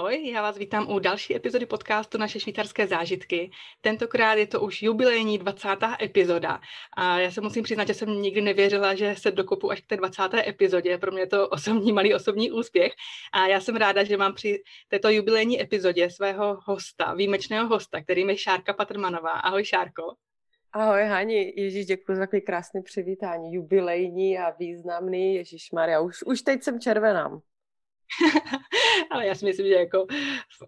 Ahoj, já vás vítám u další epizody podcastu Naše švýcarské zážitky. Tentokrát je to už jubilejní 20. epizoda a já se musím přiznat, že jsem nikdy nevěřila, že se dokopu až k té 20. epizodě. Pro mě je to osobní, malý osobní úspěch a já jsem ráda, že mám při této jubilejní epizodě svého hosta, výjimečného hosta, kterým je Šárka Patrmanová. Ahoj Šárko. Ahoj Hani, Ježíš, děkuji za takový krásný přivítání, jubilejní a významný, Ježíš Maria, už, už teď jsem červená. Ale já si myslím, že jako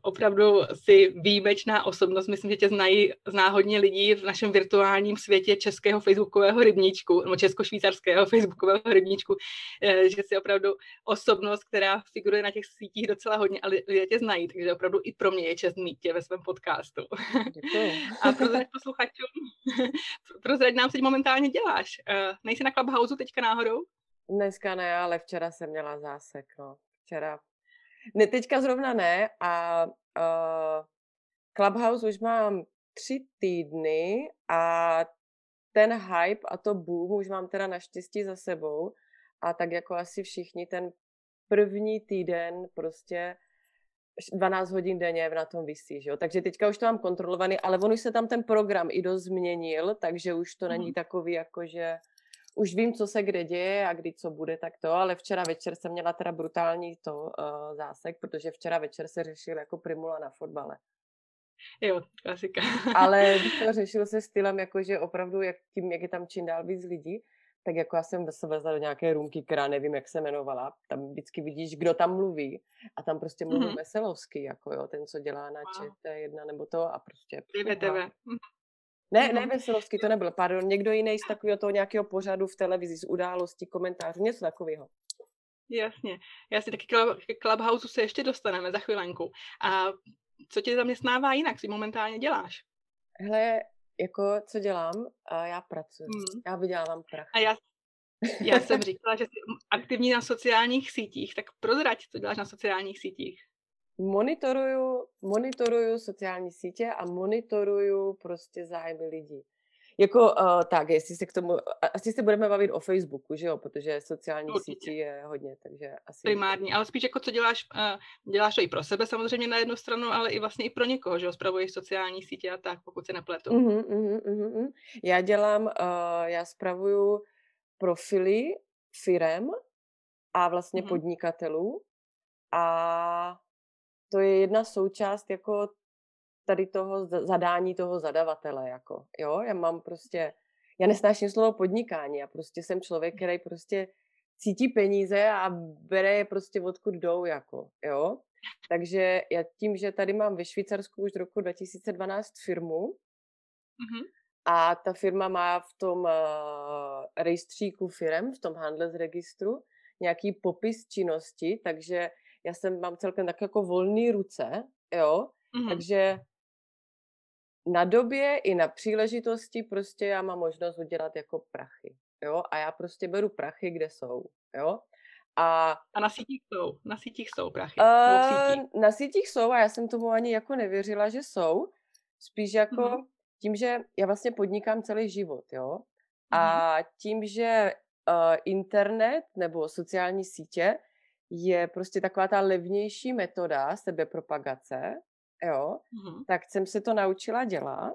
opravdu si výjimečná osobnost. Myslím, že tě znají, zná hodně lidí v našem virtuálním světě českého facebookového rybníčku, nebo česko-švýcarského facebookového rybníčku, eh, že jsi opravdu osobnost, která figuruje na těch sítích docela hodně, ale lidé tě znají, takže opravdu i pro mě je čest mít tě ve svém podcastu. Děkuji. A prozrať posluchačům, prozrať nám, co momentálně děláš. Eh, nejsi na Clubhouse teďka náhodou? Dneska ne, ale včera jsem měla zásek, no včera. Ne, teďka zrovna ne a uh, Clubhouse už mám tři týdny a ten hype a to boom už mám teda naštěstí za sebou a tak jako asi všichni ten první týden prostě 12 hodin denně na tom vysí, že jo? Takže teďka už to mám kontrolovaný, ale on už se tam ten program i dost změnil, takže už to není mm. takový jako, že už vím, co se kde děje a kdy co bude, tak to, ale včera večer jsem měla teda brutální to uh, zásek, protože včera večer se řešil jako primula na fotbale. Jo, klasika. ale to řešil se stylem, jakože opravdu, jak tím, jak je tam čím dál víc lidí, tak jako já jsem se vezla do nějaké růmky, která nevím, jak se jmenovala. Tam vždycky vidíš, kdo tam mluví. A tam prostě mluví mm-hmm. Veselovský, jako jo, ten, co dělá na wow. ČT1 nebo to a prostě... TV. Ne, ne Veselovský, to nebyl, pardon, někdo jiný z takového toho nějakého pořadu v televizi, z událostí, komentářů, něco takového. Jasně. Já si taky k Clubhouse se ještě dostaneme za chvilenku. A co tě zaměstnává jinak? Co momentálně děláš? Hele, jako co dělám? Já pracuji. Hmm. Já vydělávám prach. A já, já jsem říkala, že jsi aktivní na sociálních sítích, tak prozrať, co děláš na sociálních sítích monitoruju, monitoruju sociální sítě a monitoruju prostě zájmy lidí. Jako uh, tak, jestli se k tomu, asi se budeme bavit o Facebooku, že jo, protože sociální Určitě. sítí je hodně, takže asi... Primární, ale spíš jako co děláš, uh, děláš to i pro sebe samozřejmě na jednu stranu, ale i vlastně i pro někoho, že jo, spravuješ sociální sítě a tak, pokud se nepletu. Uh-huh, uh-huh, uh-huh. Já dělám, uh, já spravuju profily firem a vlastně uh-huh. podnikatelů a to je jedna součást jako tady toho zadání toho zadavatele, jako, jo, já mám prostě, já nesnáším slovo podnikání, já prostě jsem člověk, který prostě cítí peníze a bere je prostě odkud jdou, jako, jo. Takže já tím, že tady mám ve Švýcarsku už roku 2012 firmu mm-hmm. a ta firma má v tom uh, rejstříku firm, v tom Handles registru, nějaký popis činnosti, takže já jsem, mám celkem tak jako volné ruce, jo, mm-hmm. takže na době i na příležitosti prostě já mám možnost udělat jako prachy, jo, a já prostě beru prachy, kde jsou, jo. A, a na sítích jsou, na sítích jsou prachy. Uh, na sítích jsou a já jsem tomu ani jako nevěřila, že jsou. Spíš jako mm-hmm. tím, že já vlastně podnikám celý život, jo. A tím, že uh, internet nebo sociální sítě je prostě taková ta levnější metoda sebepropagace, jo, mm-hmm. tak jsem se to naučila dělat.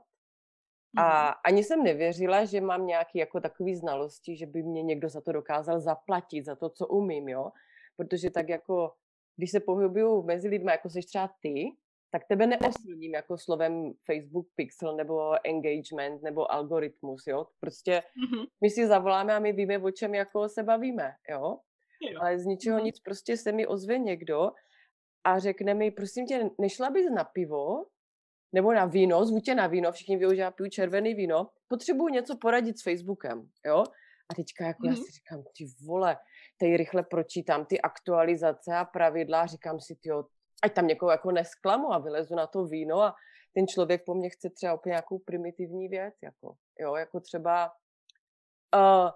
A mm-hmm. ani jsem nevěřila, že mám nějaký jako takový znalosti, že by mě někdo za to dokázal zaplatit, za to, co umím, jo. Protože tak jako, když se pohybuju mezi lidmi, jako jsi třeba ty, tak tebe neoslovím jako slovem Facebook Pixel nebo engagement nebo algoritmus, jo. Prostě mm-hmm. my si zavoláme a my víme, o čem jako se bavíme, jo. Jo. Ale z ničeho mm. nic prostě se mi ozve někdo a řekne mi, prosím tě, nešla bys na pivo nebo na víno, zvu tě na víno, všichni ví, že já piju červený víno, potřebuju něco poradit s Facebookem, jo? A teďka jako mm. já si říkám, ty vole, tady rychle pročítám ty aktualizace a pravidla říkám si, ty ať tam někoho jako nesklamu a vylezu na to víno a ten člověk po mně chce třeba úplně nějakou primitivní věc, jako, jo, jako třeba uh,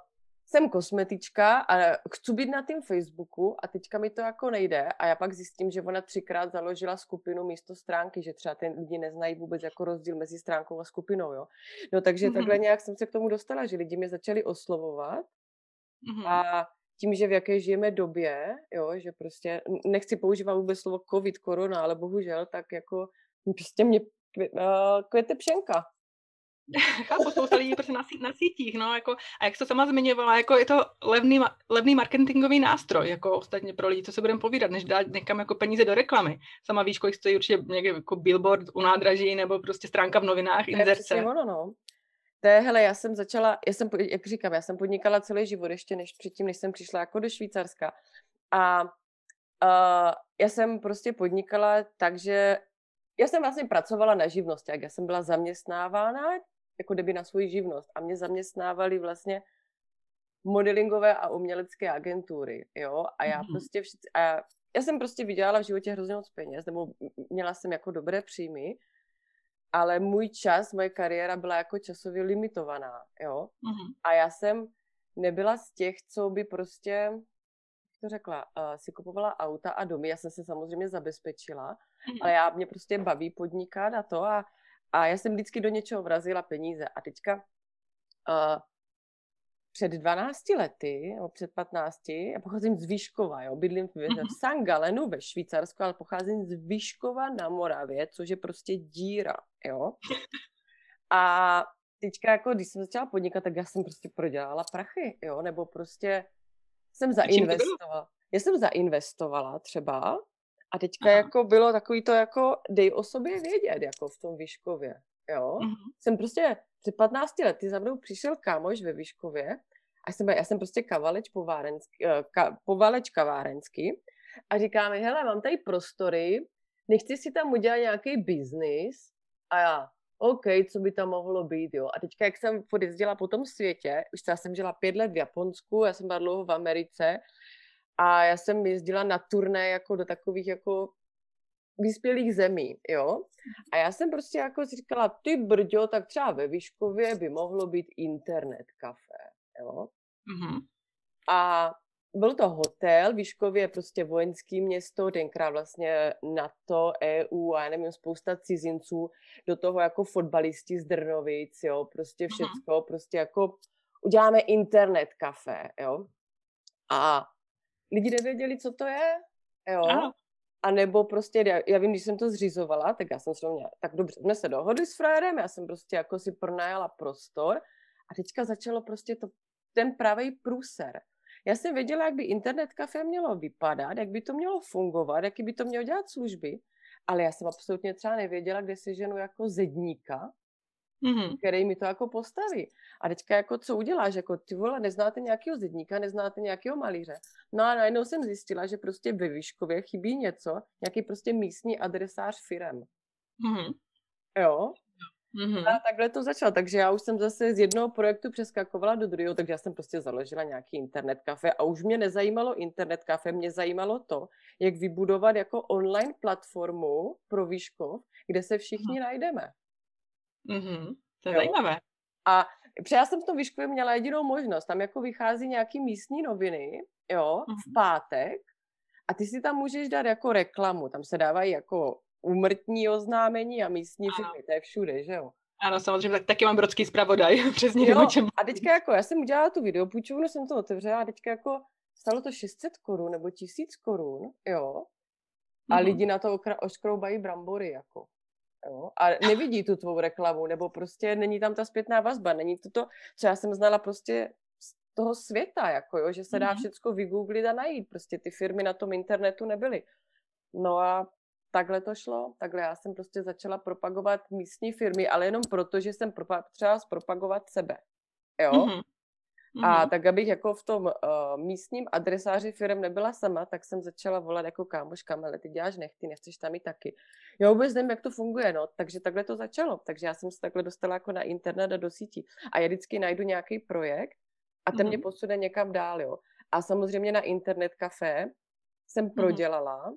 jsem kosmetička a chci být na tým Facebooku a teďka mi to jako nejde a já pak zjistím, že ona třikrát založila skupinu místo stránky, že třeba ten lidi neznají vůbec jako rozdíl mezi stránkou a skupinou, jo. No takže mm-hmm. takhle nějak jsem se k tomu dostala, že lidi mě začali oslovovat mm-hmm. a tím, že v jaké žijeme době, jo, že prostě nechci používat vůbec slovo covid, korona, ale bohužel, tak jako prostě mě kvete pšenka. Chápu, spousta lidí prostě na, na sítích, no, jako, a jak jsi sama zmiňovala, jako je to levný, levný marketingový nástroj, jako ostatně pro lidi, co se budeme povídat, než dát někam jako peníze do reklamy. Sama víš, kolik stojí určitě někde jako billboard u nádraží, nebo prostě stránka v novinách, inzerce. To ono, no. To je, hele, já jsem začala, já jsem, jak říkám, já jsem podnikala celý život ještě než předtím, než jsem přišla jako do Švýcarska. A uh, já jsem prostě podnikala tak, že já jsem vlastně pracovala na živnosti, jak já jsem byla zaměstnávána jako kdyby na svou živnost a mě zaměstnávali vlastně modelingové a umělecké agentury, jo, a já mm-hmm. prostě všichni, a já, já jsem prostě vydělala v životě hrozně moc peněz, nebo měla jsem jako dobré příjmy, ale můj čas, moje kariéra byla jako časově limitovaná, jo, mm-hmm. a já jsem nebyla z těch, co by prostě, jak to řekla, uh, si kupovala auta a domy, já jsem se samozřejmě zabezpečila, mm-hmm. ale já mě prostě baví podnikat a to a a já jsem vždycky do něčeho vrazila peníze. A teďka uh, před 12 lety, nebo před 15, já pocházím z Výškova, jo, bydlím v, mm-hmm. v San Galenu ve Švýcarsku, ale pocházím z Výškova na Moravě, což je prostě díra, jo. A teďka, jako, když jsem začala podnikat, tak já jsem prostě prodělala prachy, jo, nebo prostě jsem zainvestovala. Já jsem zainvestovala třeba a teďka Aha. jako bylo takový to jako dej o sobě vědět, jako v tom Výškově, jo. Uh-huh. Jsem prostě před 15 lety za mnou přišel kámoš ve Výškově a jsem, já jsem prostě kavaleč povárenský, eh, ka, povaleč kavárenský a říká mi, hele, mám tady prostory, nechci si tam udělat nějaký biznis a já, OK, co by tam mohlo být, jo. A teďka, jak jsem jezdila po tom světě, už já jsem žila pět let v Japonsku, já jsem byla dlouho v Americe a já jsem jezdila na turné jako do takových jako vyspělých zemí, jo. A já jsem prostě jako si říkala, ty brďo, tak třeba ve Výškově by mohlo být internet kafe, jo. Mm-hmm. A byl to hotel, Výškově je prostě vojenský město, tenkrát vlastně NATO, EU a já nevím, spousta cizinců, do toho jako fotbalisti z Drnovic, jo, prostě mhm. všecko, mm-hmm. prostě jako uděláme internet kafe, jo. A lidi nevěděli, co to je, jo. Ano. A nebo prostě, já, já vím, když jsem to zřizovala, tak já jsem se měla, tak dobře, jsme se dohodli s frérem, já jsem prostě jako si pronajala prostor a teďka začalo prostě to, ten pravý průser. Já jsem věděla, jak by internet kafe mělo vypadat, jak by to mělo fungovat, jaký by to mělo dělat služby, ale já jsem absolutně třeba nevěděla, kde si ženu jako zedníka, mm-hmm. který mi to jako postaví. A teďka jako co uděláš, jako ty vole, neznáte nějakého zedníka, neznáte nějakého malíře. No a najednou jsem zjistila, že prostě ve Výškově chybí něco, nějaký prostě místní adresář firem. Mm-hmm. Jo? Mm-hmm. A takhle to začalo, takže já už jsem zase z jednoho projektu přeskakovala do druhého, takže já jsem prostě založila nějaký internet kafe a už mě nezajímalo internet kafe, mě zajímalo to, jak vybudovat jako online platformu pro Výškov, kde se všichni mm-hmm. najdeme. Mm-hmm. To je jo. zajímavé. A protože já jsem v tom Výškově měla jedinou možnost. Tam jako vychází nějaký místní noviny, jo, mm-hmm. v pátek a ty si tam můžeš dát jako reklamu. Tam se dávají jako umrtní oznámení a místní ano. firmy, to je všude, že jo. Ano, samozřejmě, tak taky mám brodský zpravodaj, přesně jo, čem... A teďka jako, já jsem udělala tu videopůjčovnu, jsem to otevřela a teďka jako stalo to 600 korun nebo 1000 korun, jo. A mm-hmm. lidi na to oškroubají brambory, jako. Jo? A nevidí tu tvou reklamu, nebo prostě není tam ta zpětná vazba, není to to, co já jsem znala prostě z toho světa, jako jo, že se dá mm-hmm. všechno vygooglit a najít. Prostě ty firmy na tom internetu nebyly. No a takhle to šlo, takhle já jsem prostě začala propagovat místní firmy, ale jenom proto, že jsem potřeba zpropagovat sebe. Jo? Mm-hmm. Mm-hmm. A tak, abych jako v tom uh, místním adresáři firm nebyla sama, tak jsem začala volat jako kámoška, ale ty děláš nechty, nechceš tam i taky. Já vůbec nevím, jak to funguje, no, takže takhle to začalo. Takže já jsem se takhle dostala jako na internet a do sítí. A já vždycky najdu nějaký projekt a ten mm-hmm. mě posune někam dál, jo. A samozřejmě na internet kafe jsem mm-hmm. prodělala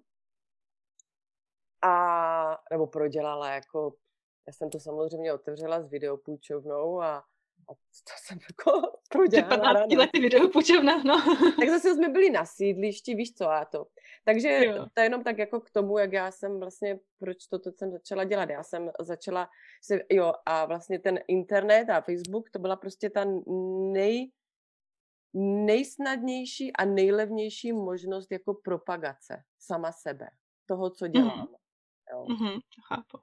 a, nebo prodělala jako, já jsem to samozřejmě otevřela s videopůjčovnou a a to jsem jako prodělala. 15 lety video půjčovna, no. tak zase jsme byli na sídlišti, víš co, a to. Takže jo. to je jenom tak jako k tomu, jak já jsem vlastně, proč toto jsem začala dělat. Já jsem začala se, jo, a vlastně ten internet a Facebook, to byla prostě ta nej, nejsnadnější a nejlevnější možnost jako propagace sama sebe, toho, co dělám. Mm. Jo. Mm-hmm, chápu.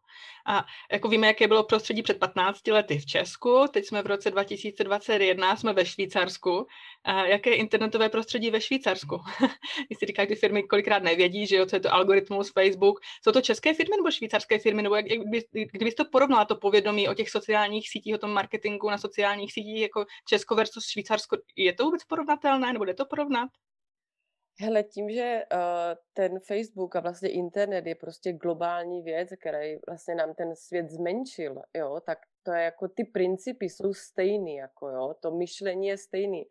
A jako víme, jaké bylo prostředí před 15 lety v Česku, teď jsme v roce 2021, jsme ve Švýcarsku. A jaké je internetové prostředí ve Švýcarsku? Si říká, že firmy kolikrát nevědí, že jo, co je to algoritmus, Facebook. Jsou to české firmy nebo švýcarské firmy? Nebo jak, jak kdyby, kdybys to porovnala, to povědomí o těch sociálních sítích, o tom marketingu na sociálních sítích, jako Česko versus Švýcarsko, je to vůbec porovnatelné, nebo jde to porovnat? Hele, tím, že uh, ten Facebook a vlastně internet je prostě globální věc, který vlastně nám ten svět zmenšil, jo, tak to je jako ty principy jsou stejný, jako jo, to myšlení je stejný.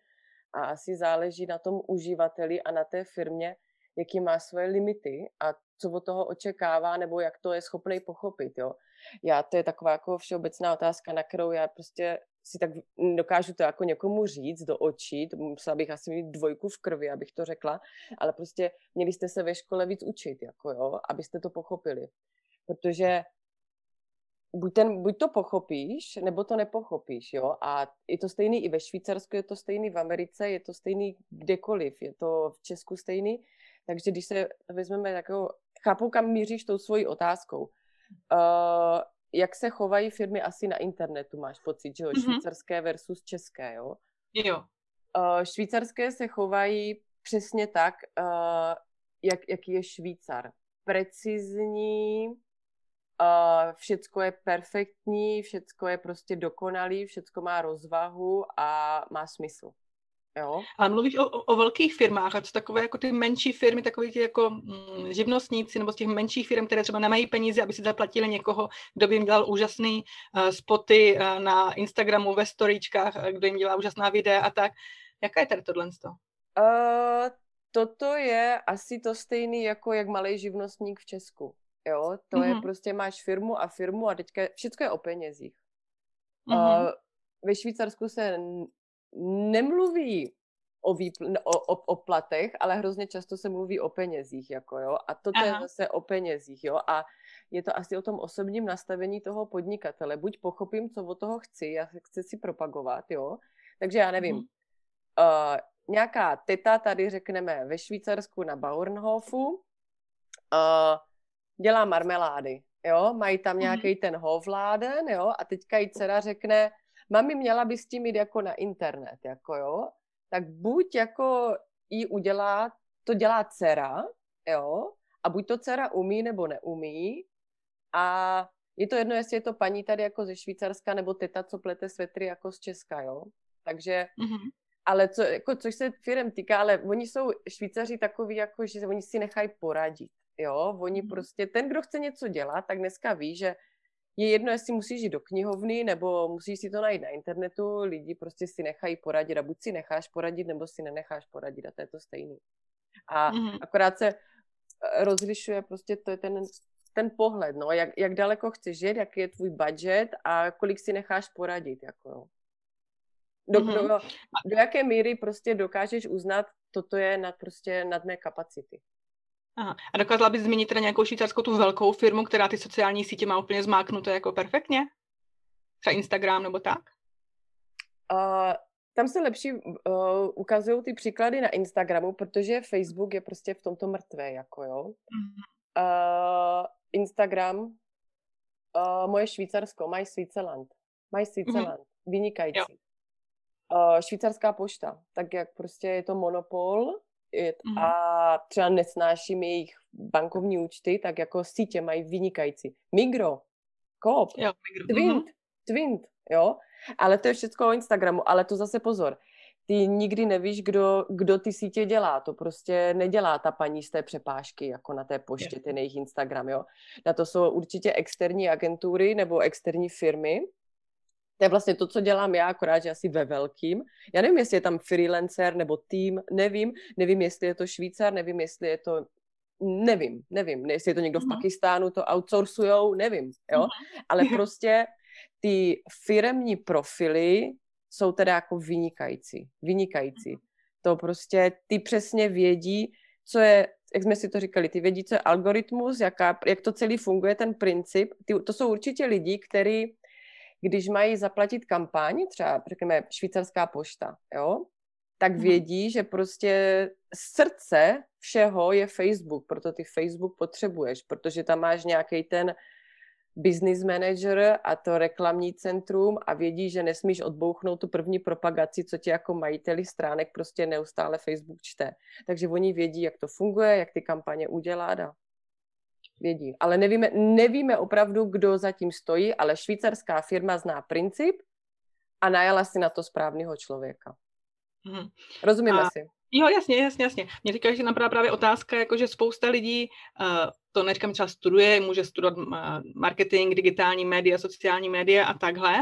A asi záleží na tom uživateli a na té firmě, jaký má svoje limity a co od toho očekává, nebo jak to je schopný pochopit, jo. Já, to je taková jako všeobecná otázka, na kterou já prostě si tak dokážu to jako někomu říct do očí, to musela bych asi mít dvojku v krvi, abych to řekla, ale prostě měli jste se ve škole víc učit, jako jo, abyste to pochopili. Protože buď, ten, buď to pochopíš, nebo to nepochopíš, jo, a je to stejný i ve Švýcarsku, je to stejný v Americe, je to stejný kdekoliv, je to v Česku stejný, takže když se vezmeme takovou, chápu, kam míříš tou svojí otázkou. Uh, jak se chovají firmy asi na internetu, máš pocit, že jo? Mm-hmm. Švýcarské versus české, jo? Jo. Uh, švýcarské se chovají přesně tak, uh, jak, jaký je Švýcar. Precizní, uh, všecko je perfektní, všecko je prostě dokonalý, všecko má rozvahu a má smysl. Jo. Ale mluvíš o, o, o velkých firmách a co takové jako ty menší firmy, takové ty jako mm, živnostníci nebo z těch menších firm, které třeba nemají peníze, aby si zaplatili někoho, kdo by jim dělal úžasný uh, spoty uh, na Instagramu, ve storíčkách, uh, kdo jim dělá úžasná videa a tak. Jaká je tady tohle? Uh, toto je asi to stejný jako jak malý živnostník v Česku. Jo, to mm-hmm. je mhm. prostě máš firmu a firmu a teďka všechno je o penězích. Mm-hmm. Uh, ve Švýcarsku se nemluví o, výpl- o, o, o platech, ale hrozně často se mluví o penězích, jako jo. A toto Aha. je zase o penězích, jo. A je to asi o tom osobním nastavení toho podnikatele. Buď pochopím, co od toho chci, já chci si propagovat, jo. Takže já nevím, hmm. uh, nějaká teta tady řekneme ve Švýcarsku na Bauernhofu uh, dělá marmelády, jo, mají tam mhm. nějaký ten hovláden, jo, a teďka jí dcera řekne, mami, měla bys tím jít jako na internet, jako jo, tak buď jako jí udělá, to dělá dcera, jo, a buď to dcera umí nebo neumí a je to jedno, jestli je to paní tady jako ze Švýcarska nebo teta, co plete svetry jako z Česka, jo. Takže, mm-hmm. ale co, jako, což se firm týká, ale oni jsou Švýcaři takový, jako, že oni si nechají poradit, jo. Oni mm-hmm. prostě, ten, kdo chce něco dělat, tak dneska ví, že je jedno, jestli musíš jít do knihovny, nebo musíš si to najít na internetu, lidi prostě si nechají poradit a buď si necháš poradit, nebo si nenecháš poradit a to je to stejný. A mm-hmm. akorát se eh, rozlišuje prostě, to je ten, ten pohled, no, jak, jak daleko chceš žít, jaký je tvůj budget a kolik si necháš poradit, jako jo. Do, mm-hmm. do, do jaké míry prostě dokážeš uznat, toto je nad, prostě nad mé kapacity. Aha. A dokázala bys zmínit teda nějakou švýcarskou tu velkou firmu, která ty sociální sítě má úplně zmáknuté jako perfektně? Třeba Instagram nebo tak? Uh, tam se lepší uh, ukazují ty příklady na Instagramu, protože Facebook je prostě v tomto mrtvé, jako jo. Mm-hmm. Uh, Instagram, uh, moje Švýcarsko, mají Switzerland. Mají Switzerland, mm-hmm. vynikající. Uh, švýcarská pošta, tak jak prostě je to monopol. A třeba nesnáším jejich bankovní účty, tak jako sítě mají vynikající. Migro, Coop, jo, Migro. Twint, mm. Twint, jo. Ale to je všechno o Instagramu, ale to zase pozor. Ty nikdy nevíš, kdo, kdo ty sítě dělá. To prostě nedělá ta paní z té přepážky, jako na té poště, ten jejich Instagram, jo. Na to jsou určitě externí agentury nebo externí firmy, to je vlastně to, co dělám já, akorát, že asi ve velkým. Já nevím, jestli je tam freelancer nebo tým, nevím. Nevím, jestli je to Švýcar, nevím, jestli je to nevím, nevím, jestli je to někdo v mhm. Pakistánu, to outsourcujou, nevím, jo, mhm. ale prostě ty firemní profily jsou teda jako vynikající, vynikající. Mhm. To prostě, ty přesně vědí, co je, jak jsme si to říkali, ty vědí, co je algoritmus, jaká, jak to celý funguje, ten princip. Ty, to jsou určitě lidi, kteří když mají zaplatit kampaň, třeba řekněme švýcarská pošta, jo, tak mhm. vědí, že prostě srdce všeho je Facebook, proto ty Facebook potřebuješ, protože tam máš nějaký ten business manager a to reklamní centrum a vědí, že nesmíš odbouchnout tu první propagaci, co ti jako majiteli stránek prostě neustále Facebook čte. Takže oni vědí, jak to funguje, jak ty kampaně udělat a vědí. Ale nevíme, nevíme opravdu, kdo zatím stojí, ale švýcarská firma zná princip a najala si na to správného člověka. Hmm. Rozumíme a... si? Jo, jasně, jasně, jasně. Mě říká, že napadá právě otázka, jako že spousta lidí, uh, to neříkám třeba studuje, může studovat uh, marketing, digitální média, sociální média a takhle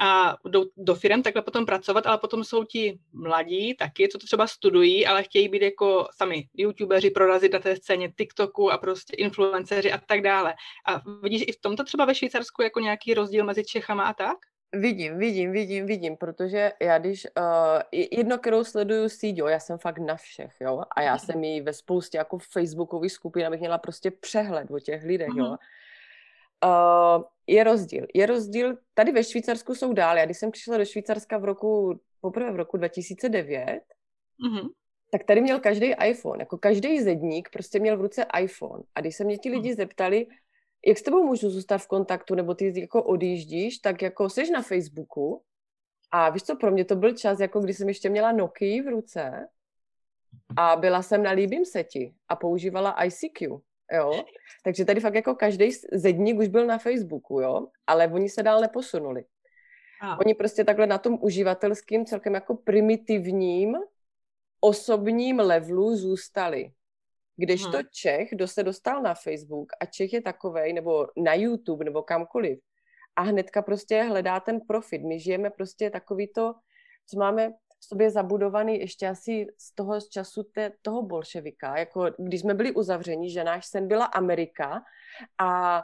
a jdou do firm takhle potom pracovat, ale potom jsou ti mladí taky, co to třeba studují, ale chtějí být jako sami youtubeři, prorazit na té scéně TikToku a prostě influenceři a tak dále. A vidíš i v tomto třeba ve Švýcarsku jako nějaký rozdíl mezi Čechama a tak? Vidím, vidím, vidím, vidím, protože já když, uh, jedno, kterou sleduju jo, já jsem fakt na všech, jo, a já jsem jí ve spoustě jako facebookových skupin, abych měla prostě přehled o těch lidech, jo. Uh, je rozdíl, je rozdíl, tady ve Švýcarsku jsou dál, já když jsem přišla do Švýcarska v roku, poprvé v roku 2009, mm-hmm. tak tady měl každý iPhone, jako každý zedník prostě měl v ruce iPhone a když se mě ti lidi zeptali, jak s tebou můžu zůstat v kontaktu, nebo ty jako odjíždíš, tak jako jsi na Facebooku a víš co, pro mě to byl čas, jako když jsem ještě měla Nokia v ruce a byla jsem na Líbím seti a používala ICQ, jo. Takže tady fakt jako každý zedník už byl na Facebooku, jo, ale oni se dál neposunuli. A. Oni prostě takhle na tom uživatelským, celkem jako primitivním, osobním levelu zůstali. Když to hmm. Čech, kdo se dostal na Facebook a Čech je takovej, nebo na YouTube, nebo kamkoliv, a hnedka prostě hledá ten profit. My žijeme prostě takový to, co máme v sobě zabudovaný ještě asi z toho z času te, toho bolševika, jako když jsme byli uzavření, že náš sen byla Amerika a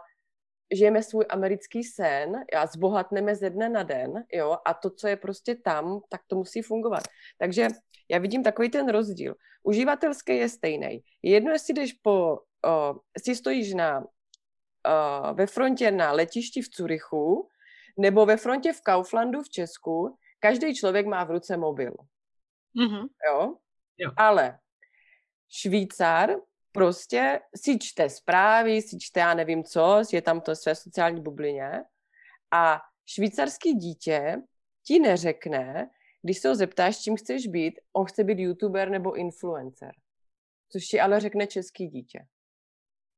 žijeme svůj americký sen a zbohatneme ze dne na den, jo, a to, co je prostě tam, tak to musí fungovat. Takže já vidím takový ten rozdíl. Uživatelský je stejný. Jedno, jestli jdeš po, uh, si stojíš na, uh, ve frontě na letišti v Curychu, nebo ve frontě v Kauflandu v Česku, každý člověk má v ruce mobil. Mm-hmm. Jo? jo? Ale Švýcar prostě si čte zprávy, si čte já nevím co, je tam to své sociální bublině a švýcarský dítě ti neřekne, když se ho zeptáš, čím chceš být, on chce být youtuber nebo influencer. Což ti ale řekne český dítě.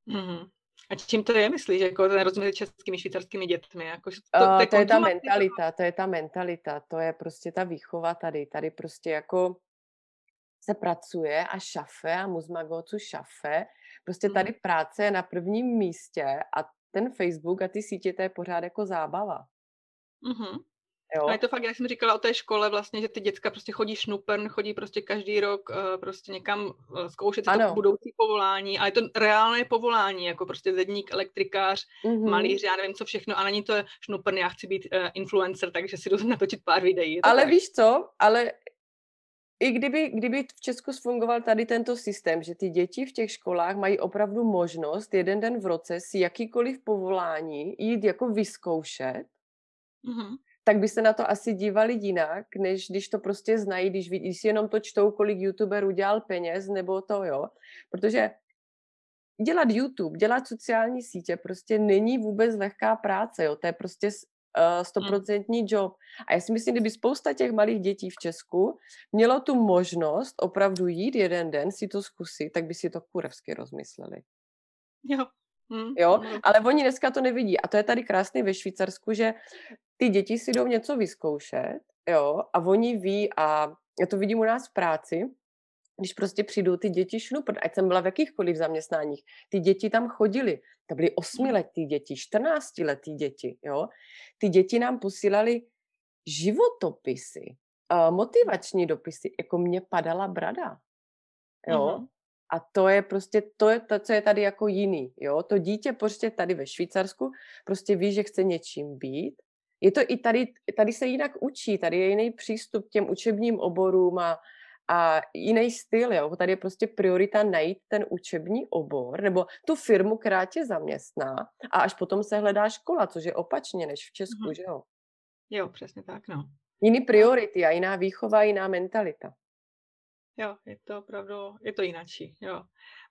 Mm-hmm. A čím to je, myslíš, jako ten rozdíl mezi českými švýcarskými dětmi? Jako, to, uh, to, to je ta mentalita, to je ta mentalita, to je prostě ta výchova tady. Tady prostě jako se pracuje a šafe a muzmagocu šafe. Prostě tady mm. práce je na prvním místě a ten Facebook a ty sítě, to je pořád jako zábava. Mm-hmm. Jo. A je to fakt, jak jsem říkala o té škole vlastně, že ty děcka prostě chodí šnupern, chodí prostě každý rok uh, prostě někam uh, zkoušet si to budoucí povolání, ale je to reálné povolání, jako prostě zedník, elektrikář, mm-hmm. malíř, já nevím co všechno, a není to šnupern, já chci být uh, influencer, takže si jdu natočit pár videí. Ale tak. víš co, ale i kdyby, kdyby v Česku fungoval tady tento systém, že ty děti v těch školách mají opravdu možnost jeden den v roce si jakýkoliv povolání jít jako vyzkoušet, mm-hmm tak by se na to asi dívali jinak, než když to prostě znají, když, když si jenom to čtou, kolik youtuber udělal peněz, nebo to, jo. Protože dělat YouTube, dělat sociální sítě prostě není vůbec lehká práce, jo. To je prostě uh, stoprocentní uh, job. A já si myslím, kdyby spousta těch malých dětí v Česku mělo tu možnost opravdu jít jeden den si to zkusit, tak by si to kurevsky rozmysleli. Jo, Mm. Jo, ale oni dneska to nevidí. A to je tady krásný ve Švýcarsku, že ty děti si jdou něco vyzkoušet, jo, a oni ví, a já to vidím u nás v práci, když prostě přijdou ty děti šnupr, ať jsem byla v jakýchkoliv zaměstnáních, ty děti tam chodily, to byly osmiletí děti, čtrnáctiletí děti, jo. Ty děti nám posílali životopisy, motivační dopisy, jako mě padala brada, jo. Mm-hmm. A to je prostě, to je to, co je tady jako jiný, jo. To dítě prostě tady ve Švýcarsku prostě ví, že chce něčím být. Je to i tady, tady se jinak učí, tady je jiný přístup k těm učebním oborům a, a jiný styl, jo. Tady je prostě priorita najít ten učební obor nebo tu firmu, která tě zaměstná a až potom se hledá škola, což je opačně než v Česku, mm-hmm. že jo. Jo, přesně tak, no. Jiný priority a jiná výchova, jiná mentalita. Jo, je to opravdu, je to jinačí, jo.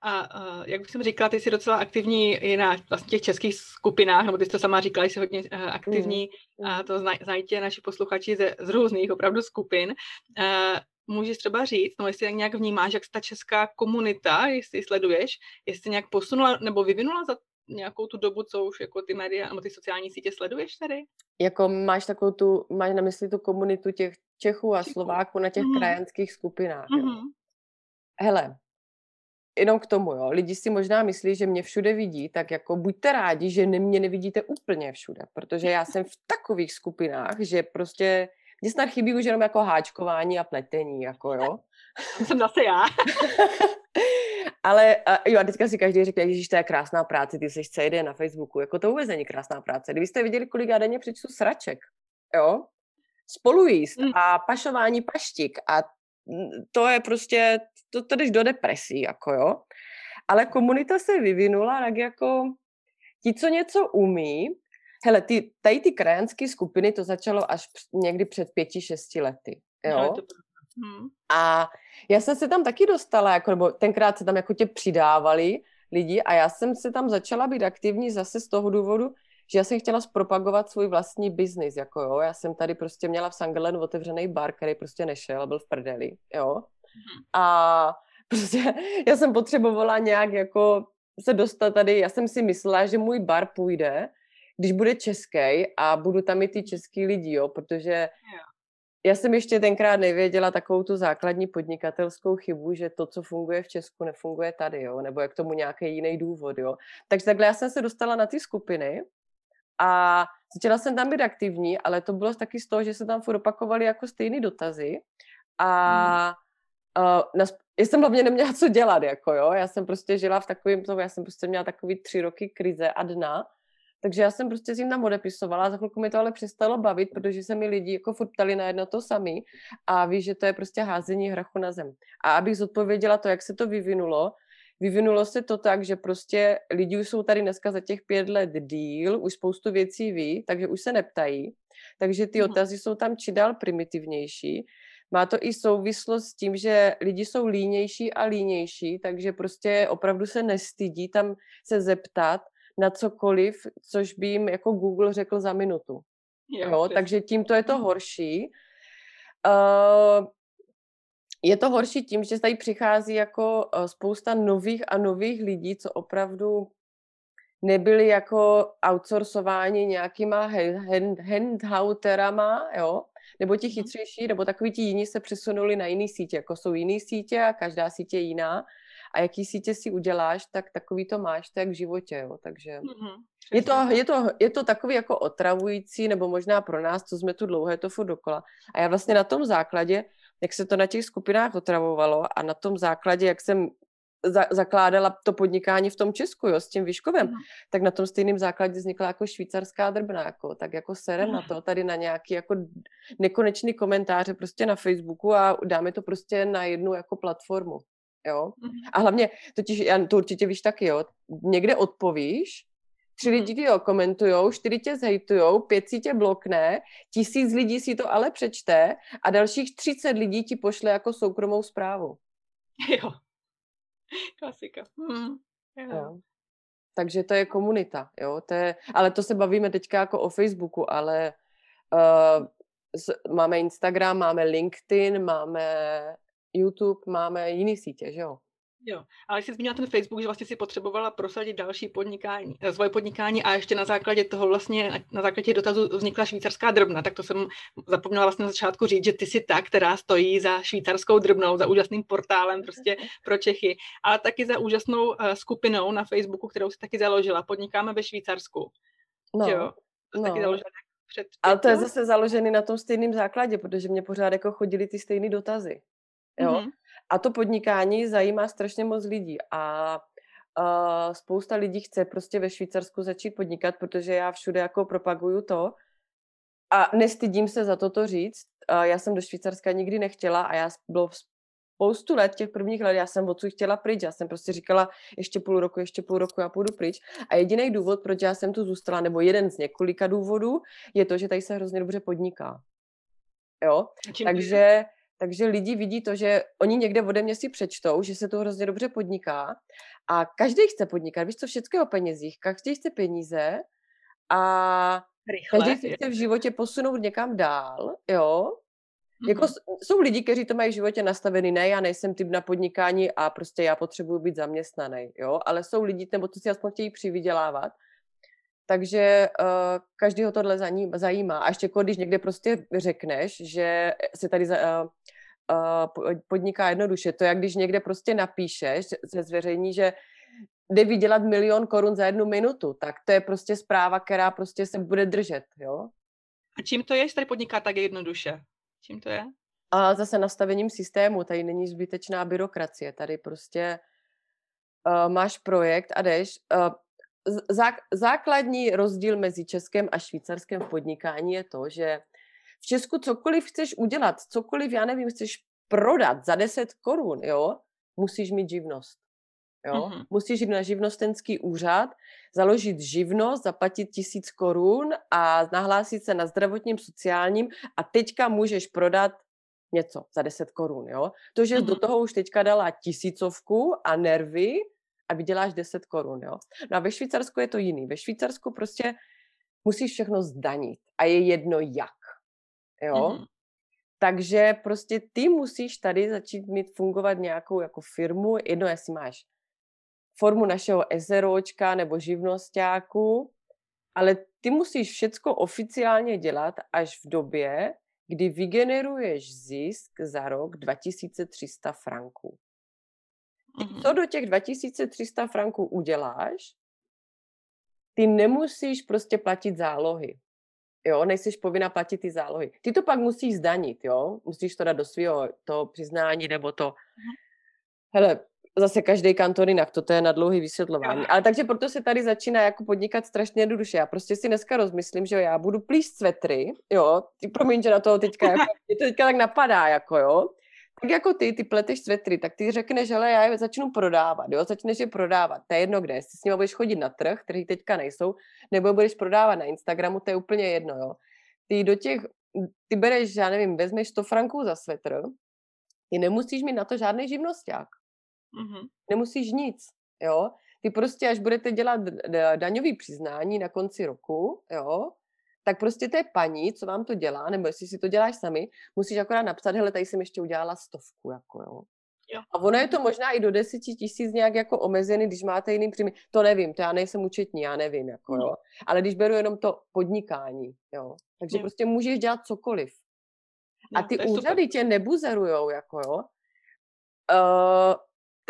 A uh, jak jsem říkala, ty jsi docela aktivní i na vlastně těch českých skupinách, nebo ty jsi to sama říkala, jsi hodně uh, aktivní, mm. a to znají znaj tě naši posluchači ze, z různých opravdu skupin. Uh, můžeš třeba říct, no jestli nějak vnímáš, jak ta česká komunita, jestli sleduješ, jestli nějak posunula nebo vyvinula za nějakou tu dobu, co už jako ty média nebo ty sociální sítě sleduješ tady? Jako máš takovou tu, máš na mysli tu komunitu těch Čechů a Slováků na těch mm. krajanských skupinách. Mm-hmm. Jo. Mhm. Hele, jenom k tomu, jo. Lidi si možná myslí, že mě všude vidí, tak jako buďte rádi, že mě nevidíte úplně všude, protože já jsem v takových skupinách, že prostě mně snad chybí už jenom jako háčkování a pletení, jako jo. To jsem zase já. Ale a, jo, a teďka si každý řekne, že to je krásná práce, ty jsi CD na Facebooku. Jako to vůbec není krásná práce. Kdybyste viděli, kolik já denně přečtu sraček, jo, spolujíst mm. a pašování paštik a to je prostě, to, to jdeš do depresí, jako jo. Ale komunita se vyvinula tak jako ti, co něco umí, hele, ty, tady ty krajanské skupiny, to začalo až někdy před pěti, šesti lety, jo. No, to Hmm. A já jsem se tam taky dostala, jako, nebo tenkrát se tam jako tě přidávali lidi a já jsem se tam začala být aktivní zase z toho důvodu, že já jsem chtěla zpropagovat svůj vlastní biznis, jako jo, já jsem tady prostě měla v Sangelen otevřený bar, který prostě nešel, byl v prdeli, jo. Hmm. A prostě já jsem potřebovala nějak jako se dostat tady, já jsem si myslela, že můj bar půjde, když bude český a budu tam i ty český lidi, jo, protože já jsem ještě tenkrát nevěděla takovou tu základní podnikatelskou chybu, že to, co funguje v Česku, nefunguje tady, jo? nebo je k tomu nějaký jiný důvod. Jo? Takže takhle já jsem se dostala na ty skupiny a začala jsem tam být aktivní, ale to bylo taky z toho, že se tam furt opakovaly jako stejné dotazy a hmm. uh, na, já jsem hlavně neměla co dělat, jako jo, já jsem prostě žila v takovém tom, já jsem prostě měla takový tři roky krize a dna takže já jsem prostě s ním tam odepisovala, za chvilku mi to ale přestalo bavit, protože se mi lidi jako furt ptali na jedno to samý a víš, že to je prostě házení hrachu na zem. A abych zodpověděla to, jak se to vyvinulo, vyvinulo se to tak, že prostě lidi už jsou tady dneska za těch pět let díl, už spoustu věcí ví, takže už se neptají, takže ty mhm. otazy jsou tam či dál primitivnější. Má to i souvislost s tím, že lidi jsou línější a línější, takže prostě opravdu se nestydí tam se zeptat na cokoliv, což by jim jako Google řekl za minutu. Jo, jo, takže tímto je to mhm. horší. Uh, je to horší tím, že tady přichází jako uh, spousta nových a nových lidí, co opravdu nebyli jako outsourcováni nějakýma handhouterama, jo, nebo ti mhm. chytřejší, nebo takový ti jiní se přesunuli na jiný sítě, jako jsou jiný sítě a každá sítě je jiná a jaký sítě si uděláš, tak takový to máš, tak v životě, jo, takže mm-hmm. je, to, je, to, je to takový jako otravující, nebo možná pro nás, co jsme tu dlouho, je to furt dokola. A já vlastně na tom základě, jak se to na těch skupinách otravovalo a na tom základě, jak jsem za, zakládala to podnikání v tom Česku, jo, s tím Výškovem, mm. tak na tom stejném základě vznikla jako švýcarská drbna, jako, tak jako serem mm. na to, tady na nějaký jako nekonečný komentáře prostě na Facebooku a dáme to prostě na jednu jako platformu jo. Mm-hmm. A hlavně, totiž, já to určitě víš taky, jo, někde odpovíš, tři lidi ti ho komentujou, čtyři tě zhejtujou, pět si tě blokne, tisíc lidí si to ale přečte a dalších třicet lidí ti pošle jako soukromou zprávu. Jo. Klasika. Mm. Jo. jo. Takže to je komunita, jo, to je, ale to se bavíme teďka jako o Facebooku, ale uh, máme Instagram, máme LinkedIn, máme YouTube, máme jiný sítě, že jo? Jo, ale jsi zmínila ten Facebook, že vlastně si potřebovala prosadit další podnikání, eh, svoje podnikání a ještě na základě toho vlastně, na základě dotazu vznikla švýcarská drobna, tak to jsem zapomněla vlastně na začátku říct, že ty jsi ta, která stojí za švýcarskou drobnou, za úžasným portálem prostě pro Čechy, ale taky za úžasnou uh, skupinou na Facebooku, kterou si taky založila, podnikáme ve Švýcarsku. No, jo, no. taky založila před Ale to je zase založený na tom stejném základě, protože mě pořád jako chodili ty stejné dotazy. Jo? Mm-hmm. A to podnikání zajímá strašně moc lidí a uh, spousta lidí chce prostě ve Švýcarsku začít podnikat, protože já všude jako propaguju to a nestydím se za toto říct. Uh, já jsem do Švýcarska nikdy nechtěla a já bylo spoustu let, těch prvních let, já jsem odsud chtěla pryč. Já jsem prostě říkala, ještě půl roku, ještě půl roku, já půjdu pryč. A jediný důvod, proč já jsem tu zůstala, nebo jeden z několika důvodů, je to, že tady se hrozně dobře podniká. Jo? Takže takže lidi vidí to, že oni někde ode mě si přečtou, že se to hrozně dobře podniká a každý chce podnikat, víš co, všechno o penězích, každý chce peníze a Rychle, každý se chce v životě posunout někam dál, jo. Mm-hmm. Jako jsou lidi, kteří to mají v životě nastavený, ne, já nejsem typ na podnikání a prostě já potřebuji být zaměstnaný, jo, ale jsou lidi, nebo to si aspoň chtějí přivydělávat, takže uh, každý ho tohle zajímá. A ještě jako když někde prostě řekneš, že se tady za, uh, uh, podniká jednoduše, to jak když někde prostě napíšeš, se zveřejní, že jde vydělat milion korun za jednu minutu, tak to je prostě zpráva, která prostě se bude držet, jo. A čím to je, že tady podniká tak jednoduše? Čím to je? A zase nastavením systému, tady není zbytečná byrokracie, tady prostě uh, máš projekt a jdeš. Uh, základní rozdíl mezi Českem a Švýcarskem v podnikání je to, že v Česku cokoliv chceš udělat, cokoliv, já nevím, chceš prodat za 10 korun, jo, musíš mít živnost. Jo? Mm-hmm. Musíš jít na živnostenský úřad, založit živnost, zaplatit tisíc korun a nahlásit se na zdravotním sociálním a teďka můžeš prodat něco za 10 korun. Jo? To, že mm-hmm. do toho už teďka dala tisícovku a nervy, a vyděláš 10 korun, jo. No a ve Švýcarsku je to jiný. Ve Švýcarsku prostě musíš všechno zdanit a je jedno jak, jo. Mm-hmm. Takže prostě ty musíš tady začít mít fungovat nějakou jako firmu, jedno jestli máš formu našeho SROčka nebo živnostáku, ale ty musíš všecko oficiálně dělat až v době, kdy vygeneruješ zisk za rok 2300 franků. Mm-hmm. Co do těch 2300 franků uděláš, ty nemusíš prostě platit zálohy. Jo, nejsiš povinna platit ty zálohy. Ty to pak musíš zdanit, jo. Musíš to dát do svého to přiznání nebo to. Mm-hmm. Hele, zase každý kanton jinak, toto je na dlouhý vysvětlování. Ale takže proto se tady začíná jako podnikat strašně jednoduše. Já prostě si dneska rozmyslím, že já budu plíst svetry, jo, ty promiň, že na toho teďka, jako, mě to teďka tak napadá, jako jo, tak jako ty, ty pleteš svetry, tak ty řekneš, ale já je začnu prodávat, jo, začneš je prodávat, to je jedno kde, jestli s nimi budeš chodit na trh, který teďka nejsou, nebo budeš prodávat na Instagramu, to je úplně jedno, jo. Ty do těch, ty bereš, já nevím, vezmeš 100 franků za svetr, ty nemusíš mít na to žádný živnosták. Mm-hmm. Nemusíš nic, jo. Ty prostě, až budete dělat daňový přiznání na konci roku, jo, tak prostě té paní, co vám to dělá, nebo jestli si to děláš sami, musíš akorát napsat, hele, tady jsem ještě udělala stovku, jako jo. Jo. A ono je to možná i do deseti tisíc nějak jako omezený, když máte jiný příjmy. To nevím, to já nejsem účetní, já nevím, jako jo. Ale když beru jenom to podnikání, jo. Takže jo. prostě můžeš dělat cokoliv. A ty úřady super. tě nebuzerujou, jako jo. Uh,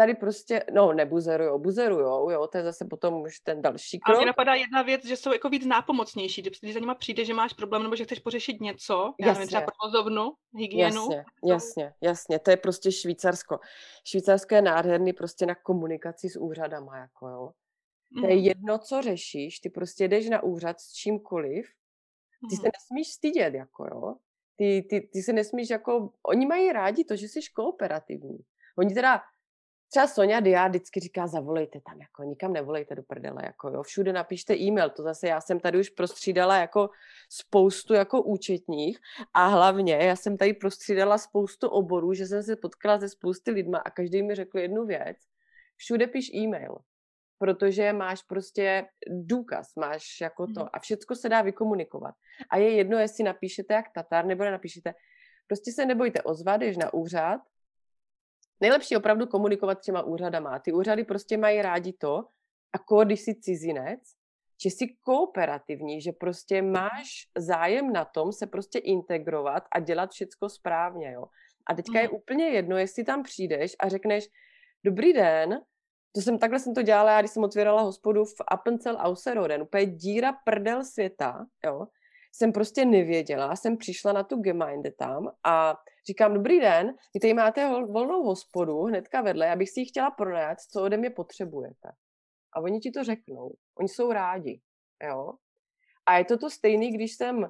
tady prostě, no nebuzerujou, buzerujou, jo, to je zase potom už ten další krok. A mě napadá jedna věc, že jsou jako víc nápomocnější, když za nima přijde, že máš problém nebo že chceš pořešit něco, já nevím, třeba provozovnu, hygienu. Jasně, jasně, jasně, to je prostě Švýcarsko. Švýcarsko je nádherný prostě na komunikaci s úřadama, jako jo. To je mhm. jedno, co řešíš, ty prostě jdeš na úřad s čímkoliv, ty se mhm. nesmíš stydět, jako jo. Ty, ty, ty se nesmíš jako, oni mají rádi to, že jsi kooperativní. Oni teda třeba Sonja Dia vždycky říká, zavolejte tam, jako nikam nevolejte do prdele, jako jo, všude napište e-mail, to zase já jsem tady už prostřídala jako spoustu jako účetních a hlavně já jsem tady prostřídala spoustu oborů, že jsem se potkala se spousty lidma a každý mi řekl jednu věc, všude píš e-mail, protože máš prostě důkaz, máš jako to mhm. a všechno se dá vykomunikovat. A je jedno, jestli napíšete jak Tatar nebo napíšete, prostě se nebojte ozvat, jdeš na úřad, nejlepší opravdu komunikovat s těma úřadama. Ty úřady prostě mají rádi to, a když jsi cizinec, že jsi kooperativní, že prostě máš zájem na tom se prostě integrovat a dělat všecko správně, jo. A teďka je mhm. úplně jedno, jestli tam přijdeš a řekneš, dobrý den, to jsem, takhle jsem to dělala, já když jsem otvírala hospodu v Appenzell Ausserrhoden, úplně díra prdel světa, jo jsem prostě nevěděla, jsem přišla na tu Gemeinde tam a říkám, dobrý den, vy tady máte volnou hospodu hnedka vedle, já bych si ji chtěla pronajat, co ode mě potřebujete. A oni ti to řeknou. Oni jsou rádi. Jo? A je to to stejný, když jsem uh,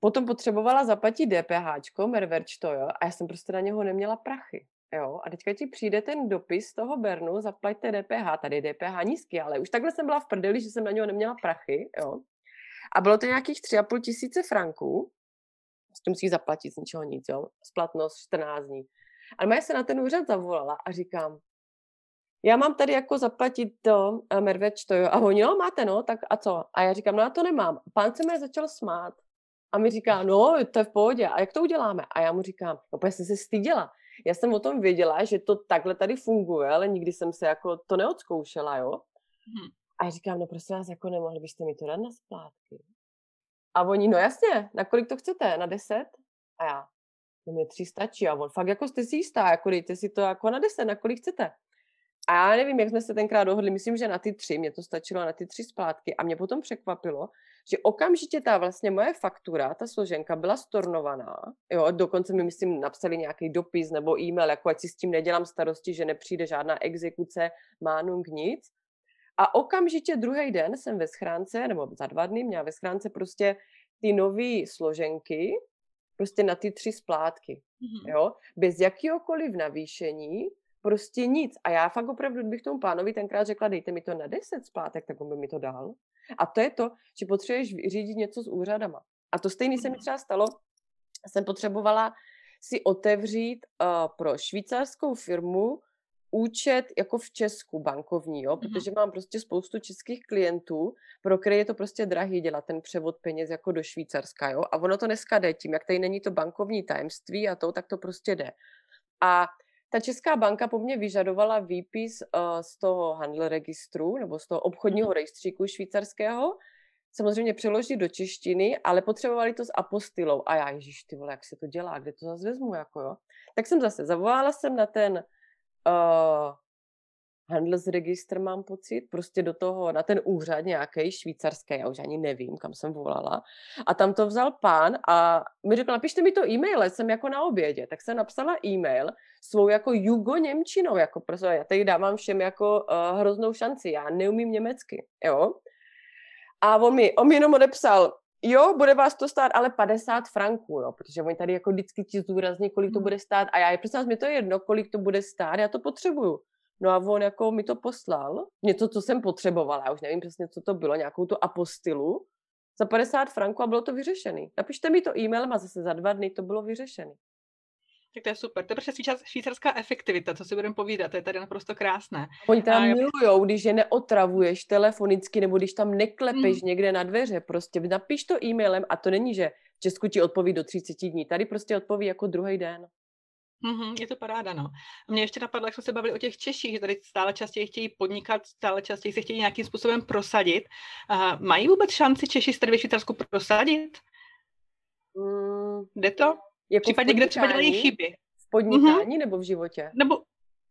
potom potřebovala zaplatit DPH, merverčto, jo, a já jsem prostě na něho neměla prachy. Jo, a teďka ti přijde ten dopis toho Bernu, zaplaťte DPH, tady je DPH nízký, ale už takhle jsem byla v prdeli, že jsem na něho neměla prachy, jo. A bylo to nějakých tři a půl tisíce franků, Prostě musí zaplatit z ničeho nic, jo. Splatnost 14 dní. Ale Maja se na ten úřad zavolala a říkám, já mám tady jako zaplatit to, uh, merveč to jo. A oni, jo, máte, no, tak a co? A já říkám, no já to nemám. Pán se mě začal smát. A mi říká, no, to je v pohodě. A jak to uděláme? A já mu říkám, no, jsem se styděla. Já jsem o tom věděla, že to takhle tady funguje, ale nikdy jsem se jako to neodzkoušela, jo. Hmm. A já říkám, no prosím vás, jako nemohli byste mi to dát na splátky? A oni, no jasně, na kolik to chcete? Na deset? A já, no mě tři stačí. A on, fakt jako jste si jistá, jako dejte si to jako na deset, na kolik chcete? A já nevím, jak jsme se tenkrát dohodli, myslím, že na ty tři, mě to stačilo na ty tři splátky a mě potom překvapilo, že okamžitě ta vlastně moje faktura, ta složenka byla stornovaná, jo, dokonce mi myslím napsali nějaký dopis nebo e-mail, jako ať si s tím nedělám starosti, že nepřijde žádná exekuce, mánung, nic. A okamžitě druhý den jsem ve schránce, nebo za dva dny měla ve schránce prostě ty nové složenky, prostě na ty tři splátky, mm-hmm. jo, bez jakýhokoliv navýšení, prostě nic. A já fakt opravdu, bych tomu pánovi tenkrát řekla, dejte mi to na 10 splátek, tak on by mi to dal. A to je to, že potřebuješ řídit něco s úřadama. A to stejné se mi třeba stalo, jsem potřebovala si otevřít uh, pro švýcarskou firmu účet jako v Česku bankovní, jo, protože mám prostě spoustu českých klientů, pro které je to prostě drahý dělat ten převod peněz jako do Švýcarska, jo, a ono to dneska jde tím, jak tady není to bankovní tajemství a to, tak to prostě jde. A ta Česká banka po mně vyžadovala výpis uh, z toho handle registru nebo z toho obchodního mhm. rejstříku švýcarského, samozřejmě přeložit do češtiny, ale potřebovali to s apostilou. A já, ježíš, ty vole, jak se to dělá, kde to zase vezmu, jako jo. Tak jsem zase zavolala jsem na ten uh, Handles registr mám pocit, prostě do toho, na ten úřad nějaký švýcarský, já už ani nevím, kam jsem volala. A tam to vzal pán a mi řekl, napište mi to e-mail, jsem jako na obědě. Tak jsem napsala e-mail svou jako jugo Němčinou, jako prostě já tady dávám všem jako uh, hroznou šanci, já neumím německy, jo. A on mi, on mi jenom odepsal, jo, bude vás to stát ale 50 franků, jo, protože oni tady jako vždycky ti zdůrazní, kolik to hmm. bude stát a já je, prostě mi to jedno, kolik to bude stát, já to potřebuju. No a on jako mi to poslal, něco, co jsem potřebovala, já už nevím přesně, co to bylo, nějakou tu apostilu, za 50 franků a bylo to vyřešený. Napište mi to e-mailem a zase za dva dny to bylo vyřešený. Tak to je super. To je prostě švýcarská efektivita, co si budeme povídat, to je tady naprosto krásné. Oni tam a milujou, když je neotravuješ telefonicky, nebo když tam neklepeš mm. někde na dveře, prostě napiš to e-mailem a to není, že v Česku ti odpoví do 30 dní, tady prostě odpoví jako druhý den. Mm-hmm, je to paráda, no. Mě ještě napadlo, jak jsme se bavili o těch Češích, že tady stále častěji chtějí podnikat, stále častěji se chtějí nějakým způsobem prosadit. Uh, mají vůbec šanci Češi se tady ve Švýcarsku prosadit? Mm, Jde to? Jako Případně, kde třeba dělají chyby. V podnikání mm-hmm. nebo v životě? Nebo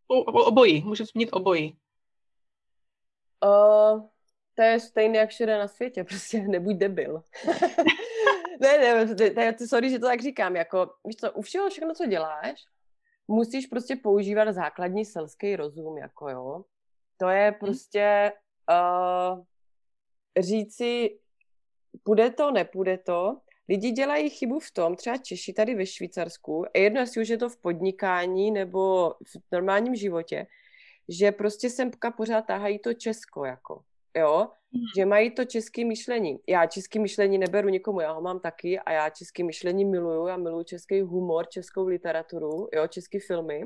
o, o, obojí, můžu zmínit obojí. Uh, to je stejné jak všude na světě, prostě nebuď debil. ne, ne, to, sorry, že to tak říkám, jako, víš co, u všeho všechno, co děláš, musíš prostě používat základní selský rozum, jako jo. To je mhm. prostě uh, říci, půjde to, nepůjde to. Lidi dělají chybu v tom, třeba Češi tady ve Švýcarsku, a jedno jestli už je to v podnikání nebo v normálním životě, že prostě semka pořád tahají to Česko, jako jo, mm. že mají to české myšlení. Já české myšlení neberu nikomu, já ho mám taky a já české myšlení miluju, já miluju český humor, českou literaturu, jo, české filmy,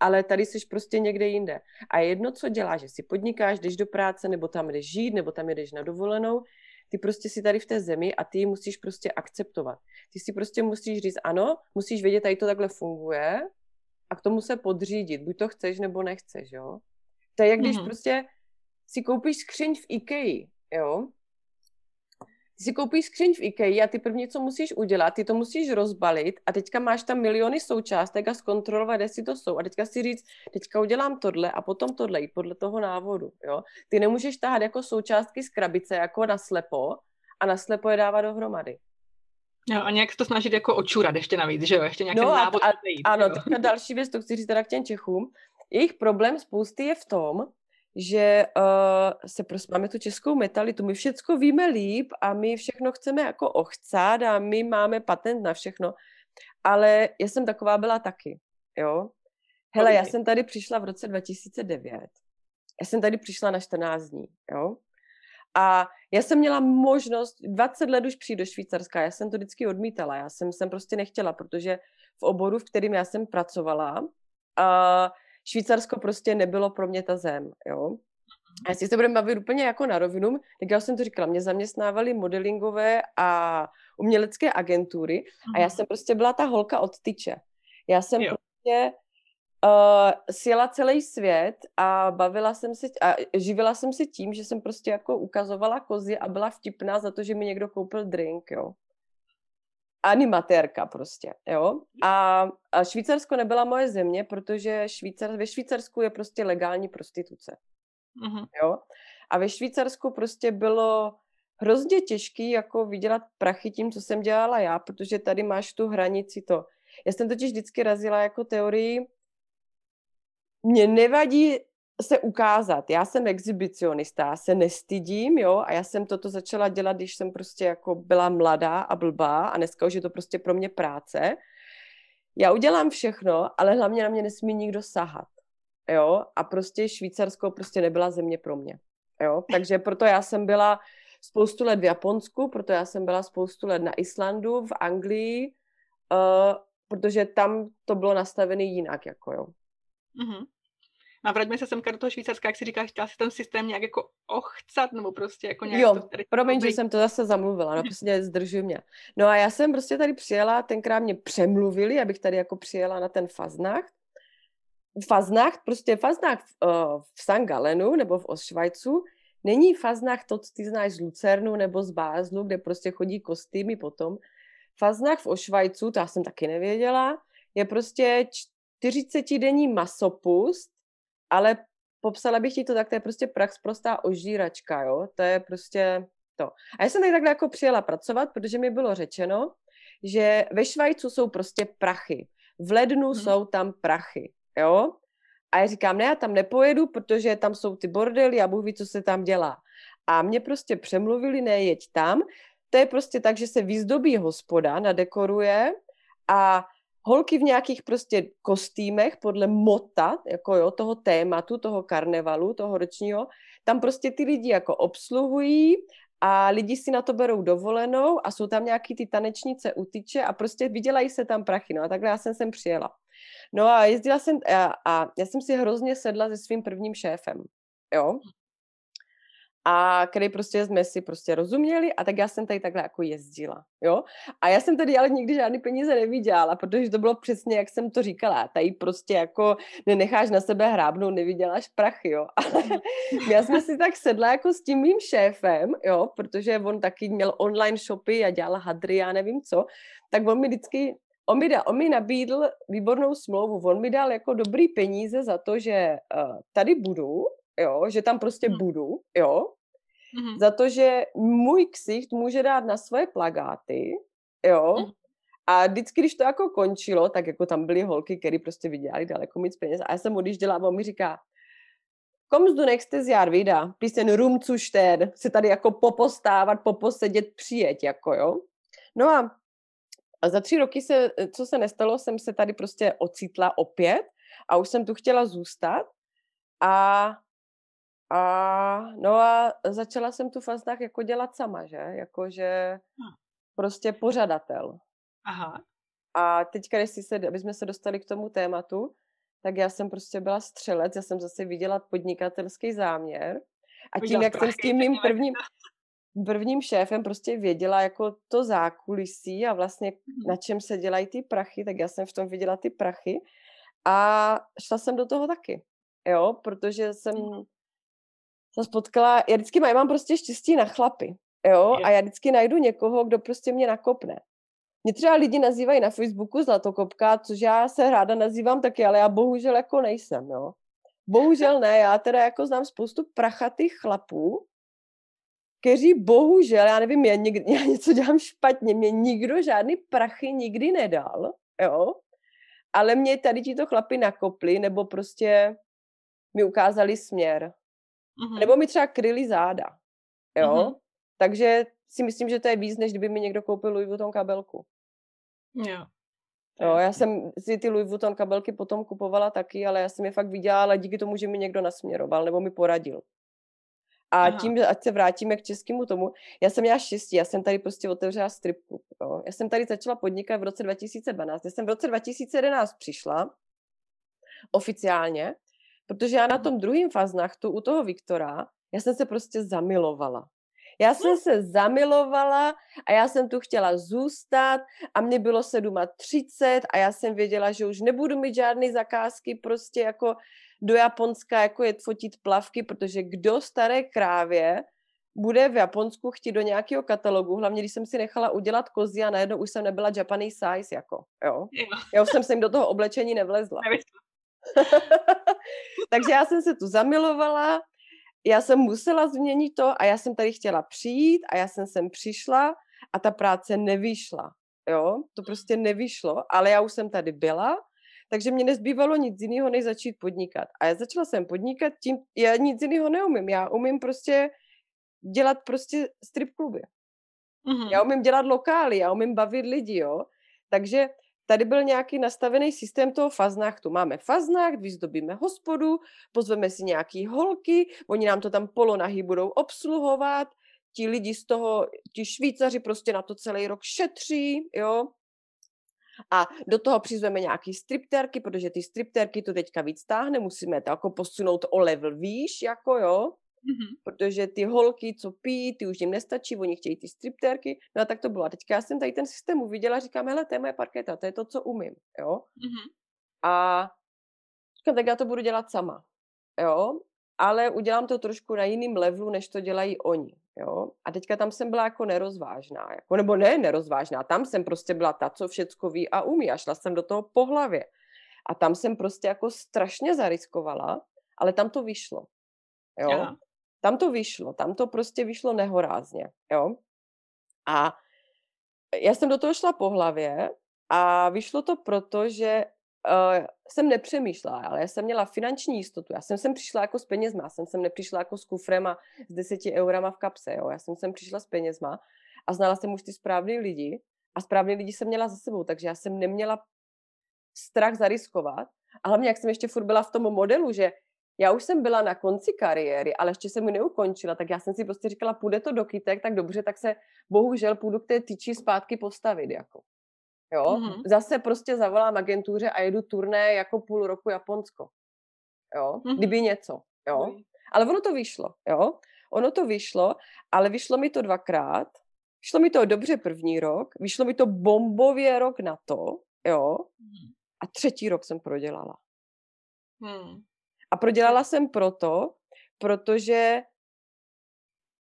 ale tady jsi prostě někde jinde. A jedno, co děláš, že si podnikáš, jdeš do práce, nebo tam jdeš žít, nebo tam jdeš na dovolenou, ty prostě si tady v té zemi a ty ji musíš prostě akceptovat. Ty si prostě musíš říct, ano, musíš vědět, tady to takhle funguje a k tomu se podřídit, buď to chceš, nebo nechceš, jo. To je jak když mm-hmm. prostě si koupíš skřiň v IKEA, jo? Ty si koupíš skřiň v IKEA a ty první, co musíš udělat, ty to musíš rozbalit a teďka máš tam miliony součástek a zkontrolovat, jestli to jsou. A teďka si říct, teďka udělám tohle a potom tohle, jít podle toho návodu, jo? Ty nemůžeš tahat jako součástky z krabice, jako na slepo a na slepo je dávat dohromady. Jo, a nějak to snažit jako očurat ještě navíc, že jo? Ještě nějaký no návod. A, a, ano, teďka další věc, to chci říct teda k těm Čechům. Jejich problém spousty je v tom, že uh, se prostě máme tu českou metalitu, my všecko víme líp a my všechno chceme jako ochcát a my máme patent na všechno, ale já jsem taková byla taky, jo. Hele, já jsem tady přišla v roce 2009. Já jsem tady přišla na 14 dní, jo. A já jsem měla možnost 20 let už přijít do Švýcarska, já jsem to vždycky odmítala, já jsem, jsem prostě nechtěla, protože v oboru, v kterým já jsem pracovala, a Švýcarsko prostě nebylo pro mě ta zem, jo. A jestli se budeme bavit úplně jako na rovinu, tak já jsem to říkala, mě zaměstnávali modelingové a umělecké agentury a já mhm. jsem prostě byla ta holka od tyče. Já jsem jo. prostě uh, sjela celý svět a bavila jsem se, a živila jsem se tím, že jsem prostě jako ukazovala kozy a byla vtipná za to, že mi někdo koupil drink, jo. Animatérka prostě, jo. A, a Švýcarsko nebyla moje země, protože Švýcar, ve Švýcarsku je prostě legální prostituce. Mm-hmm. Jo? A ve Švýcarsku prostě bylo hrozně těžký jako vydělat prachy tím, co jsem dělala já, protože tady máš tu hranici to. Já jsem totiž vždycky razila jako teorii, mě nevadí se ukázat. Já jsem exhibicionista, já se nestydím, jo, a já jsem toto začala dělat, když jsem prostě jako byla mladá a blbá a dneska už je to prostě pro mě práce. Já udělám všechno, ale hlavně na mě nesmí nikdo sahat jo, a prostě Švýcarsko prostě nebyla země pro mě, jo, takže proto já jsem byla spoustu let v Japonsku, proto já jsem byla spoustu let na Islandu, v Anglii, uh, protože tam to bylo nastavené jinak, jako jo. Mm-hmm. A vraťme se semka do toho Švýcarska, jak si říkáš, chtěla si ten systém nějak jako ochcat, nebo prostě jako nějak... Jo, to tady promiň, že jsem to zase zamluvila, no prostě zdržuji mě. No a já jsem prostě tady přijela, tenkrát mě přemluvili, abych tady jako přijela na ten faznacht Faznacht, prostě Faznacht v, uh, v St. Galenu nebo v Osšvajcu není Faznacht to, co ty znáš z Lucernu nebo z Bázlu, kde prostě chodí kostýmy potom. Faznacht v Osšvajcu, to já jsem taky nevěděla, je prostě 40-denní masopust, ale popsala bych ti to tak, to je prostě prax prostá ožíračka, jo, to je prostě to. A já jsem tady takhle jako přijela pracovat, protože mi bylo řečeno, že ve Švajcu jsou prostě prachy. V lednu hmm. jsou tam prachy jo. A já říkám, ne, já tam nepojedu, protože tam jsou ty bordely a Bůh ví, co se tam dělá. A mě prostě přemluvili, ne, jeď tam. To je prostě tak, že se vyzdobí hospoda, nadekoruje a holky v nějakých prostě kostýmech podle mota, jako jo, toho tématu, toho karnevalu, toho ročního, tam prostě ty lidi jako obsluhují a lidi si na to berou dovolenou a jsou tam nějaký ty tanečnice utyče a prostě vydělají se tam prachy. No a takhle já jsem sem přijela. No a jezdila jsem a, a já jsem si hrozně sedla se svým prvním šéfem, jo. A který prostě jsme si prostě rozuměli a tak já jsem tady takhle jako jezdila, jo. A já jsem tady ale nikdy žádný peníze neviděla, protože to bylo přesně, jak jsem to říkala. Tady prostě jako nenecháš na sebe hrábnout, nevyděláš prachy, jo. Ale já jsem si tak sedla jako s tím mým šéfem, jo, protože on taky měl online shopy a dělal hadry, já nevím co, tak on mi vždycky on mi, dal, on mi nabídl výbornou smlouvu, on mi dal jako dobrý peníze za to, že uh, tady budu, jo, že tam prostě hmm. budu, jo, hmm. za to, že můj ksicht může dát na svoje plagáty, jo, hmm. a vždycky, když to jako končilo, tak jako tam byly holky, které prostě vydělali daleko víc peněz a já jsem odjížděla a on mi říká, kommst du nächstes Jahr wieder? Bisschen rumzuštern, se tady jako popostávat, poposedět, přijet, jako jo. No a a za tři roky, se, co se nestalo, jsem se tady prostě ocitla opět a už jsem tu chtěla zůstat. A, a no a začala jsem tu fastnach jako dělat sama, že? Jakože hm. prostě pořadatel. Aha. A teďka, jestli se, aby jsme se dostali k tomu tématu, tak já jsem prostě byla střelec, já jsem zase viděla podnikatelský záměr. A tím, jak jsem s tím mým prvním, prvním šéfem prostě věděla jako to zákulisí a vlastně mm. na čem se dělají ty prachy, tak já jsem v tom viděla ty prachy a šla jsem do toho taky, jo, protože jsem se spotkala, já vždycky mám, mám prostě štěstí na chlapy, jo, a já vždycky najdu někoho, kdo prostě mě nakopne. Mě třeba lidi nazývají na Facebooku zlatokopka, což já se ráda nazývám taky, ale já bohužel jako nejsem, jo. Bohužel ne, já teda jako znám spoustu prachatých chlapů, kteří bohužel, já nevím, já, někdy, já něco dělám špatně, mě nikdo žádný prachy nikdy nedal, jo, ale mě tady ti to chlapi nakopli, nebo prostě mi ukázali směr. Mm-hmm. Nebo mi třeba kryli záda, jo. Mm-hmm. Takže si myslím, že to je víc, než kdyby mi někdo koupil Louis Vuitton kabelku. Jo. Jo, já jsem si ty Louis Vuitton kabelky potom kupovala taky, ale já jsem je fakt viděla, ale díky tomu, že mi někdo nasměroval nebo mi poradil. A Aha. tím, ať se vrátíme k českému tomu, já jsem měla štěstí, já jsem tady prostě otevřela strip club. Jo. Já jsem tady začala podnikat v roce 2012. Já jsem v roce 2011 přišla oficiálně, protože já na tom druhém faznachtu u toho Viktora, já jsem se prostě zamilovala. Já jsem se zamilovala a já jsem tu chtěla zůstat a mě bylo 37 a já jsem věděla, že už nebudu mít žádné zakázky prostě jako do Japonska, jako je fotit plavky, protože kdo staré krávě bude v Japonsku chtít do nějakého katalogu, hlavně když jsem si nechala udělat kozy a najednou už jsem nebyla Japanese size, jako, jo. jo. Já už jsem se jim do toho oblečení nevlezla. Takže já jsem se tu zamilovala, já jsem musela změnit to a já jsem tady chtěla přijít a já jsem sem přišla a ta práce nevyšla. Jo, to prostě nevyšlo, ale já už jsem tady byla, takže mě nezbývalo nic jiného, než začít podnikat. A já začala jsem podnikat tím, já nic jiného neumím. Já umím prostě dělat prostě strip kluby. Mm-hmm. Já umím dělat lokály, já umím bavit lidi, jo. Takže tady byl nějaký nastavený systém toho faznachtu. Máme faznacht, vyzdobíme hospodu, pozveme si nějaký holky, oni nám to tam polonahy budou obsluhovat, ti lidi z toho, ti švýcaři prostě na to celý rok šetří, jo. A do toho přizveme nějaký stripterky, protože ty stripterky to teďka víc táhne, musíme to jako posunout o level výš, jako jo. Mm-hmm. Protože ty holky, co pijí, ty už jim nestačí, oni chtějí ty stripterky. No a tak to bylo. A teďka já jsem tady ten systém uviděla říkám, hele, to je moje parketa, to je to, co umím, jo. Mm-hmm. A říkám, tak já to budu dělat sama, jo. Ale udělám to trošku na jiným levelu, než to dělají oni, jo. A teďka tam jsem byla jako nerozvážná, jako, nebo ne nerozvážná, tam jsem prostě byla ta, co všecko ví a umí a šla jsem do toho po hlavě. A tam jsem prostě jako strašně zariskovala, ale tam to vyšlo. Jo? Aha. Tam to vyšlo, tam to prostě vyšlo nehorázně, jo. A já jsem do toho šla po hlavě a vyšlo to proto, že uh, jsem nepřemýšlela, ale já jsem měla finanční jistotu. Já jsem sem přišla jako s penězma, já jsem sem nepřišla jako s kufrem a s deseti eurama v kapse, jo. Já jsem sem přišla s penězma a znala jsem už ty správný lidi a správný lidi jsem měla za sebou, takže já jsem neměla strach zariskovat. A hlavně, jak jsem ještě furt byla v tom modelu, že já už jsem byla na konci kariéry, ale ještě jsem mi neukončila, tak já jsem si prostě říkala, půjde to do kytek, tak dobře, tak se bohužel půjdu k té tyči zpátky postavit, jako. Jo, mm-hmm. zase prostě zavolám agentuře a jedu turné jako půl roku Japonsko. Jo, mm-hmm. kdyby něco, jo. Mm-hmm. Ale ono to vyšlo, jo. Ono to vyšlo, ale vyšlo mi to dvakrát. Vyšlo mi to dobře první rok, vyšlo mi to bombově rok na to, jo. Mm-hmm. A třetí rok jsem prodělala. Mm. A prodělala jsem proto, protože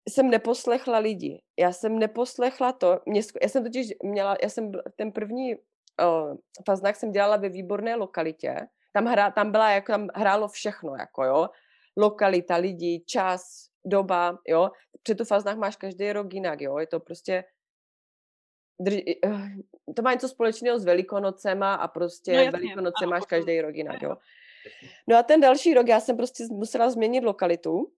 jsem neposlechla lidi. Já jsem neposlechla to, mě, já jsem totiž měla, já jsem ten první uh, faznák jsem dělala ve výborné lokalitě, tam, hra, tam byla, jako tam hrálo všechno, jako jo, lokalita, lidi, čas, doba, jo, před tu faznách máš každý rok jinak, jo, je to prostě drž, uh, to má něco společného s Velikonocema a prostě no, Velikonoce máš každý rok jinak, jo. No a ten další rok já jsem prostě musela změnit lokalitu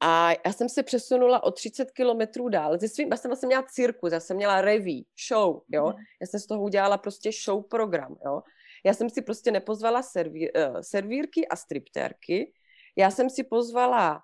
a já jsem se přesunula o 30 kilometrů dál. Ze svým, já jsem vlastně měla cirkus, já jsem měla reví, show, jo. Mm. Já jsem z toho udělala prostě show program, jo. Já jsem si prostě nepozvala serví, uh, servírky a striptérky, já jsem si pozvala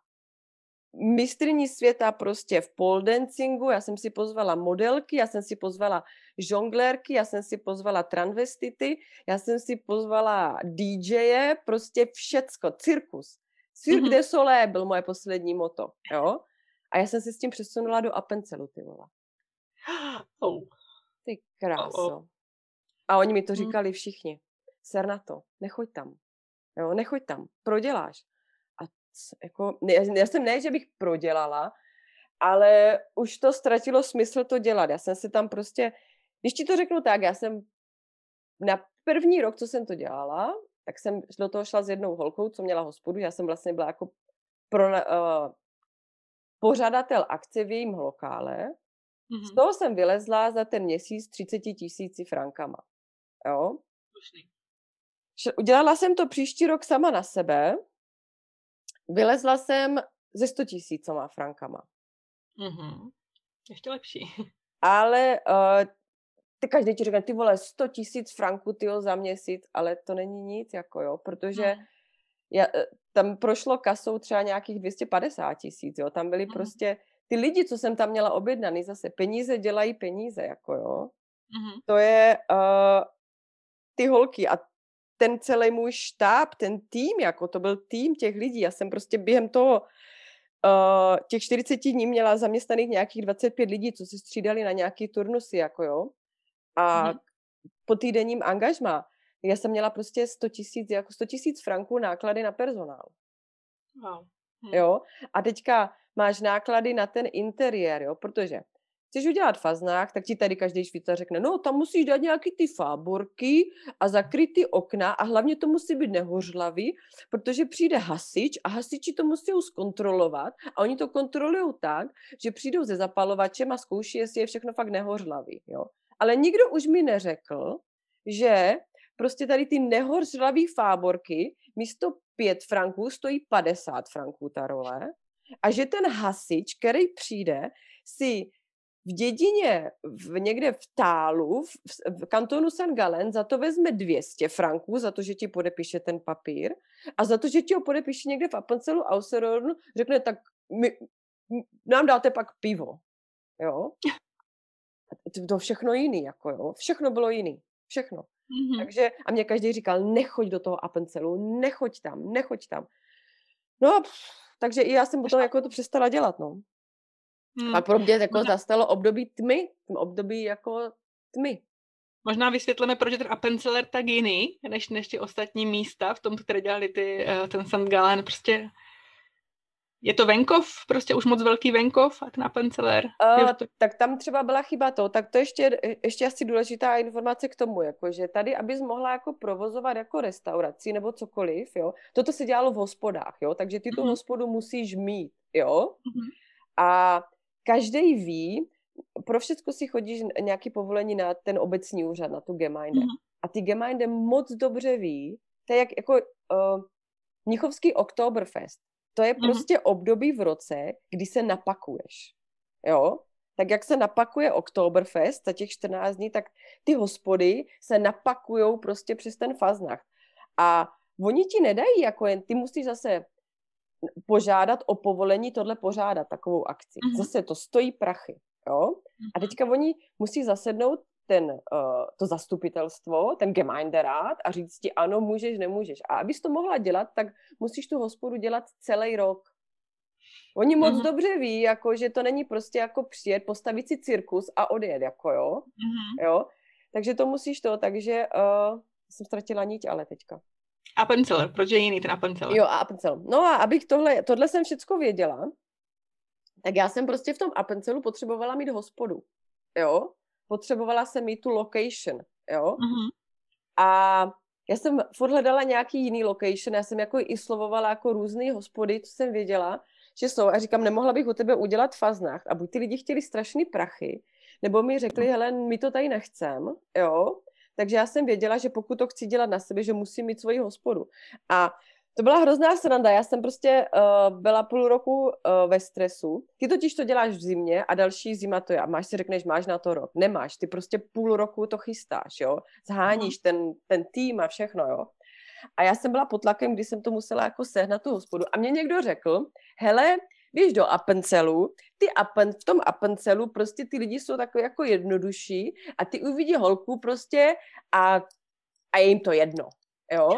mistrní světa prostě v pole dancingu, já jsem si pozvala modelky, já jsem si pozvala žonglérky, já jsem si pozvala transvestity, já jsem si pozvala DJe, prostě všecko, cirkus. Cirque mm-hmm. de Soleil byl moje poslední moto, jo? A já jsem si s tím přesunula do Appenzelu, ty vole. Oh. Ty kráso. Oh, oh. A oni mi to mhm. říkali všichni. Ser na to, nechoď tam. Jo, nechoď tam, proděláš jako, ne, já jsem ne, že bych prodělala, ale už to ztratilo smysl to dělat. Já jsem si tam prostě, když ti to řeknu tak, já jsem na první rok, co jsem to dělala, tak jsem do toho šla s jednou holkou, co měla hospodu. Já jsem vlastně byla jako pro, uh, pořadatel akce v jejím lokále. Mm-hmm. Z toho jsem vylezla za ten měsíc 30 tisíci frankama. Jo? Udělala jsem to příští rok sama na sebe Vylezla jsem ze 100 tisícoma frankama. Mm-hmm. Ještě lepší. Ale uh, ty každý ti říká, ty vole, 100 tisíc franků tyjo, za měsíc, ale to není nic, jako jo, protože mm. já, eh, tam prošlo kasou třeba nějakých 250 tisíc, jo. Tam byly mm. prostě ty lidi, co jsem tam měla objednaný, zase peníze dělají peníze, jako jo. Mm. To je uh, ty holky a ten celý můj štáb, ten tým, jako to byl tým těch lidí. Já jsem prostě během toho uh, těch 40 dní měla zaměstnaných nějakých 25 lidí, co se střídali na nějaký turnusy, jako jo. A mm. po týdenním angažmá já jsem měla prostě 100 tisíc, jako 100 tisíc franků náklady na personál. Wow. Hm. Jo? A teďka máš náklady na ten interiér, jo? protože chceš udělat faznák, tak ti tady každý švýcar řekne, no tam musíš dát nějaký ty fáborky a zakryt ty okna a hlavně to musí být nehořlavý, protože přijde hasič a hasiči to musí zkontrolovat a oni to kontrolují tak, že přijdou ze zapalovačem a zkouší, jestli je všechno fakt nehořlavý. Jo? Ale nikdo už mi neřekl, že prostě tady ty nehořlavý fáborky místo 5 franků stojí 50 franků ta role a že ten hasič, který přijde, si v dědině, v, někde v Tálu, v, v kantonu San Galen, za to vezme 200 franků, za to, že ti podepíše ten papír a za to, že ti ho podepíše někde v Appenzelu Ausserrhoden, řekne, tak my, nám dáte pak pivo. Jo? To všechno jiný, jako jo. Všechno bylo jiný. Všechno. Mm-hmm. Takže, a mě každý říkal, nechoď do toho Appenzelu, nechoď tam, nechoď tam. No a takže i já jsem potom jako to přestala dělat, no. Hmm. A pro mě jako Možná... zastalo období tmy, období jako tmy. Možná vysvětlíme, proč je ten Appenzeller tak jiný, než, než ty ostatní místa v tom, které dělali ty, eh, ten St. Gallen. Prostě je to venkov, prostě už moc velký venkov a ten Appenzeller? Uh, to... Tak tam třeba byla chyba to, tak to ještě, ještě asi důležitá informace k tomu, jako že tady, abys mohla jako provozovat jako restauraci nebo cokoliv, jo, toto se dělalo v hospodách, jo, takže ty tu uh-huh. hospodu musíš mít, jo, uh-huh. a každý ví, pro všechno si chodíš nějaký povolení na ten obecní úřad, na tu Gemeinde. Uh-huh. A ty Gemeinde moc dobře ví, to je jak jako uh, Mnichovský Oktoberfest to je mhm. prostě mm-hmm. období v roce, kdy se napakuješ. Jo? Tak jak se napakuje Oktoberfest za těch 14 dní, tak ty hospody se napakujou prostě přes ten faznach. A oni ti nedají jako jen, ty musíš zase požádat o povolení tohle pořádat, takovou akci. Mm-hmm. Zase to stojí prachy. Jo? A mhm. teďka oni musí zasednout ten, uh, to zastupitelstvo, ten Gemeinderat a říct ti ano, můžeš, nemůžeš. A abys to mohla dělat, tak musíš tu hospodu dělat celý rok. Oni moc mm-hmm. dobře ví, jako, že to není prostě jako přijet, postavit si cirkus a odjet, jako jo. Mm-hmm. jo? Takže to musíš to, takže uh, jsem ztratila niť, ale teďka. Appenzell, proč je jiný ten Appenzell? Jo, a Appenzell. No a abych tohle, tohle jsem všecko věděla, tak já jsem prostě v tom Appenzellu potřebovala mít hospodu. Jo? potřebovala jsem mít tu location, jo. Mm-hmm. A já jsem furt hledala nějaký jiný location, já jsem jako i slovovala jako různé hospody, co jsem věděla, že jsou. A říkám, nemohla bych u tebe udělat faznách. A buď ty lidi chtěli strašný prachy, nebo mi řekli, hele, my to tady nechcem, jo. Takže já jsem věděla, že pokud to chci dělat na sebe, že musím mít svoji hospodu. A to byla hrozná sranda. Já jsem prostě uh, byla půl roku uh, ve stresu. Ty totiž to děláš v zimě a další zima to je. A máš si řekneš, máš na to rok. Nemáš. Ty prostě půl roku to chystáš, jo. Zháníš ten, ten tým a všechno, jo. A já jsem byla pod tlakem, když jsem to musela jako sehnat tu hospodu. A mě někdo řekl, hele, běž do Appenzelu, ty Appen, v tom Appenzelu prostě ty lidi jsou takové jako jednodušší a ty uvidí holku prostě a, a je jim to jedno, jo.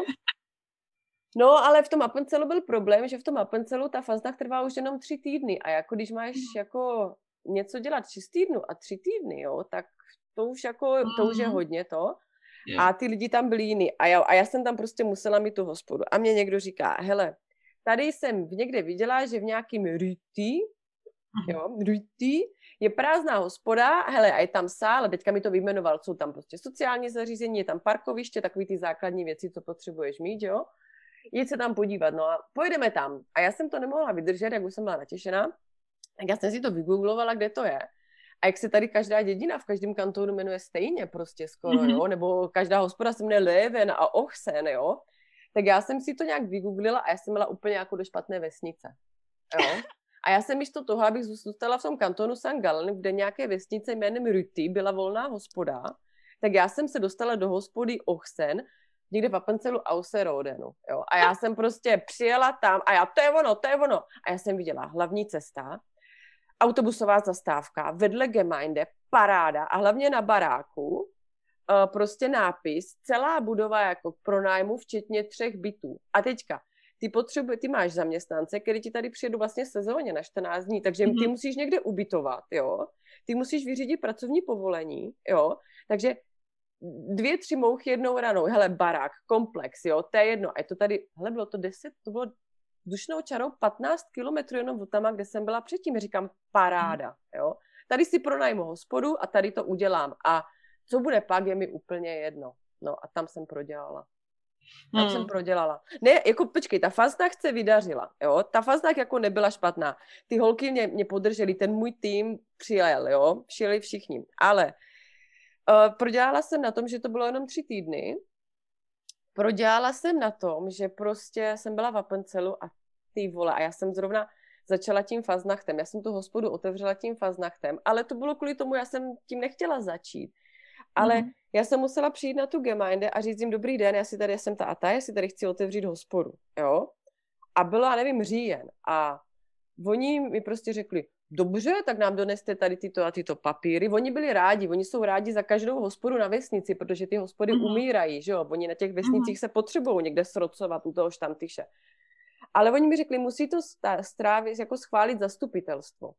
No, ale v tom Appenzelu byl problém, že v tom Appenzelu ta faznach trvá už jenom tři týdny a jako když máš mm. jako něco dělat šest týdnů a tři týdny, jo, tak to už jako, to už je mm. hodně to. A ty lidi tam byli jiný. A já, a já jsem tam prostě musela mít tu hospodu. A mě někdo říká, hele, tady jsem někde viděla, že v nějakým Rüti, mhm. jo, Rüti, je prázdná hospoda, hele, a je tam sál, a teďka mi to vyjmenoval, jsou tam prostě sociální zařízení, je tam parkoviště, takový ty základní věci, co potřebuješ mít, jo jít se tam podívat, no a pojedeme tam. A já jsem to nemohla vydržet, jak už jsem byla natěšená, tak já jsem si to vygooglovala, kde to je. A jak se tady každá dědina v každém kantonu jmenuje stejně prostě skoro, mm-hmm. jo, nebo každá hospoda se jmenuje Leven a Ochsen, jo, tak já jsem si to nějak vygooglila a já jsem byla úplně jako do špatné vesnice, jo. A já jsem místo toho, abych zůstala v tom kantonu St. Gallen, kde nějaké vesnice jménem Ruty byla volná hospoda, tak já jsem se dostala do hospody Ochsen, někde v Appenzelu Ausserrodenu, jo. A já jsem prostě přijela tam a já, to je ono, to je ono. A já jsem viděla hlavní cesta, autobusová zastávka, vedle Gemeinde, paráda a hlavně na baráku uh, prostě nápis, celá budova jako pro nájmu, včetně třech bytů. A teďka, ty potřebuje, ty máš zaměstnance, který ti tady přijedu vlastně sezóně na 14 dní, takže mm-hmm. ty musíš někde ubytovat, jo. Ty musíš vyřídit pracovní povolení, jo. Takže dvě, tři mouchy jednou ranou, hele, barák, komplex, jo, to je jedno. A je to tady, hele, bylo to 10, to bylo vzdušnou čarou 15 kilometrů jenom od tam, kde jsem byla předtím. Říkám, paráda, jo. Tady si pronajmu hospodu a tady to udělám. A co bude pak, je mi úplně jedno. No a tam jsem prodělala. Tam hmm. jsem prodělala. Ne, jako počkej, ta Faznach se vydařila, jo, ta Faznach jako nebyla špatná. Ty holky mě, mě podrželi, ten můj tým přijel, jo, přijeli všichni. Ale uh, prodělala jsem na tom, že to bylo jenom tři týdny. Prodělala jsem na tom, že prostě jsem byla v Apencelu a ty vole, a já jsem zrovna začala tím faznachtem. Já jsem tu hospodu otevřela tím faznachtem, ale to bylo kvůli tomu, já jsem tím nechtěla začít. Ale mm. já jsem musela přijít na tu Gemeinde a říct jim, dobrý den, já si tady jsem ta a ta, já si tady chci otevřít hospodu, jo. A bylo, já nevím, říjen. A oni mi prostě řekli, dobře, tak nám doneste tady tyto a tyto papíry. Oni byli rádi, oni jsou rádi za každou hospodu na vesnici, protože ty hospody mm. umírají, že jo. Oni na těch vesnicích mm. se potřebují někde srocovat u toho štantyše. Ale oni mi řekli, musí to strávit, jako schválit zastupitelstvo.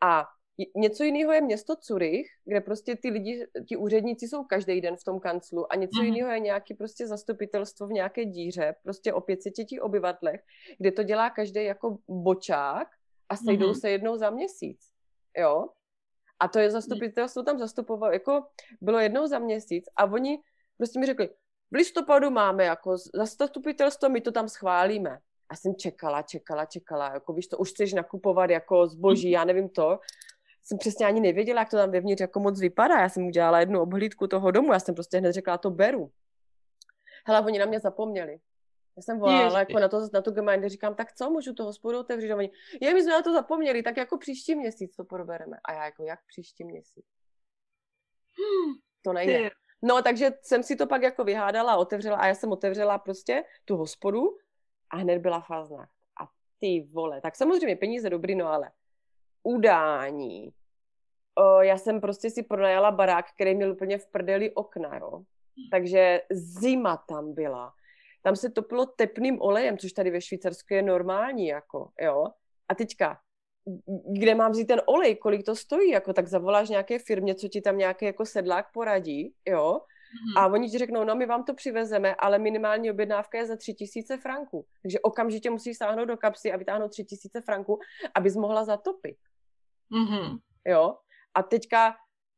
A něco jiného je město Curych, kde prostě ty lidi, ti úředníci jsou každý den v tom kanclu a něco mm. jiného je nějaký prostě zastupitelstvo v nějaké díře, prostě o 500 obyvatlech, kde to dělá každý jako bočák a sejdou mm. se jednou za měsíc. Jo? A to je zastupitelstvo tam zastupovalo, jako bylo jednou za měsíc a oni prostě mi řekli, v listopadu máme jako zastupitelstvo, my to tam schválíme. A jsem čekala, čekala, čekala, jako víš, to už chceš nakupovat jako zboží, mhm. já nevím to. Jsem přesně ani nevěděla, jak to tam vevnitř jako moc vypadá. Já jsem udělala jednu obhlídku toho domu, já jsem prostě hned řekla, to beru. Hele, oni na mě zapomněli. Já jsem volala jako na, to, na tu gemeinde, říkám, tak co, můžu to hospodu otevřít? A oni, je, my jsme na to zapomněli, tak jako příští měsíc to probereme. A já jako, jak příští měsíc? Hmm, to nejde. No, takže jsem si to pak jako vyhádala, otevřela a já jsem otevřela prostě tu hospodu a hned byla fázna. A ty vole, tak samozřejmě peníze dobrý, no ale udání. O, já jsem prostě si pronajala barák, který měl úplně v prdeli okna, jo. Takže zima tam byla. Tam se topilo tepným olejem, což tady ve Švýcarsku je normální, jako, jo. A teďka, kde mám vzít ten olej, kolik to stojí, jako tak zavoláš nějaké firmě, co ti tam nějaký jako sedlák poradí, jo, Mm-hmm. A oni ti řeknou, no my vám to přivezeme, ale minimální objednávka je za tři tisíce franků. Takže okamžitě musíš sáhnout do kapsy a vytáhnout tři tisíce franků, abys mohla zatopit. Mm-hmm. Jo? A teďka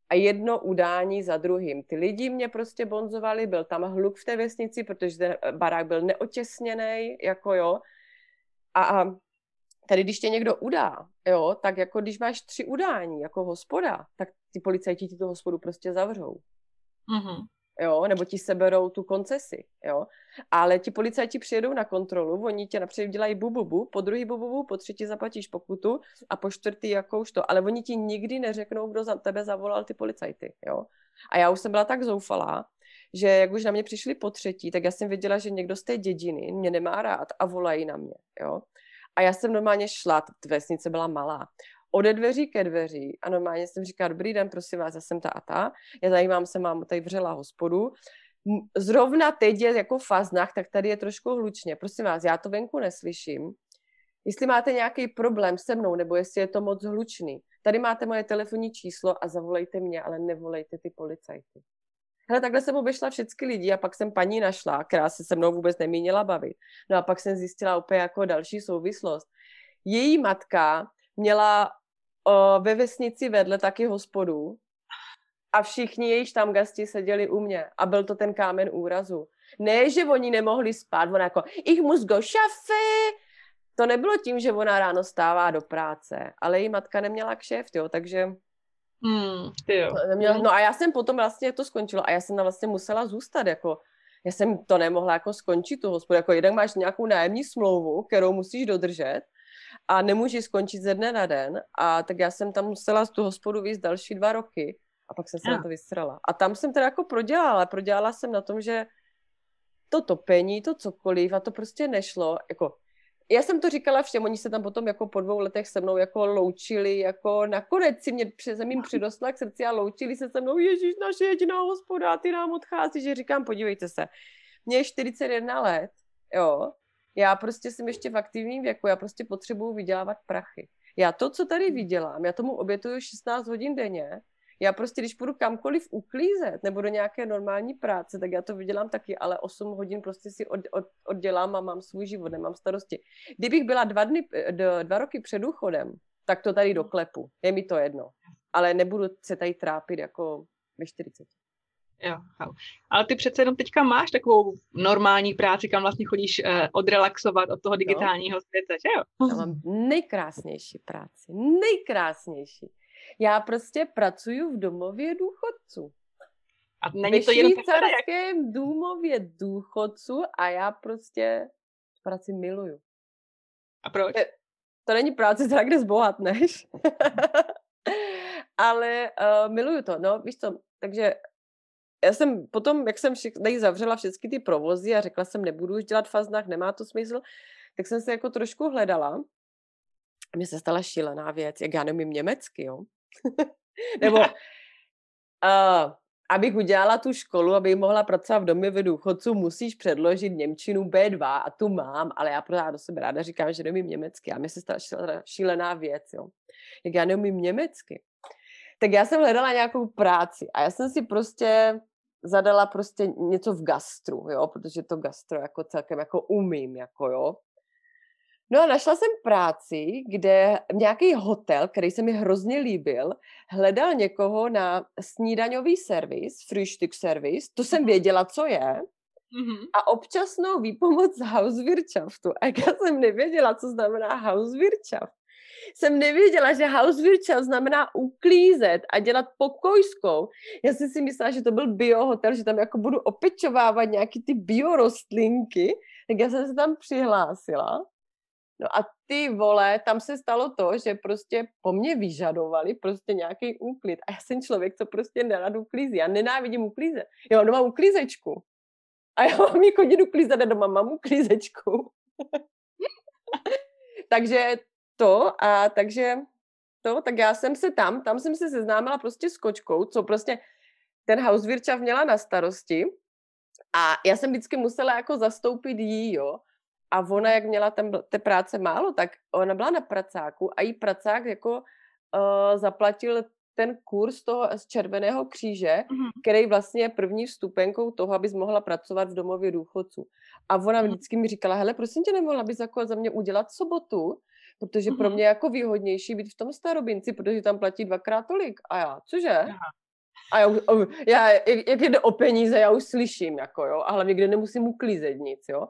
a jedno udání za druhým. Ty lidi mě prostě bonzovali, byl tam hluk v té vesnici, protože ten barák byl neotěsněný, jako jo. A, a tady, když tě někdo udá, jo, tak jako když máš tři udání jako hospoda, tak ty policajti ti tu hospodu prostě zavřou. Mm-hmm jo, nebo ti seberou tu koncesi, jo. Ale ti policajti přijedou na kontrolu, oni tě napřed dělají bububu, po druhý bububu, po třetí zaplatíš pokutu a po čtvrtý jakouž to, ale oni ti nikdy neřeknou, kdo za tebe zavolal ty policajty, jo. A já už jsem byla tak zoufalá, že jak už na mě přišli po třetí, tak já jsem věděla, že někdo z té dědiny mě nemá rád a volají na mě, jo. A já jsem normálně šla, ta vesnice byla malá ode dveří ke dveří a normálně jsem říkala, dobrý den, prosím vás, já jsem ta a ta, já zajímám se, mám tady vřela hospodu, zrovna teď je jako faznach, tak tady je trošku hlučně, prosím vás, já to venku neslyším, jestli máte nějaký problém se mnou, nebo jestli je to moc hlučný, tady máte moje telefonní číslo a zavolejte mě, ale nevolejte ty policajty. Hele, takhle jsem obešla všechny lidi a pak jsem paní našla, která se se mnou vůbec nemínila bavit. No a pak jsem zjistila úplně jako další souvislost. Její matka měla o, ve vesnici vedle taky hospodu a všichni její gasti seděli u mě a byl to ten kámen úrazu. Ne, že oni nemohli spát, ona jako, ich muss go šafy. To nebylo tím, že ona ráno stává do práce, ale její matka neměla kšeft, jo, takže... Hmm, jo. Neměla, no a já jsem potom vlastně to skončilo a já jsem tam vlastně musela zůstat, jako já jsem to nemohla jako skončit tu hospodu, jako jeden máš nějakou nájemní smlouvu, kterou musíš dodržet a nemůžu skončit ze dne na den. A tak já jsem tam musela z tu hospodu víc další dva roky a pak jsem se ja. na to vysrala. A tam jsem teda jako prodělala, prodělala jsem na tom, že to topení, to cokoliv a to prostě nešlo, jako já jsem to říkala všem, oni se tam potom jako po dvou letech se mnou jako loučili, jako nakonec si mě přes mým přidostla k srdci a loučili se se mnou, Ježíš, naše jediná hospoda, ty nám odchází, že říkám, podívejte se, mě je 41 let, jo, já prostě jsem ještě v aktivním věku, já prostě potřebuju vydělávat prachy. Já to, co tady vydělám, já tomu obětuju 16 hodin denně, já prostě, když půjdu kamkoliv uklízet nebo do nějaké normální práce, tak já to vydělám taky, ale 8 hodin prostě si od, od, oddělám a mám svůj život, nemám starosti. Kdybych byla dva, dny, dva roky před důchodem, tak to tady doklepu. Je mi to jedno. Ale nebudu se tady trápit jako ve 40. Jo, jo. Ale ty přece jenom teďka máš takovou normální práci, kam vlastně chodíš eh, odrelaxovat od toho digitálního světa, že jo? Já mám nejkrásnější práci, nejkrásnější. Já prostě pracuji v domově důchodců. A není to jenom švýcarském domově důchodců a já prostě práci miluju. A proč? To není práce, teda kde zbohatneš. Ale uh, miluju to, no, víš co, takže já jsem potom, jak jsem tady zavřela všechny ty provozy a řekla jsem, nebudu už dělat faznách, nemá to smysl, tak jsem se jako trošku hledala. Mně se stala šílená věc, jak já nemím německy, jo. Nebo uh, abych udělala tu školu, abych mohla pracovat v domě ve důchodců, musíš předložit Němčinu B2 a tu mám, ale já pořád do sebe ráda říkám, že nemím německy. A mi se stala šílená věc, jo. Jak já neumím německy. Tak já jsem hledala nějakou práci a já jsem si prostě zadala prostě něco v gastru, jo, protože to gastro jako celkem jako umím, jako jo. No a našla jsem práci, kde nějaký hotel, který se mi hrozně líbil, hledal někoho na snídaňový servis, frühstück servis, to jsem mhm. věděla, co je, mm-hmm. a občasnou výpomoc z Hauswirtschaftu. A já jsem nevěděla, co znamená Hauswirtschaft, jsem nevěděla, že Hauswirtschaft znamená uklízet a dělat pokojskou. Já jsem si myslela, že to byl biohotel, že tam jako budu opečovávat nějaký ty biorostlinky, tak já jsem se tam přihlásila No a ty vole, tam se stalo to, že prostě po mně vyžadovali prostě nějaký úklid. A já jsem člověk, co prostě nerad uklízí. Já nenávidím uklízet. Já mám doma uklízečku. A já mám jí chodit uklízet a doma mám uklízečku. takže to a takže to, tak já jsem se tam, tam jsem se seznámila prostě s kočkou, co prostě ten Hauswirtschaft měla na starosti a já jsem vždycky musela jako zastoupit jí, jo. A ona, jak měla tam té práce málo, tak ona byla na pracáku a jí pracák jako uh, zaplatil ten kurz toho z Červeného kříže, mm-hmm. který vlastně je první vstupenkou toho, abys mohla pracovat v domově důchodců. A ona mm-hmm. vždycky mi říkala, hele, prosím tě, nemohla bys jako za mě udělat sobotu, protože mm-hmm. pro mě je jako výhodnější být v tom starobinci, protože tam platí dvakrát tolik. A já, cože? Aha. A já, já, jak jde o peníze, já už slyším, jako jo, a hlavně kde nemusím uklízet nic, jo.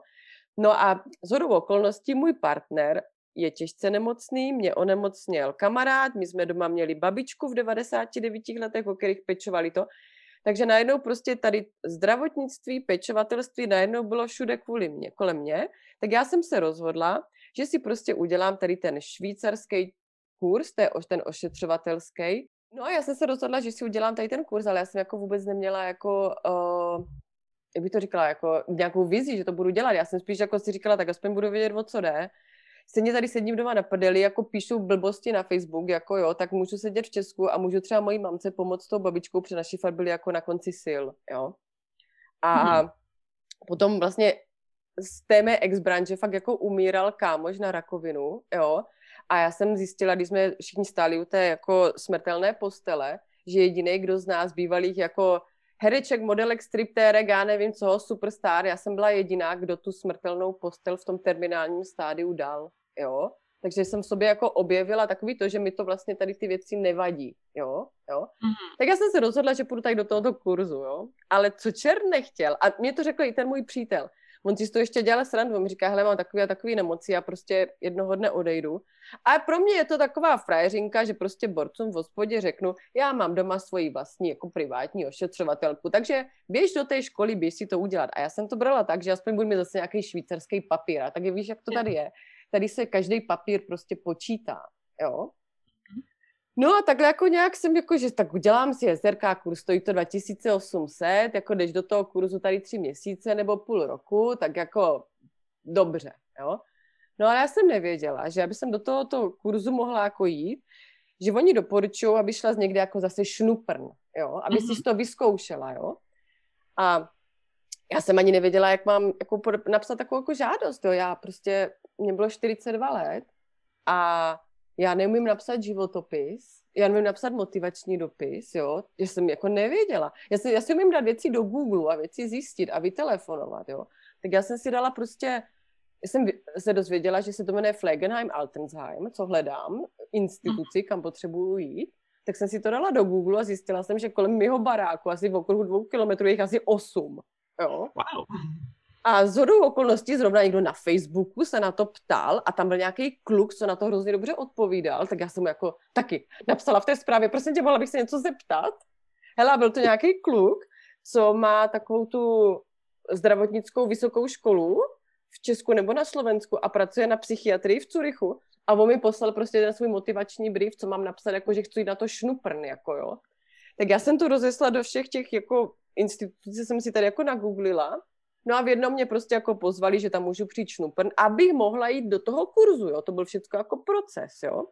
No a z okolností můj partner je těžce nemocný, mě onemocněl kamarád, my jsme doma měli babičku v 99 letech, o kterých pečovali to. Takže najednou prostě tady zdravotnictví, pečovatelství najednou bylo všude kvůli mě, kolem mě. Tak já jsem se rozhodla, že si prostě udělám tady ten švýcarský kurz, ten ošetřovatelský. No a já jsem se rozhodla, že si udělám tady ten kurz, ale já jsem jako vůbec neměla jako uh, jak bych to říkala, jako nějakou vizi, že to budu dělat. Já jsem spíš jako si říkala, tak aspoň budu vědět, o co jde. Stejně tady sedím doma na prdeli, jako píšu blbosti na Facebook, jako jo, tak můžu sedět v Česku a můžu třeba mojí mamce pomoct s tou babičkou, protože naši fakt byli jako na konci sil, jo. A hmm. potom vlastně z té mé ex-branže fakt jako umíral kámoš na rakovinu, jo. A já jsem zjistila, když jsme všichni stáli u té jako smrtelné postele, že jediný, kdo z nás bývalých jako hereček, modelek, striptérek, já nevím co, superstar, já jsem byla jediná, kdo tu smrtelnou postel v tom terminálním stádiu dal, jo. Takže jsem v sobě jako objevila takový to, že mi to vlastně tady ty věci nevadí, jo, jo. Mm-hmm. Tak já jsem se rozhodla, že půjdu tady do tohoto kurzu, jo. Ale co čert nechtěl, a mě to řekl i ten můj přítel, On si to ještě dělal srandu, on mi říká, hele, mám takový a takový nemoci, já prostě jednoho dne odejdu. A pro mě je to taková frajeřinka, že prostě borcům v hospodě řeknu, já mám doma svoji vlastní jako privátní ošetřovatelku, takže běž do té školy, běž si to udělat. A já jsem to brala tak, že aspoň budu mít zase nějaký švýcarský papír. A tak víš, jak to tady je. Tady se každý papír prostě počítá, jo. No a takhle jako nějak jsem jako, že tak udělám si SRK kurz, stojí to 2800, jako jdeš do toho kurzu tady tři měsíce nebo půl roku, tak jako dobře, jo. No ale já jsem nevěděla, že aby jsem do tohoto kurzu mohla jako jít, že oni doporučují, aby šla z někde jako zase šnuprn, jo, aby mm-hmm. si to vyzkoušela, jo. A já jsem ani nevěděla, jak mám jako napsat takovou jako žádost, jo. Já prostě, mě bylo 42 let a já neumím napsat životopis, já neumím napsat motivační dopis, jo, já jsem jako nevěděla. Já si, já si umím dát věci do Google a věci zjistit a vytelefonovat, jo. Tak já jsem si dala prostě, já jsem se dozvěděla, že se to jmenuje Flegenheim Altensheim, co hledám, instituci, kam potřebuju jít, tak jsem si to dala do Google a zjistila jsem, že kolem mého baráku, asi v okruhu dvou kilometrů, je asi osm. Jo? Wow. A z hodou okolností zrovna někdo na Facebooku se na to ptal a tam byl nějaký kluk, co na to hrozně dobře odpovídal, tak já jsem mu jako taky napsala v té zprávě, prosím tě, mohla bych se něco zeptat? Hele, byl to nějaký kluk, co má takovou tu zdravotnickou vysokou školu v Česku nebo na Slovensku a pracuje na psychiatrii v Curychu a on mi poslal prostě ten svůj motivační brief, co mám napsat, jako že chci jít na to šnuprn, jako jo. Tak já jsem to rozesla do všech těch jako institucí, jsem si tady jako nagooglila No a v jednom mě prostě jako pozvali, že tam můžu přijít šnuprn, abych mohla jít do toho kurzu, jo. To byl všechno jako proces, jo.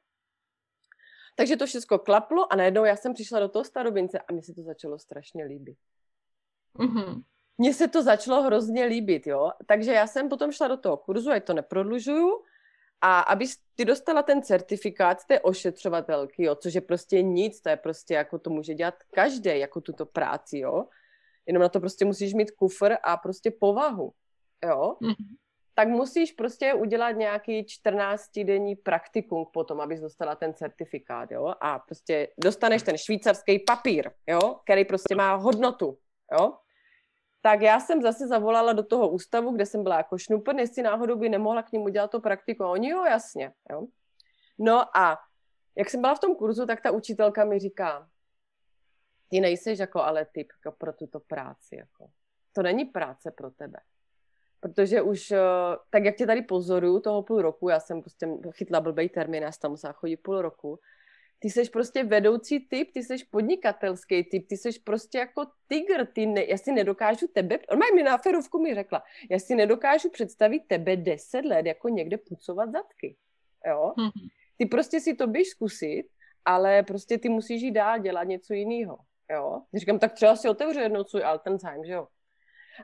Takže to všechno klaplo a najednou já jsem přišla do toho starobince a mně se to začalo strašně líbit. Mm-hmm. Mně se to začalo hrozně líbit, jo. Takže já jsem potom šla do toho kurzu, ať to neprodlužuju, a aby ty dostala ten certifikát té ošetřovatelky, jo, což je prostě nic, to je prostě jako to může dělat každý, jako tuto práci, jo jenom na to prostě musíš mít kufr a prostě povahu, jo, mm-hmm. tak musíš prostě udělat nějaký 14-denní praktikum potom, abys dostala ten certifikát, jo, a prostě dostaneš ten švýcarský papír, jo, který prostě má hodnotu, jo. Tak já jsem zase zavolala do toho ústavu, kde jsem byla jako šnupr, jestli náhodou by nemohla k ním udělat to praktikum. A oni jo, jasně, jo. No a jak jsem byla v tom kurzu, tak ta učitelka mi říká, ty nejseš jako ale typ jako pro tuto práci. Jako. To není práce pro tebe. Protože už, eh, tak jak tě tady pozoruju toho půl roku, já jsem prostě chytla blbej termín, já jsem tam musela chodit půl roku, ty jsi prostě vedoucí typ, ty jsi podnikatelský typ, ty jsi prostě jako tygr, ty ne, já si nedokážu tebe, on mi na ferovku mi řekla, já si nedokážu představit tebe deset let jako někde pucovat zadky, jo? Mm-hmm. Ty prostě si to běž zkusit, ale prostě ty musíš jít dál dělat něco jiného jo. Říkám, tak třeba si otevřu jednou svůj Altenzheim, že jo.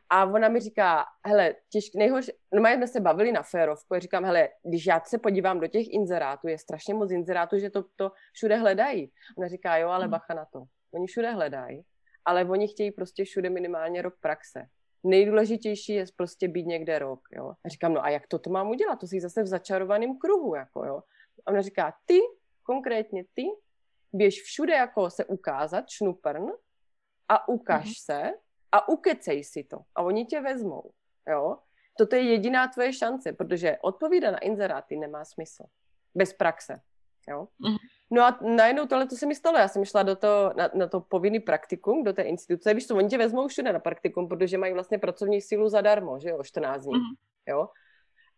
A ona mi říká, hele, těžký, nejhorší, no my jsme se bavili na férovku a říkám, hele, když já se podívám do těch inzerátů, je strašně moc inzerátů, že to, to všude hledají. Ona říká, jo, ale hmm. bacha na to. Oni všude hledají, ale oni chtějí prostě všude minimálně rok praxe. Nejdůležitější je prostě být někde rok, jo. A říkám, no a jak to to mám udělat? To jsi zase v začarovaném kruhu, jako jo. A ona říká, ty, konkrétně ty, běž všude jako se ukázat, šnuprn, a ukaž mm-hmm. se a ukecej si to. A oni tě vezmou, jo. Toto je jediná tvoje šance, protože odpovídat na inzeráty nemá smysl. Bez praxe, jo. Mm-hmm. No a najednou tohle to se mi stalo. Já jsem šla do to, na, na to povinný praktikum, do té instituce. Víš co, oni tě vezmou všude na praktikum, protože mají vlastně pracovní sílu zadarmo, že jo, 14 dní, mm-hmm. jo.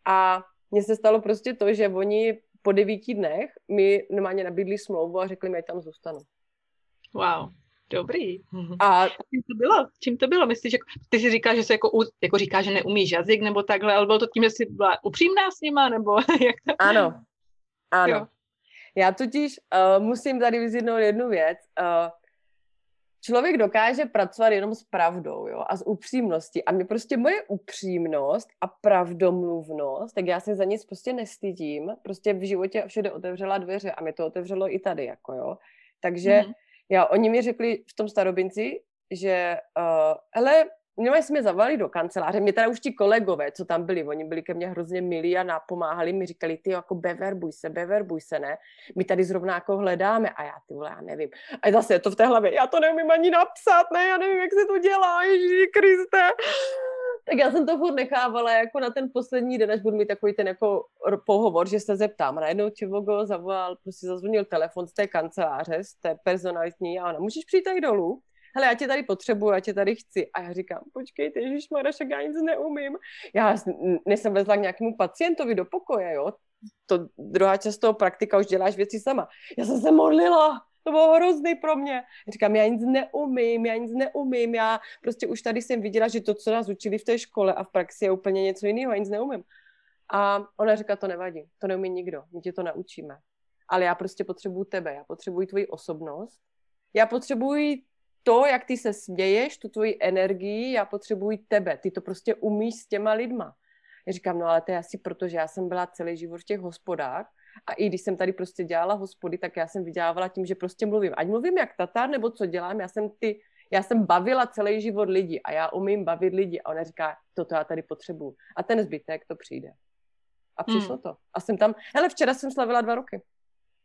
A mně se stalo prostě to, že oni po devíti dnech mi normálně nabídli smlouvu a řekli mi, ať tam zůstanu. Wow, dobrý. A čím to bylo? Čím to bylo? Myslíš, že ty si říkáš, že se jako, jako říká, že neumíš jazyk nebo takhle, ale bylo to tím, že jsi byla upřímná s nima, nebo jak to? Ano, ano. Jo. Já totiž uh, musím tady vyzjednout jednu věc. Uh, člověk dokáže pracovat jenom s pravdou jo, a s upřímností. A mě prostě moje upřímnost a pravdomluvnost, tak já se za nic prostě nestydím. Prostě v životě všude otevřela dveře a mi to otevřelo i tady, jako jo. Takže mm. já, oni mi řekli v tom starobinci, že uh, hele, No, jsme mě zavolali do kanceláře, mě teda už ti kolegové, co tam byli, oni byli ke mně hrozně milí a napomáhali mi, říkali, ty jako beverbuj se, beverbuj se, ne? My tady zrovna jako hledáme a já ty vole, já nevím. A zase je to v té hlavě, já to neumím ani napsat, ne, já nevím, jak se to dělá, Ježíši Kriste. Tak já jsem to furt nechávala jako na ten poslední den, až budu mít takový ten jako pohovor, že se zeptám. A najednou Čivogo zavolal, prostě zazvonil telefon z té kanceláře, z té personalitní a ona, můžeš přijít tady dolů? Hele, já tě tady potřebuju, já tě tady chci. A já říkám, počkejte, Ježíš Marašek, já nic neumím. Já než jsem vezla k nějakému pacientovi do pokoje, jo, to druhá část toho praktika už děláš věci sama. Já jsem se modlila, to bylo hrozný pro mě. Říkám, já nic neumím, já nic neumím, já prostě už tady jsem viděla, že to, co nás učili v té škole a v praxi je úplně něco jiného, já nic neumím. A ona říká, to nevadí, to neumí nikdo, my tě to naučíme. Ale já prostě potřebuju tebe, já potřebuji tvoji osobnost, já potřebuji to, jak ty se směješ, tu tvoji energii, já potřebuji tebe, ty to prostě umíš s těma lidma. Já říkám, no ale to je asi proto, že já jsem byla celý život v těch hospodách a i když jsem tady prostě dělala hospody, tak já jsem vydělávala tím, že prostě mluvím. Ať mluvím jak tatár, nebo co dělám, já jsem ty, já jsem bavila celý život lidi a já umím bavit lidi. A ona říká, toto já tady potřebuju. A ten zbytek to přijde. A přišlo hmm. to. A jsem tam, hele, včera jsem slavila dva roky.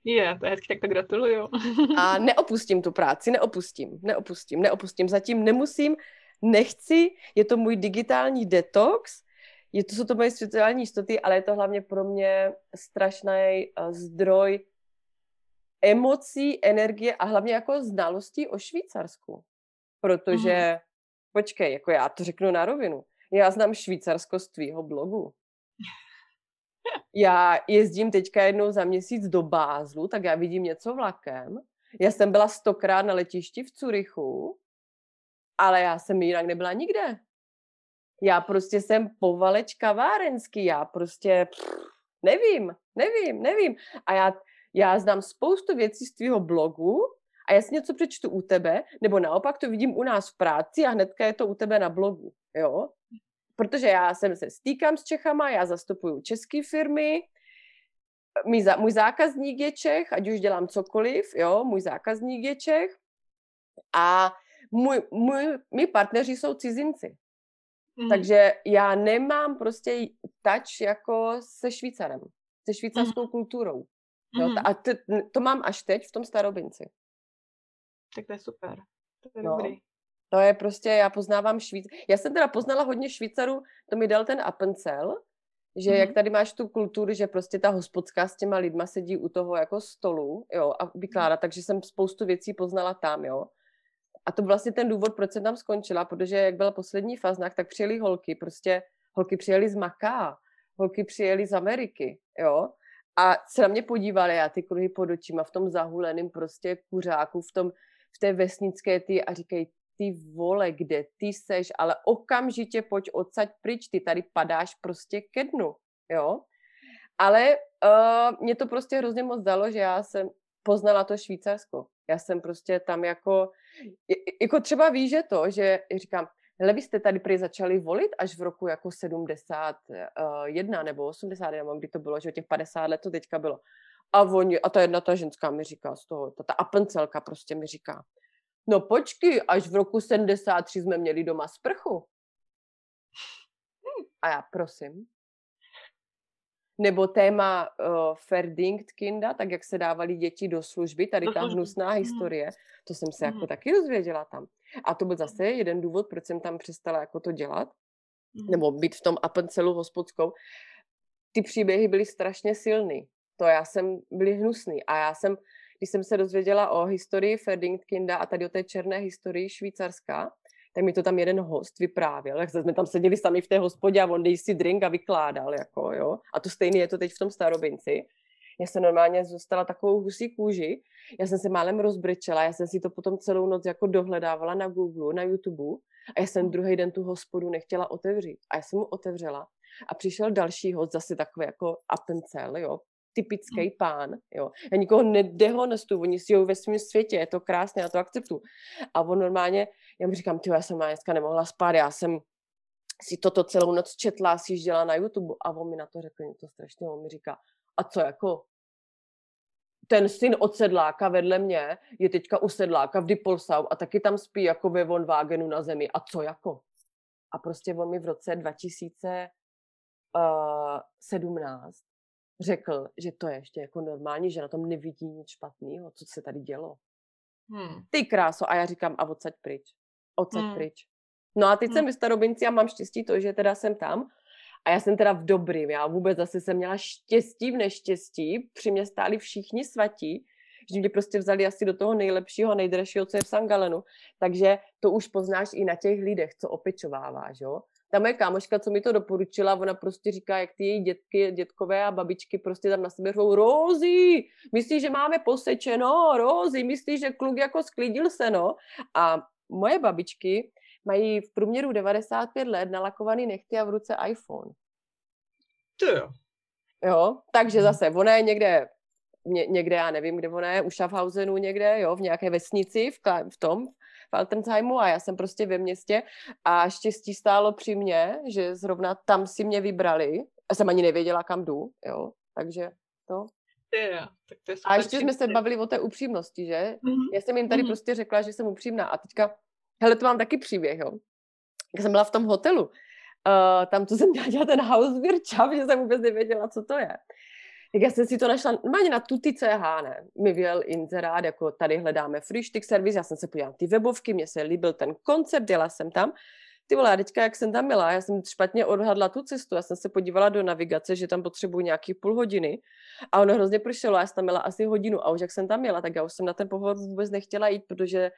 Je, to je hezky, tak to gratuluju. a neopustím tu práci, neopustím, neopustím, neopustím. Zatím nemusím, nechci, je to můj digitální detox, je to, jsou to moje světelní jistoty, ale je to hlavně pro mě strašný uh, zdroj emocí, energie a hlavně jako znalostí o Švýcarsku. Protože, mm. počkej, jako já to řeknu na rovinu, já znám Švýcarsko z tvýho blogu. Já jezdím teďka jednou za měsíc do Bázlu, tak já vidím něco vlakem. Já jsem byla stokrát na letišti v Curychu, ale já jsem jinak nebyla nikde. Já prostě jsem povaleč kavárenský, já prostě pff, nevím, nevím, nevím. A já, já znám spoustu věcí z tvýho blogu a já si něco přečtu u tebe, nebo naopak to vidím u nás v práci a hnedka je to u tebe na blogu, jo? Protože já jsem se stýkám s Čechama, já zastupuju české firmy, můj, za, můj zákazník je Čech, ať už dělám cokoliv, jo, můj zákazník je Čech a můj, můj, mý partneři jsou cizinci. Mm. Takže já nemám prostě touch jako se Švýcarem, se švýcarskou mm. kulturou. Jo, mm. A to, to mám až teď v tom starobinci. Tak to je super. To je no. dobrý. To je prostě, já poznávám Švýc. Já jsem teda poznala hodně Švýcarů, to mi dal ten Appenzell, že mm. jak tady máš tu kulturu, že prostě ta hospodská s těma lidma sedí u toho jako stolu, jo, a vykládá, takže jsem spoustu věcí poznala tam, jo. A to byl vlastně ten důvod, proč jsem tam skončila, protože jak byla poslední faznak, tak přijeli holky, prostě holky přijeli z Maká, holky přijeli z Ameriky, jo. A se na mě podívali, já ty kruhy pod očima v tom zahuleném prostě kuřáku, v tom, v té vesnické ty a říkají, ty vole, kde ty seš, ale okamžitě pojď odsaď pryč, ty tady padáš prostě ke dnu, jo. Ale uh, mě to prostě hrozně moc dalo, že já jsem poznala to Švýcarsko. Já jsem prostě tam jako, jako třeba víš, že to, že říkám, hele, vy jste tady prý začali volit až v roku jako 71 nebo 80, nebo kdy to bylo, že těch 50 let to teďka bylo. A oni, a ta jedna ta ženská mi říká z toho, ta, ta apencelka prostě mi říká, no počkej, až v roku 73 jsme měli doma sprchu. A já prosím, nebo téma uh, Verdingtkinda, tak jak se dávali děti do služby, tady ta hnusná mhm. historie, to jsem se jako mhm. taky dozvěděla tam. A to byl zase jeden důvod, proč jsem tam přestala jako to dělat, mhm. nebo být v tom Appenzelu hospodskou. Ty příběhy byly strašně silný. To já jsem, byly hnusný. A já jsem, když jsem se dozvěděla o historii Ferdinandkinda a tady o té černé historii Švýcarska, tak mi to tam jeden host vyprávěl, jak jsme tam seděli sami v té hospodě a on dej si drink a vykládal, jako, jo. A to stejné je to teď v tom starobinci. Já jsem normálně zůstala takovou husí kůži, já jsem se málem rozbrečela, já jsem si to potom celou noc jako dohledávala na Google, na YouTube a já jsem druhý den tu hospodu nechtěla otevřít. A já jsem mu otevřela a přišel další host, zase takový jako Appenzell, jo, typický hmm. pán, jo. Já nikoho nedehonestu, oni si ve svém světě, je to krásné, já to akceptu. A on normálně, já mu říkám, ty já jsem dneska nemohla spát, já jsem si toto celou noc četla, si dělala na YouTube a on mi na to řekl něco strašného, on mi říká, a co jako, ten syn od sedláka vedle mě je teďka u sedláka v Dipolsau a taky tam spí jako ve Vonwagenu na zemi. A co jako? A prostě on mi v roce 2017 řekl, že to je ještě jako normální, že na tom nevidí nic špatného, co se tady dělo. Hmm. Ty kráso. A já říkám, a odsaď pryč. Odsaď hmm. pryč. No a teď hmm. jsem ve starobinci a mám štěstí to, že teda jsem tam. A já jsem teda v dobrým. Já vůbec zase jsem měla štěstí v neštěstí. Při mě stáli všichni svatí, že mě prostě vzali asi do toho nejlepšího, nejdražšího, co je v Sangalenu. Takže to už poznáš i na těch lidech, co opečováváš, jo ta moje kámoška, co mi to doporučila, ona prostě říká, jak ty její dětky, dětkové a babičky prostě tam na sebe řvou, Rozi, myslíš, že máme posečeno, Rozi, myslíš, že kluk jako sklidil se, no. A moje babičky mají v průměru 95 let nalakovaný nechty a v ruce iPhone. To jo. Jo, takže hmm. zase, ona je někde, ně, někde, já nevím, kde ona je, u Schaffhausenu někde, jo, v nějaké vesnici, v, v tom, v Altersheimu a já jsem prostě ve městě a štěstí stálo při mně, že zrovna tam si mě vybrali. Já jsem ani nevěděla, kam jdu, jo, takže to. Yeah, tak to je a ještě jsme se bavili o té upřímnosti, že? Mm-hmm. Já jsem jim tady mm-hmm. prostě řekla, že jsem upřímná a teďka, hele, to mám taky příběh, jo. Jak jsem byla v tom hotelu, uh, tam, co jsem dělala, dělala ten house že jsem vůbec nevěděla, co to je tak já jsem si to našla normálně na tuty CH, ne. Mi vyjel inzerát, jako tady hledáme Frühstück servis, já jsem se podívala ty webovky, mně se líbil ten koncept, jela jsem tam. Ty vole, teďka, jak jsem tam byla, já jsem špatně odhadla tu cestu, já jsem se podívala do navigace, že tam potřebuji nějaký půl hodiny a ono hrozně pršelo, já jsem tam měla asi hodinu a už jak jsem tam měla, tak já už jsem na ten pohovor vůbec nechtěla jít, protože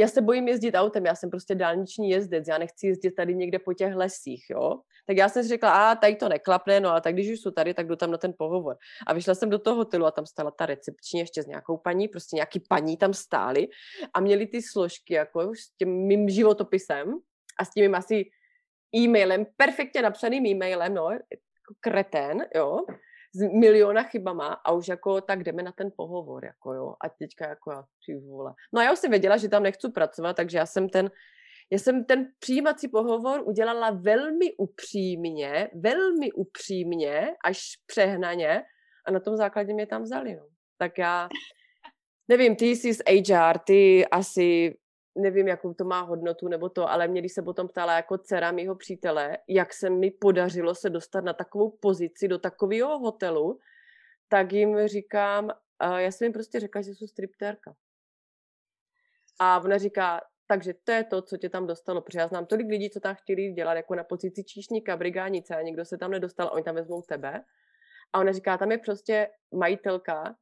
já se bojím jezdit autem, já jsem prostě dálniční jezdec, já nechci jezdit tady někde po těch lesích, jo. Tak já jsem si řekla, a tady to neklapne, no a tak když už jsou tady, tak jdu tam na ten pohovor. A vyšla jsem do toho hotelu a tam stála ta recepční ještě s nějakou paní, prostě nějaký paní tam stály a měli ty složky jako s tím mým životopisem a s tím asi e-mailem, perfektně napsaným e-mailem, no, jako kretén, jo s miliona chybama a už jako tak jdeme na ten pohovor, jako jo, a teďka jako já, ty vole. No a já už jsem věděla, že tam nechci pracovat, takže já jsem ten, já jsem ten přijímací pohovor udělala velmi upřímně, velmi upřímně, až přehnaně a na tom základě mě tam vzali, no. Tak já, nevím, ty jsi z HR, ty asi nevím, jakou to má hodnotu nebo to, ale mě, když se potom ptala jako dcera mýho přítele, jak se mi podařilo se dostat na takovou pozici do takového hotelu, tak jim říkám, já jsem jim prostě řekla, že jsou striptérka. A ona říká, takže to je to, co tě tam dostalo, protože já znám tolik lidí, co tam chtěli dělat jako na pozici číšníka, brigánice a nikdo se tam nedostal, oni tam vezmou tebe. A ona říká, tam je prostě majitelka,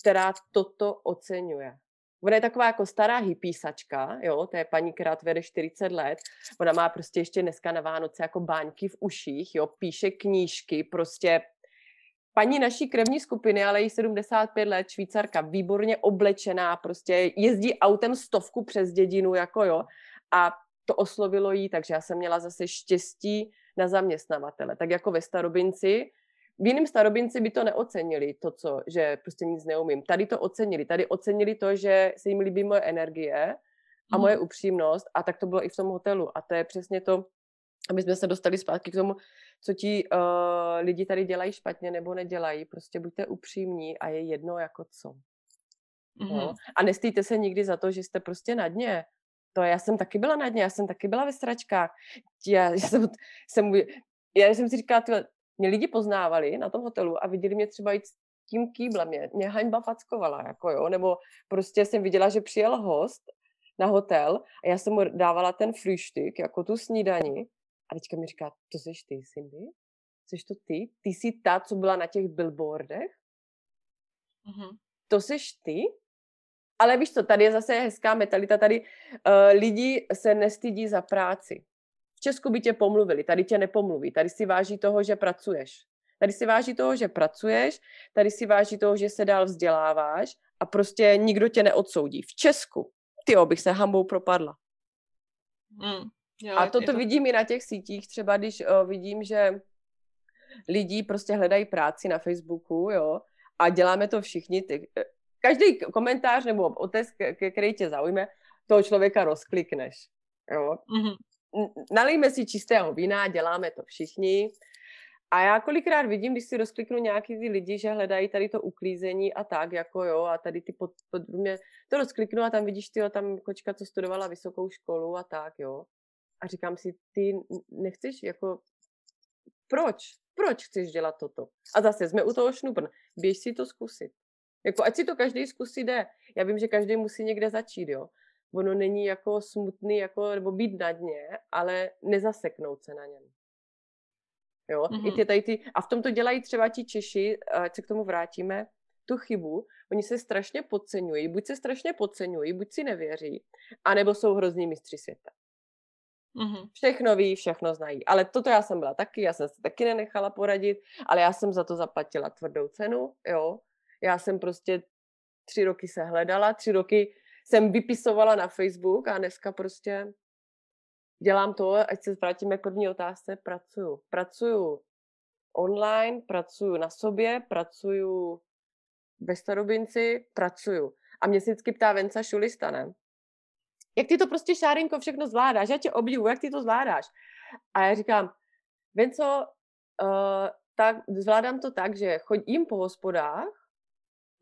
která toto oceňuje. Ona je taková jako stará hypísačka, jo, to je paní, která vede 40 let. Ona má prostě ještě dneska na Vánoce jako báňky v uších, jo, píše knížky, prostě paní naší krevní skupiny, ale jí 75 let, švýcarka, výborně oblečená, prostě jezdí autem stovku přes dědinu, jako jo, a to oslovilo jí, takže já jsem měla zase štěstí na zaměstnavatele. Tak jako ve Starobinci v jiném starobinci by to neocenili, to, co, že prostě nic neumím. Tady to ocenili. Tady ocenili to, že se jim líbí moje energie a moje upřímnost a tak to bylo i v tom hotelu. A to je přesně to, aby jsme se dostali zpátky k tomu, co ti uh, lidi tady dělají špatně nebo nedělají. Prostě buďte upřímní a je jedno jako co. Mm-hmm. No? A nestýte se nikdy za to, že jste prostě na dně. To já jsem taky byla na dně, já jsem taky byla ve stračkách. Já, já jsem, jsem, já jsem si říkala, tyhle, mě lidi poznávali na tom hotelu a viděli mě třeba jít tím kýblem, mě, mě haňba fackovala, jako jo, nebo prostě jsem viděla, že přijel host na hotel a já jsem mu dávala ten frühstück, jako tu snídani a teďka mi říká, to jsi ty, Cindy? Jsi to ty? Ty jsi ta, co byla na těch billboardech? Mm-hmm. To jsi ty? Ale víš co, tady je zase hezká metalita, tady uh, lidi se nestydí za práci. V Česku by tě pomluvili, tady tě nepomluví, tady si váží toho, že pracuješ. Tady si váží toho, že pracuješ, tady si váží toho, že se dál vzděláváš a prostě nikdo tě neodsoudí. V Česku, ty bych se hambou propadla. Mm, jo, a toto to... vidím i na těch sítích, třeba když uh, vidím, že lidi prostě hledají práci na Facebooku, jo, a děláme to všichni. Ty, eh, každý komentář nebo otec, který tě zaujme, toho člověka rozklikneš. Jo? Mm-hmm nalijme si čistého vína, děláme to všichni. A já kolikrát vidím, když si rozkliknu nějaký ty lidi, že hledají tady to uklízení a tak, jako jo, a tady ty pod, pod mě to rozkliknu a tam vidíš ty, tam kočka, co studovala vysokou školu a tak, jo. A říkám si, ty nechceš, jako, proč? Proč chceš dělat toto? A zase jsme u toho šnupr. Běž si to zkusit. Jako, ať si to každý zkusí jde. Já vím, že každý musí někde začít, jo ono není jako smutný, jako, nebo být na dně, ale nezaseknout se na něm. Jo? Mm-hmm. I ty, tady ty, a v tom to dělají třeba ti Češi, ať se k tomu vrátíme, tu chybu, oni se strašně podceňují, buď se strašně podceňují, buď si nevěří, anebo jsou hrozní mistři světa. Mm-hmm. Všechno ví, všechno znají. Ale toto já jsem byla taky, já jsem se taky nenechala poradit, ale já jsem za to zaplatila tvrdou cenu, jo. Já jsem prostě tři roky se hledala, tři roky jsem vypisovala na Facebook a dneska prostě dělám to, ať se vrátíme k první otázce, pracuju. Pracuju online, pracuju na sobě, pracuju ve starobinci, pracuju. A mě si vždycky ptá Venca Šulista, ne? Jak ty to prostě, Šárinko, všechno zvládáš? Já tě obdivu, jak ty to zvládáš? A já říkám, Venco, uh, tak zvládám to tak, že chodím po hospodách,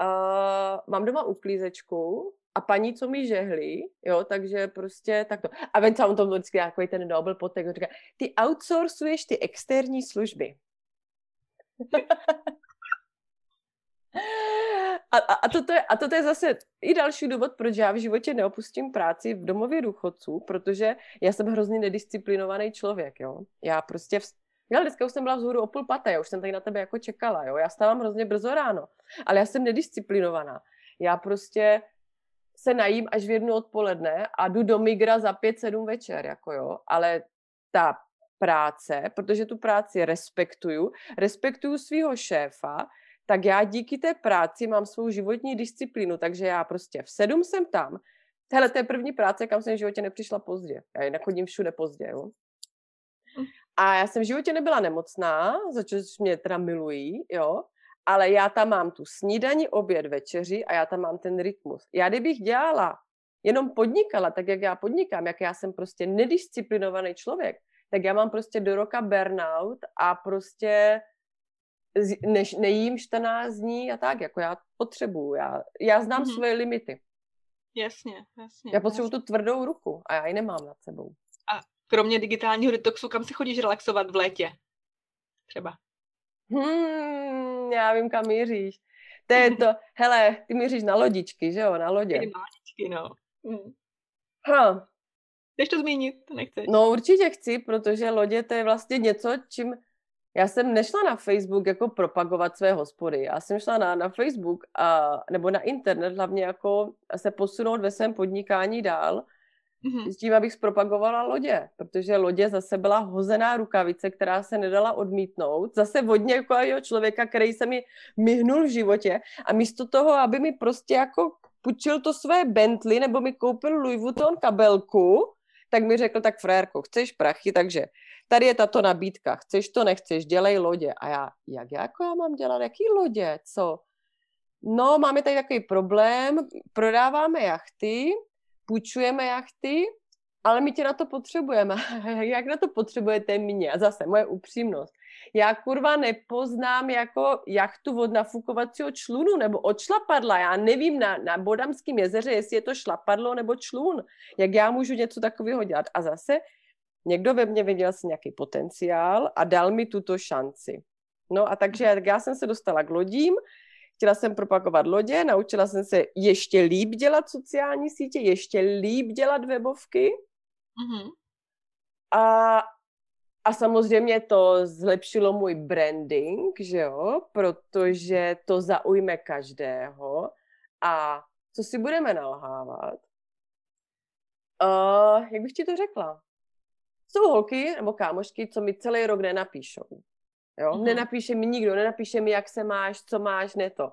uh, mám doma uklízečku a paní, co mi žehlí, jo, takže prostě takto. A Venca, on to vždycky jako ten double potek, říká, ty outsourcuješ ty externí služby. A, a, a, toto je, a toto je zase i další důvod, proč já v životě neopustím práci v domově důchodců, protože já jsem hrozně nedisciplinovaný člověk, jo. Já prostě, v... já dneska už jsem byla vzhůru o půl paté, já už jsem tady na tebe jako čekala, jo. Já stávám hrozně brzo ráno, ale já jsem nedisciplinovaná. Já prostě se najím až v jednu odpoledne a jdu do migra za pět, sedm večer, jako jo. Ale ta práce, protože tu práci respektuju, respektuju svého šéfa, tak já díky té práci mám svou životní disciplínu, takže já prostě v sedm jsem tam. Hele, to je první práce, kam jsem v životě nepřišla pozdě. Já jinak chodím všude pozdě, jo. Hm. A já jsem v životě nebyla nemocná, za což mě teda milují, jo, ale já tam mám tu snídani, oběd, večeři a já tam mám ten rytmus. Já kdybych dělala, jenom podnikala, tak jak já podnikám, jak já jsem prostě nedisciplinovaný člověk, tak já mám prostě do roka burnout a prostě než nejím 14 dní a tak, jako já potřebuju, já, já znám mm-hmm. svoje limity. Jasně, jasně. Já potřebuju jasně. tu tvrdou ruku a já ji nemám nad sebou. A kromě digitálního detoxu, kam si chodíš relaxovat v létě? Třeba. Hmm, já vím, kam míříš. To je to, hele, ty míříš na lodičky, že jo, na lodě. Na lodičky, no. Hmm. Huh. Chceš to zmínit? Nechceš? No určitě chci, protože lodě to je vlastně něco, čím já jsem nešla na Facebook jako propagovat své hospody. Já jsem šla na, na Facebook a, nebo na internet hlavně jako se posunout ve svém podnikání dál mm-hmm. s tím, abych zpropagovala lodě, protože lodě zase byla hozená rukavice, která se nedala odmítnout. Zase vodně jako člověka, který se mi myhnul v životě a místo toho, aby mi prostě jako půjčil to své Bentley nebo mi koupil Louis Vuitton kabelku, tak mi řekl, tak frérko, chceš prachy, takže tady je tato nabídka, chceš to, nechceš, dělej lodě. A já, jak jako já mám dělat, jaký lodě, co? No, máme tady takový problém, prodáváme jachty, půjčujeme jachty, ale my tě na to potřebujeme. jak na to potřebujete mě? A zase moje upřímnost. Já kurva nepoznám jako jachtu od nafukovacího člunu nebo od šlapadla. Já nevím na, na Bodamském jezeře, jestli je to šlapadlo nebo člun. Jak já můžu něco takového dělat? A zase někdo ve mně viděl si nějaký potenciál a dal mi tuto šanci. No a takže já jsem se dostala k lodím, chtěla jsem propagovat lodě, naučila jsem se ještě líp dělat sociální sítě, ještě líp dělat webovky. Mm-hmm. A, a samozřejmě to zlepšilo můj branding, že jo, protože to zaujme každého. A co si budeme nalhávat? Uh, jak bych ti to řekla? Jsou holky nebo kámošky, co mi celý rok nenapíšou. Jo? Mm-hmm. Nenapíše mi nikdo, nenapíše mi, jak se máš, co máš, ne to.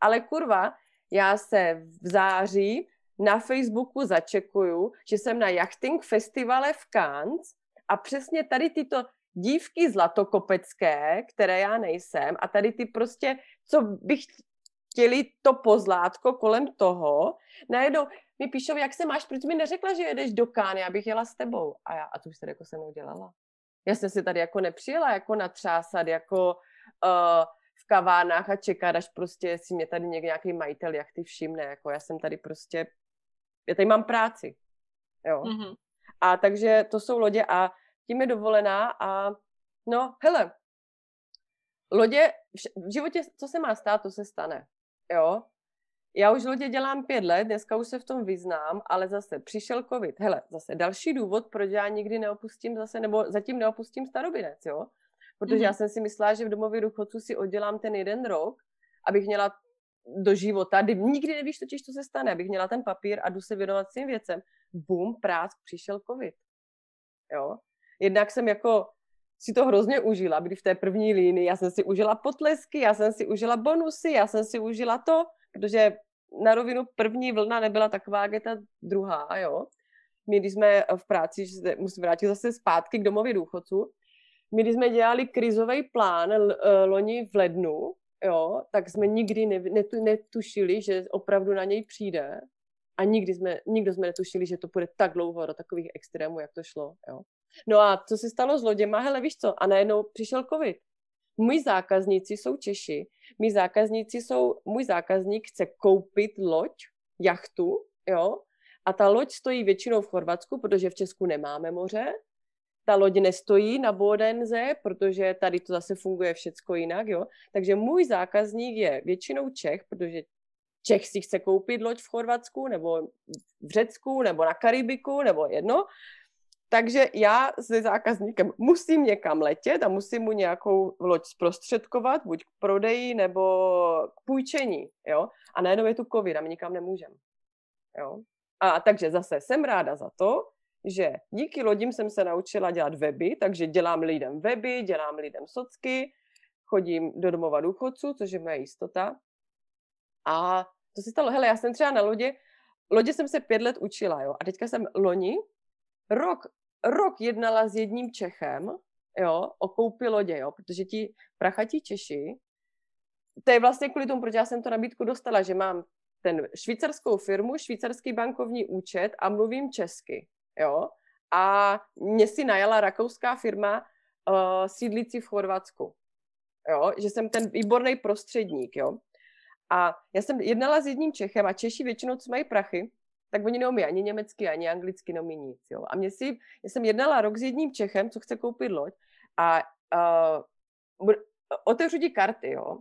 Ale kurva, já se v září na Facebooku začekuju, že jsem na jachting festivale v Cannes a přesně tady tyto dívky zlatokopecké, které já nejsem, a tady ty prostě, co bych chtěli to pozlátko kolem toho, najednou mi píšou, jak se máš, proč mi neřekla, že jedeš do Kány, abych jela s tebou. A já, a to už jste jako se mnou dělala. Já jsem si tady jako nepřijela jako natřásat, jako uh, v kavárnách a čekat, až prostě si mě tady nějaký majitel jachty všimne. Jako já jsem tady prostě, já tady mám práci. Jo. Mm-hmm. A takže to jsou lodě a tím je dovolená a no, hele, lodě, v životě, co se má stát, to se stane. Jo, já už lodě dělám pět let, dneska už se v tom vyznám, ale zase přišel covid. Hele, zase další důvod, proč já nikdy neopustím zase, nebo zatím neopustím starobinec, jo? Protože mm-hmm. já jsem si myslela, že v domově důchodců si oddělám ten jeden rok, abych měla do života, kdy nikdy nevíš totiž, co se stane, abych měla ten papír a jdu se věnovat svým věcem. Bum, prásk, přišel covid. jo. Jednak jsem jako si to hrozně užila, být v té první línii. Já jsem si užila potlesky, já jsem si užila bonusy, já jsem si užila to, protože na rovinu první vlna nebyla taková, jak ta druhá, jo. My, když jsme v práci, musím vrátit zase zpátky k domově důchodců, my, když jsme dělali krizový plán eh, loni v lednu, jo, tak jsme nikdy ne, netu, netušili, že opravdu na něj přijde a nikdy jsme, nikdo jsme netušili, že to bude tak dlouho do takových extrémů, jak to šlo. Jo. No a co se stalo s loděma? Hele, víš co? A najednou přišel covid. Můj zákazníci jsou Češi. Můj zákazníci jsou, můj zákazník chce koupit loď, jachtu, jo, a ta loď stojí většinou v Chorvatsku, protože v Česku nemáme moře. Ta loď nestojí na Bodenze, protože tady to zase funguje všecko jinak, jo. Takže můj zákazník je většinou Čech, protože Čech si chce koupit loď v Chorvatsku, nebo v Řecku, nebo na Karibiku, nebo jedno. Takže já se zákazníkem musím někam letět a musím mu nějakou loď zprostředkovat, buď k prodeji nebo k půjčení, jo. A najednou je tu covid a my nikam nemůžeme, jo. A takže zase jsem ráda za to, že díky lodím jsem se naučila dělat weby, takže dělám lidem weby, dělám lidem socky, chodím do domova důchodců, což je moje jistota. A to se stalo, hele, já jsem třeba na lodě, lodě jsem se pět let učila, jo, a teďka jsem loni, rok rok jednala s jedním Čechem, jo, o koupi lodě, jo, protože ti prachatí Češi, to je vlastně kvůli tomu, proč já jsem to nabídku dostala, že mám ten švýcarskou firmu, švýcarský bankovní účet a mluvím česky, jo. A mě si najala rakouská firma uh, sídlící v Chorvatsku, jo, že jsem ten výborný prostředník, jo. A já jsem jednala s jedním Čechem a Češi většinou, co mají prachy, tak oni neumí ani německy, ani anglicky, neumí nic. Jo. A mě si, já jsem jednala rok s jedním Čechem, co chce koupit loď a uh, otevřu ti karty, jo.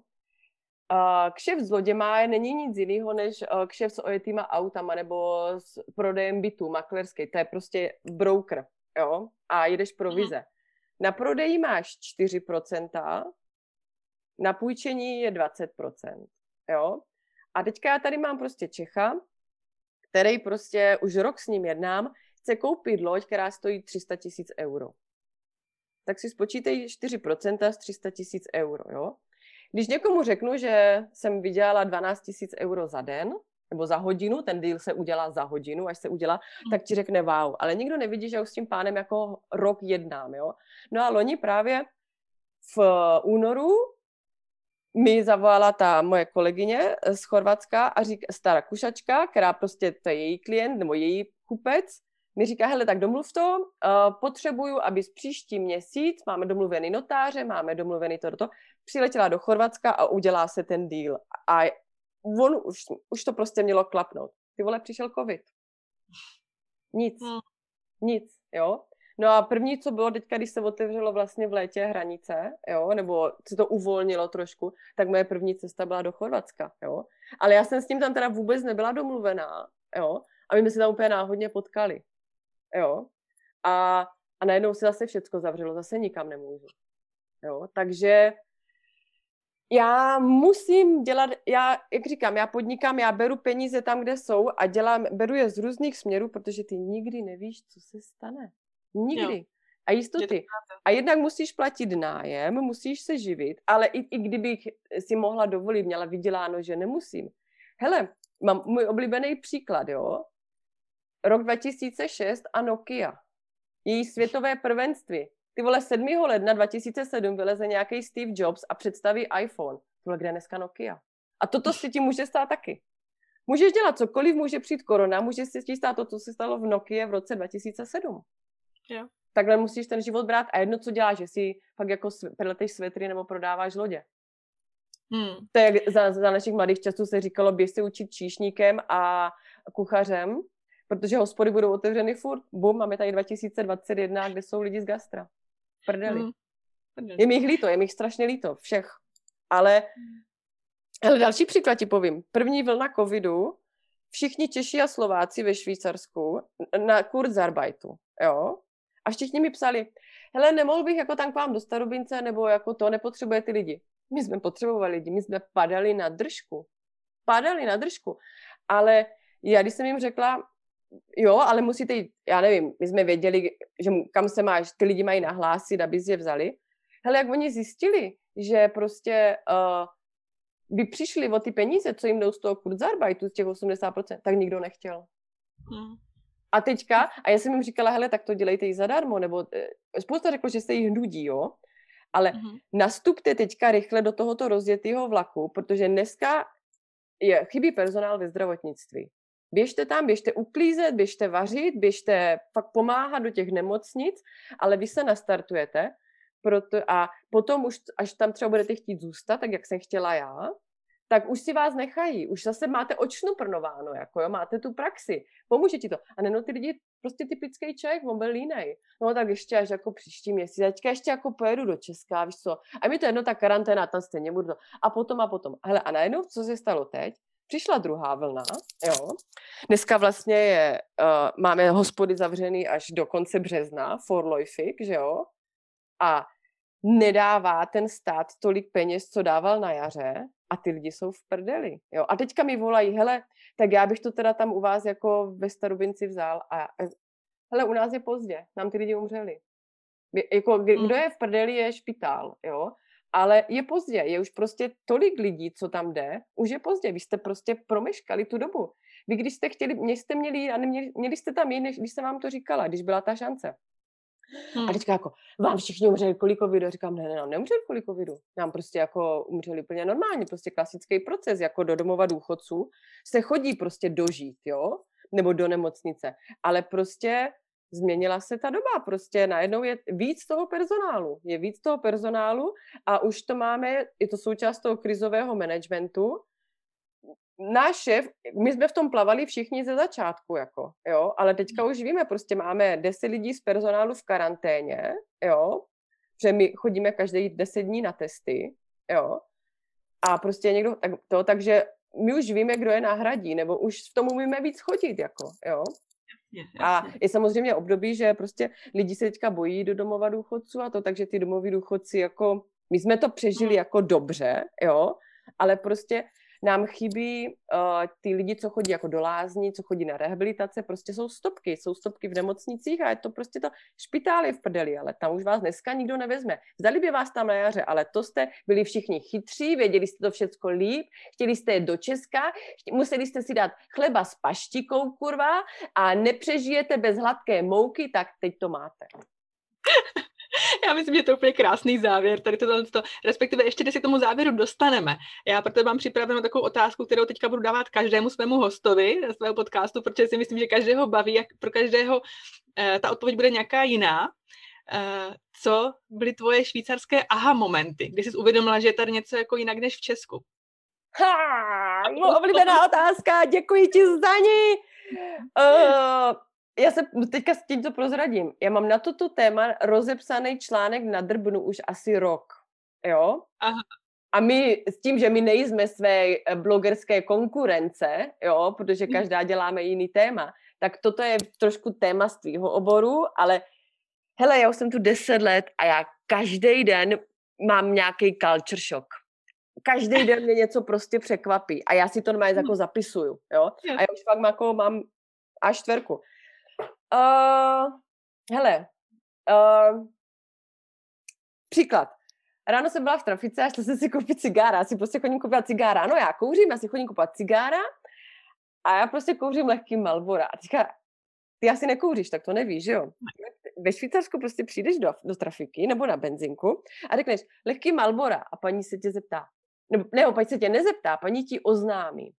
Uh, kšef s loděma není nic jiného, než uh, kšef s ojetýma autama nebo s prodejem bytů maklerský. To je prostě broker, jo, a jedeš provize. Mm. Na prodeji máš 4%, na půjčení je 20%, jo. A teďka já tady mám prostě Čecha, který prostě už rok s ním jednám, chce koupit loď, která stojí 300 tisíc euro. Tak si spočítej 4% z 300 tisíc euro, jo? Když někomu řeknu, že jsem vydělala 12 tisíc euro za den, nebo za hodinu, ten deal se udělá za hodinu, až se udělá, hmm. tak ti řekne wow. Ale nikdo nevidí, že už s tím pánem jako rok jednám, jo. No a loni právě v únoru mi zavolala ta moje kolegyně eh, z Chorvatska a říká, stará kušačka, která prostě, to je její klient nebo její kupec, mi říká, hele, tak domluv to, uh, potřebuju, aby z příští měsíc, máme domluvený notáře, máme domluvený toto, přiletěla do Chorvatska a udělá se ten deal. A on už, už to prostě mělo klapnout. Ty vole, přišel covid. Nic. Hmm. Nic, jo. No a první, co bylo teďka, když se otevřelo vlastně v létě hranice, jo, nebo se to uvolnilo trošku, tak moje první cesta byla do Chorvatska, jo. Ale já jsem s tím tam teda vůbec nebyla domluvená, jo, a my jsme se tam úplně náhodně potkali, jo. A, a najednou se zase všecko zavřelo, zase nikam nemůžu, jo. Takže já musím dělat, já, jak říkám, já podnikám, já beru peníze tam, kde jsou a dělám, beru je z různých směrů, protože ty nikdy nevíš, co se stane. Nikdy. Jo. A jistoty. A jednak musíš platit nájem, musíš se živit, ale i, i kdybych si mohla dovolit, měla vyděláno, že nemusím. Hele, mám můj oblíbený příklad, jo. Rok 2006 a Nokia. Její světové prvenství. Ty vole, 7. ledna 2007 vyleze nějaký Steve Jobs a představí iPhone. Tohle kde je dneska Nokia. A toto se ti může stát taky. Můžeš dělat cokoliv, může přijít korona, může se ti stát to, co se stalo v Nokia v roce 2007. Jo. Takhle musíš ten život brát a jedno, co děláš, že si fakt jako preleteš svetry nebo prodáváš lodě. Hmm. To je za, za našich mladých časů se říkalo, běž se učit číšníkem a kuchařem, protože hospody budou otevřeny furt. Bum, máme tady 2021, kde jsou lidi z gastra. Prdeli. Hmm. Je mi jich líto, je mi jich strašně líto, všech. Ale, ale další příklad ti povím. První vlna covidu, všichni Češi a Slováci ve Švýcarsku na Kurzarbeitu, jo? A všichni mi psali, hele, nemohl bych jako tam k vám do Starobince, nebo jako to nepotřebuje ty lidi. My jsme potřebovali lidi, my jsme padali na držku. Padali na držku. Ale já, když jsem jim řekla, jo, ale musíte jít, já nevím, my jsme věděli, že kam se máš, ty lidi mají nahlásit, aby je vzali. Hele, jak oni zjistili, že prostě uh, by přišli o ty peníze, co jim jdou z toho kurzarbeitu, z těch 80%, tak nikdo nechtěl. Hmm. A teďka, a já jsem jim říkala, hele, tak to dělejte i zadarmo, nebo eh, spousta řeklo, že se jich nudí, jo, ale mm-hmm. nastupte teďka rychle do tohoto rozjetého vlaku, protože dneska je, chybí personál ve zdravotnictví. Běžte tam, běžte uklízet, běžte vařit, běžte fakt pomáhat do těch nemocnic, ale vy se nastartujete proto, a potom už, až tam třeba budete chtít zůstat, tak jak jsem chtěla já, tak už si vás nechají, už zase máte očnuprnováno, jako jo, máte tu praxi, pomůže ti to. A neno ty lidi, prostě typický člověk, on byl línej. No tak ještě až jako příští měsíc, teďka ještě jako pojedu do Česka, víš co. A mi to jedno, ta karanténa, tam stejně budu. A potom a potom. Hele, a najednou, co se stalo teď? Přišla druhá vlna, jo. Dneska vlastně je, uh, máme hospody zavřený až do konce března, for Loifik, že jo. A nedává ten stát tolik peněz, co dával na jaře a ty lidi jsou v prdeli. Jo? A teďka mi volají, hele, tak já bych to teda tam u vás jako ve Starobinci vzal a hele, u nás je pozdě, nám ty lidi umřeli. Jako, kdo mm. je v prdeli, je špitál, jo? Ale je pozdě, je už prostě tolik lidí, co tam jde, už je pozdě, vy jste prostě promeškali tu dobu. Vy když jste chtěli, mě jste měli a neměli, měli jste tam jiný, když jsem vám to říkala, když byla ta šance. Hmm. A teďka jako, vám všichni umřeli kvůli covidu. A říkám, ne, ne, nám neumřeli kvůli covidu. Nám prostě jako umřeli úplně normálně, prostě klasický proces, jako do domova důchodců se chodí prostě dožít, jo, nebo do nemocnice. Ale prostě změnila se ta doba, prostě najednou je víc toho personálu, je víc toho personálu a už to máme, je to součást toho krizového managementu, náš šéf, my jsme v tom plavali všichni ze začátku, jako, jo, ale teďka už víme, prostě máme 10 lidí z personálu v karanténě, jo, že my chodíme každý 10 dní na testy, jo, a prostě někdo, tak, to, takže my už víme, kdo je nahradí, nebo už v tom umíme víc chodit, jako, jo. A je samozřejmě období, že prostě lidi se teďka bojí do domova důchodců a to, takže ty domoví důchodci jako, my jsme to přežili hmm. jako dobře, jo, ale prostě nám chybí uh, ty lidi, co chodí jako do lázní, co chodí na rehabilitace, prostě jsou stopky, jsou stopky v nemocnicích a je to prostě to špitál je v prdeli, ale tam už vás dneska nikdo nevezme. Zdali by vás tam na jaře, ale to jste byli všichni chytří, věděli jste to všecko líp, chtěli jste jet do Česka, museli jste si dát chleba s paštikou, kurva, a nepřežijete bez hladké mouky, tak teď to máte. Já myslím, že to je úplně krásný závěr, tady to, to, respektive ještě, když se k tomu závěru dostaneme. Já proto mám připravenou takovou otázku, kterou teďka budu dávat každému svému hostovi svého podcastu, protože si myslím, že každého baví, jak pro každého eh, ta odpověď bude nějaká jiná. Eh, co byly tvoje švýcarské aha momenty, kdy jsi uvědomila, že je tady něco jako jinak než v Česku? Ha, oblíbená otázka, děkuji ti za ní. Uh, já se teďka s tím to prozradím. Já mám na toto téma rozepsaný článek na Drbnu už asi rok. Jo? Aha. A my s tím, že my nejsme své eh, blogerské konkurence, jo, protože hm. každá děláme jiný téma, tak toto je trošku téma z tvýho oboru, ale hele, já už jsem tu deset let a já každý den mám nějaký culture shock. Každý den mě něco prostě překvapí a já si to normálně jako zapisuju, jo. A já už fakt jako mám až čtverku. Uh, hele, uh, příklad. Ráno jsem byla v trafice a šla jsem si koupit cigára. Já si prostě chodím kupovat cigára. Ano, já kouřím, já si chodím kupovat cigára a já prostě kouřím lehký Malbora. A teďka, ty asi nekouříš, tak to nevíš, že jo? Ve Švýcarsku prostě přijdeš do, do trafiky nebo na benzinku a řekneš lehký Malbora a paní se tě zeptá, nebo, nebo paní se tě nezeptá, paní ti oznámí.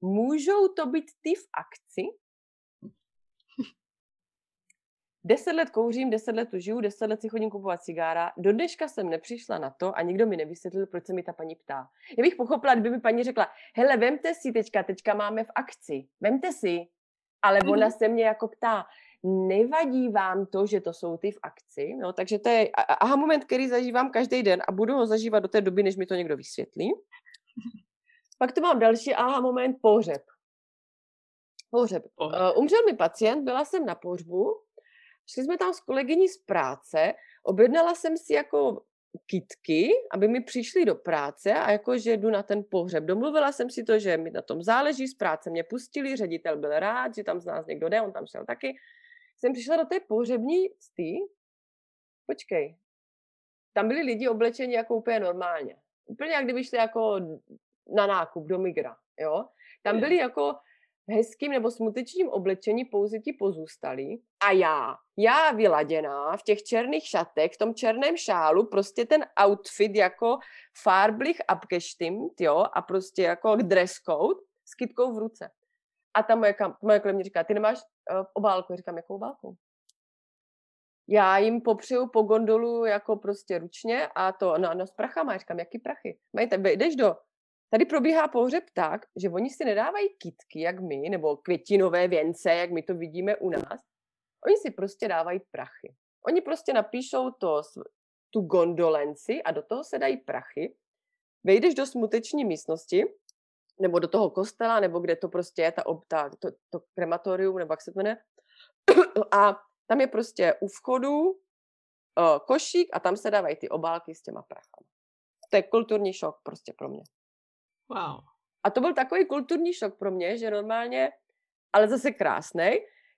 Můžou to být ty v akci? Deset let kouřím, deset let tu žiju, deset let si chodím kupovat cigára. Do dneška jsem nepřišla na to a nikdo mi nevysvětlil, proč se mi ta paní ptá. Já bych pochopila, kdyby mi paní řekla, hele, vemte si teďka, teďka máme v akci, vemte si. Ale ona mhm. se mě jako ptá, nevadí vám to, že to jsou ty v akci? No, takže to je aha moment, který zažívám každý den a budu ho zažívat do té doby, než mi to někdo vysvětlí. Pak tu mám další aha moment, pohřeb. Pohřeb. Uh, umřel mi pacient, byla jsem na pohřbu Šli jsme tam s kolegyní z práce, objednala jsem si jako kitky, aby mi přišli do práce a jako, že jdu na ten pohřeb. Domluvila jsem si to, že mi na tom záleží, z práce mě pustili, ředitel byl rád, že tam z nás někdo jde, on tam šel taky. Jsem přišla do té pohřební cty, počkej, tam byli lidi oblečeni jako úplně normálně. Úplně jak kdyby šli jako na nákup do migra, jo. Tam byli jako hezkým nebo smutečním oblečení pouze ti pozůstalí. A já, já vyladěná v těch černých šatech, v tom černém šálu, prostě ten outfit jako farblich abgestimmt, jo, a prostě jako dress code s kytkou v ruce. A ta moje, moje kolem mě říká, ty nemáš uh, obálku? Já říkám, jakou obálku? Já jim popřeju po gondolu jako prostě ručně a to, no, no s prachama, já říkám, jaký prachy? Mají, jdeš do Tady probíhá pohřeb tak, že oni si nedávají kitky, jak my, nebo květinové věnce, jak my to vidíme u nás. Oni si prostě dávají prachy. Oni prostě napíšou to, tu gondolenci a do toho se dají prachy. Vejdeš do smuteční místnosti, nebo do toho kostela, nebo kde to prostě je, ta, ta, to, to krematorium, nebo jak se to jmenuje. A tam je prostě u vchodu uh, košík a tam se dávají ty obálky s těma prachama. To je kulturní šok prostě pro mě. Wow. A to byl takový kulturní šok pro mě, že normálně, ale zase krásný.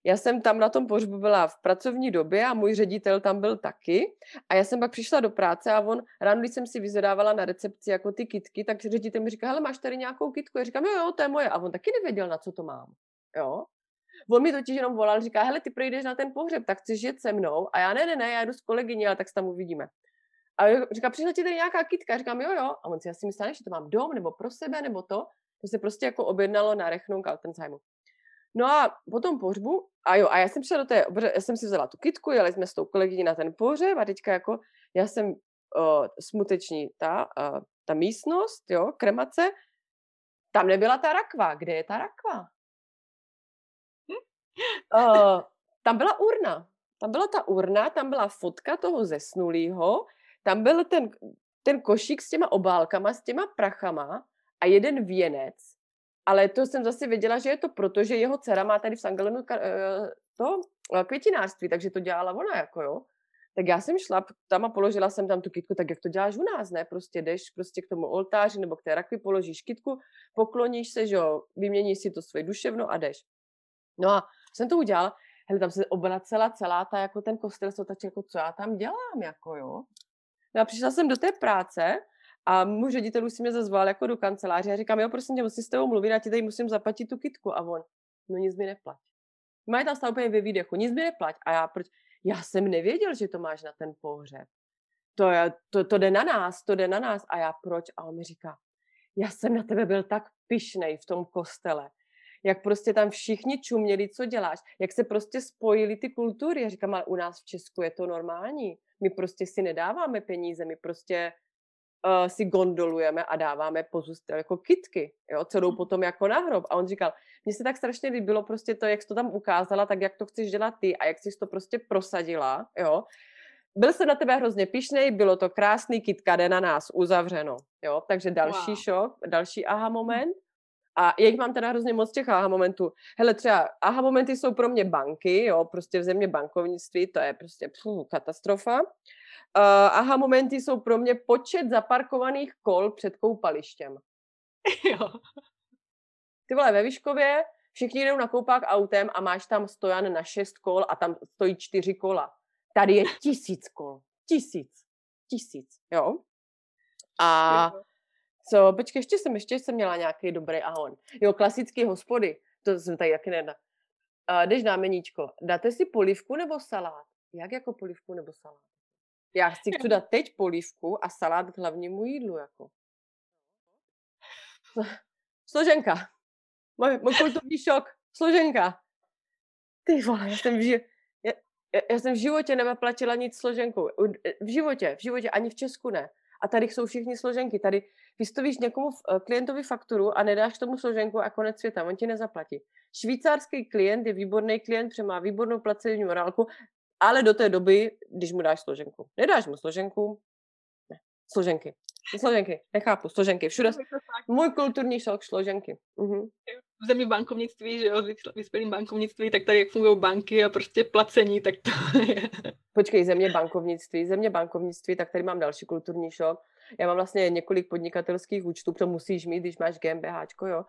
Já jsem tam na tom pohřbu byla v pracovní době a můj ředitel tam byl taky. A já jsem pak přišla do práce a on, ráno, když jsem si vyzadávala na recepci jako ty kitky, tak ředitel mi říká, hele, máš tady nějakou kitku? Já říkám, jo, jo, to je moje. A on taky nevěděl, na co to mám. Jo. On mi totiž jenom volal, říká, hele, ty projdeš na ten pohřeb, tak chceš jet se mnou? A já, ne, ne, ne, já jdu s kolegyní, ale tak se tam uvidíme. A říká, přišla ti tady nějaká kitka? Říkám, jo, jo. A on si asi myslel, že to mám dom, nebo pro sebe, nebo to. To se prostě jako objednalo na Rechnung Altenzheimu. No a potom pohřbu, a jo, a já jsem šla do té, já jsem si vzala tu kitku, jeli jsme s tou kolegyní na ten pohřeb a teďka jako, já jsem uh, smuteční, ta, uh, ta místnost, jo, kremace, tam nebyla ta rakva. Kde je ta rakva? Uh, tam byla urna. Tam byla ta urna, tam byla fotka toho zesnulého tam byl ten, ten košík s těma obálkama, s těma prachama a jeden věnec. Ale to jsem zase věděla, že je to proto, že jeho dcera má tady v Sangalenu eh, to eh, květinářství, takže to dělala ona, jako jo. Tak já jsem šla tam a položila jsem tam tu kitku, tak jak to děláš u nás, ne? Prostě jdeš prostě k tomu oltáři nebo k té rakvi, položíš kitku, pokloníš se, že jo, vyměníš si to svoje duševno a jdeš. No a jsem to udělala, hele, tam se obracela celá ta, jako ten kostel, co tak jako co já tam dělám, jako jo. No a přišla jsem do té práce a můj ředitel už si mě zazval jako do kanceláře a říkám, jo, prosím tě, musím s tebou mluvit, já ti tady musím zaplatit tu kitku. A on, no nic mi neplať. Mají tam stále úplně ve výdechu, nic mi neplať. A já, proč? Já jsem nevěděl, že to máš na ten pohřeb. To, je, to, to jde na nás, to jde na nás. A já proč? A on mi říká, já jsem na tebe byl tak pišnej v tom kostele jak prostě tam všichni čuměli, co děláš, jak se prostě spojily ty kultury. Já říkám, ale u nás v Česku je to normální. My prostě si nedáváme peníze, my prostě uh, si gondolujeme a dáváme pozůstalé jako kitky, jo, co jdou mhm. potom jako na hrob. A on říkal, mně se tak strašně líbilo prostě to, jak jsi to tam ukázala, tak jak to chceš dělat ty a jak jsi to prostě prosadila, jo. Byl jsem na tebe hrozně pišnej, bylo to krásný, kitka jde na nás uzavřeno, jo. Takže další wow. šok, další aha moment. A jich mám teda hrozně moc těch aha momentů. Hele, třeba aha momenty jsou pro mě banky, jo, prostě v země bankovnictví, to je prostě pů, katastrofa. Uh, aha momenty jsou pro mě počet zaparkovaných kol před koupalištěm. Jo. Ty vole, ve Výškově všichni jdou na koupák autem a máš tam stojan na šest kol a tam stojí čtyři kola. Tady je tisíc kol. Tisíc. Tisíc, jo. A co, počkej, ještě jsem, ještě jsem měla nějaký dobrý ahon. Jo, klasický hospody, to jsem tady taky nedá. Uh, jdeš na meníčko, dáte si polivku nebo salát? Jak jako polivku nebo salát? Já chci, chci dát teď polivku a salát k hlavnímu jídlu, jako. Složenka. Můj, můj kulturní šok. Složenka. Ty vole, já jsem v, já, já jsem v životě neplatila nic složenkou. V životě, v životě, ani v Česku ne. A tady jsou všichni složenky. Tady vystavíš někomu eh, klientovi fakturu a nedáš tomu složenku a konec světa, on ti nezaplatí. Švýcarský klient je výborný klient, protože má výbornou placení morálku, ale do té doby, když mu dáš složenku. Nedáš mu složenku, ne, složenky. Složenky, nechápu, složenky, všude. Můj kulturní šok, složenky. Uh-huh. v zemi bankovnictví, že jo, vyspělým bankovnictví, tak tady jak fungují banky a prostě placení, tak to je. Počkej, země bankovnictví, země bankovnictví, tak tady mám další kulturní šok. Já mám vlastně několik podnikatelských účtů, to musíš mít, když máš GmbH, jo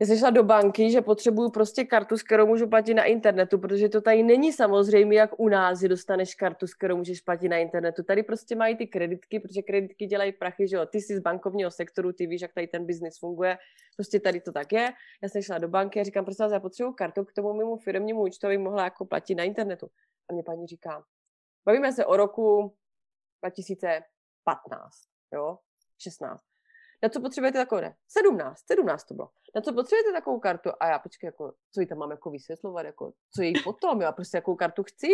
já jsem šla do banky, že potřebuju prostě kartu, s kterou můžu platit na internetu, protože to tady není samozřejmě, jak u nás, že dostaneš kartu, s kterou můžeš platit na internetu. Tady prostě mají ty kreditky, protože kreditky dělají prachy, že jo. Ty jsi z bankovního sektoru, ty víš, jak tady ten biznis funguje. Prostě tady to tak je. Já jsem šla do banky a říkám, prostě já potřebuju kartu k tomu mému firmnímu účtu, aby mohla jako platit na internetu. A mě paní říká, bavíme se o roku 2015, jo, 16 na co potřebujete takovou, ne, 17, 17 to bylo, na co potřebujete takovou kartu? A já počkej, jako, co jí tam mám jako vysvětlovat, jako, co jí potom, já prostě jakou kartu chci?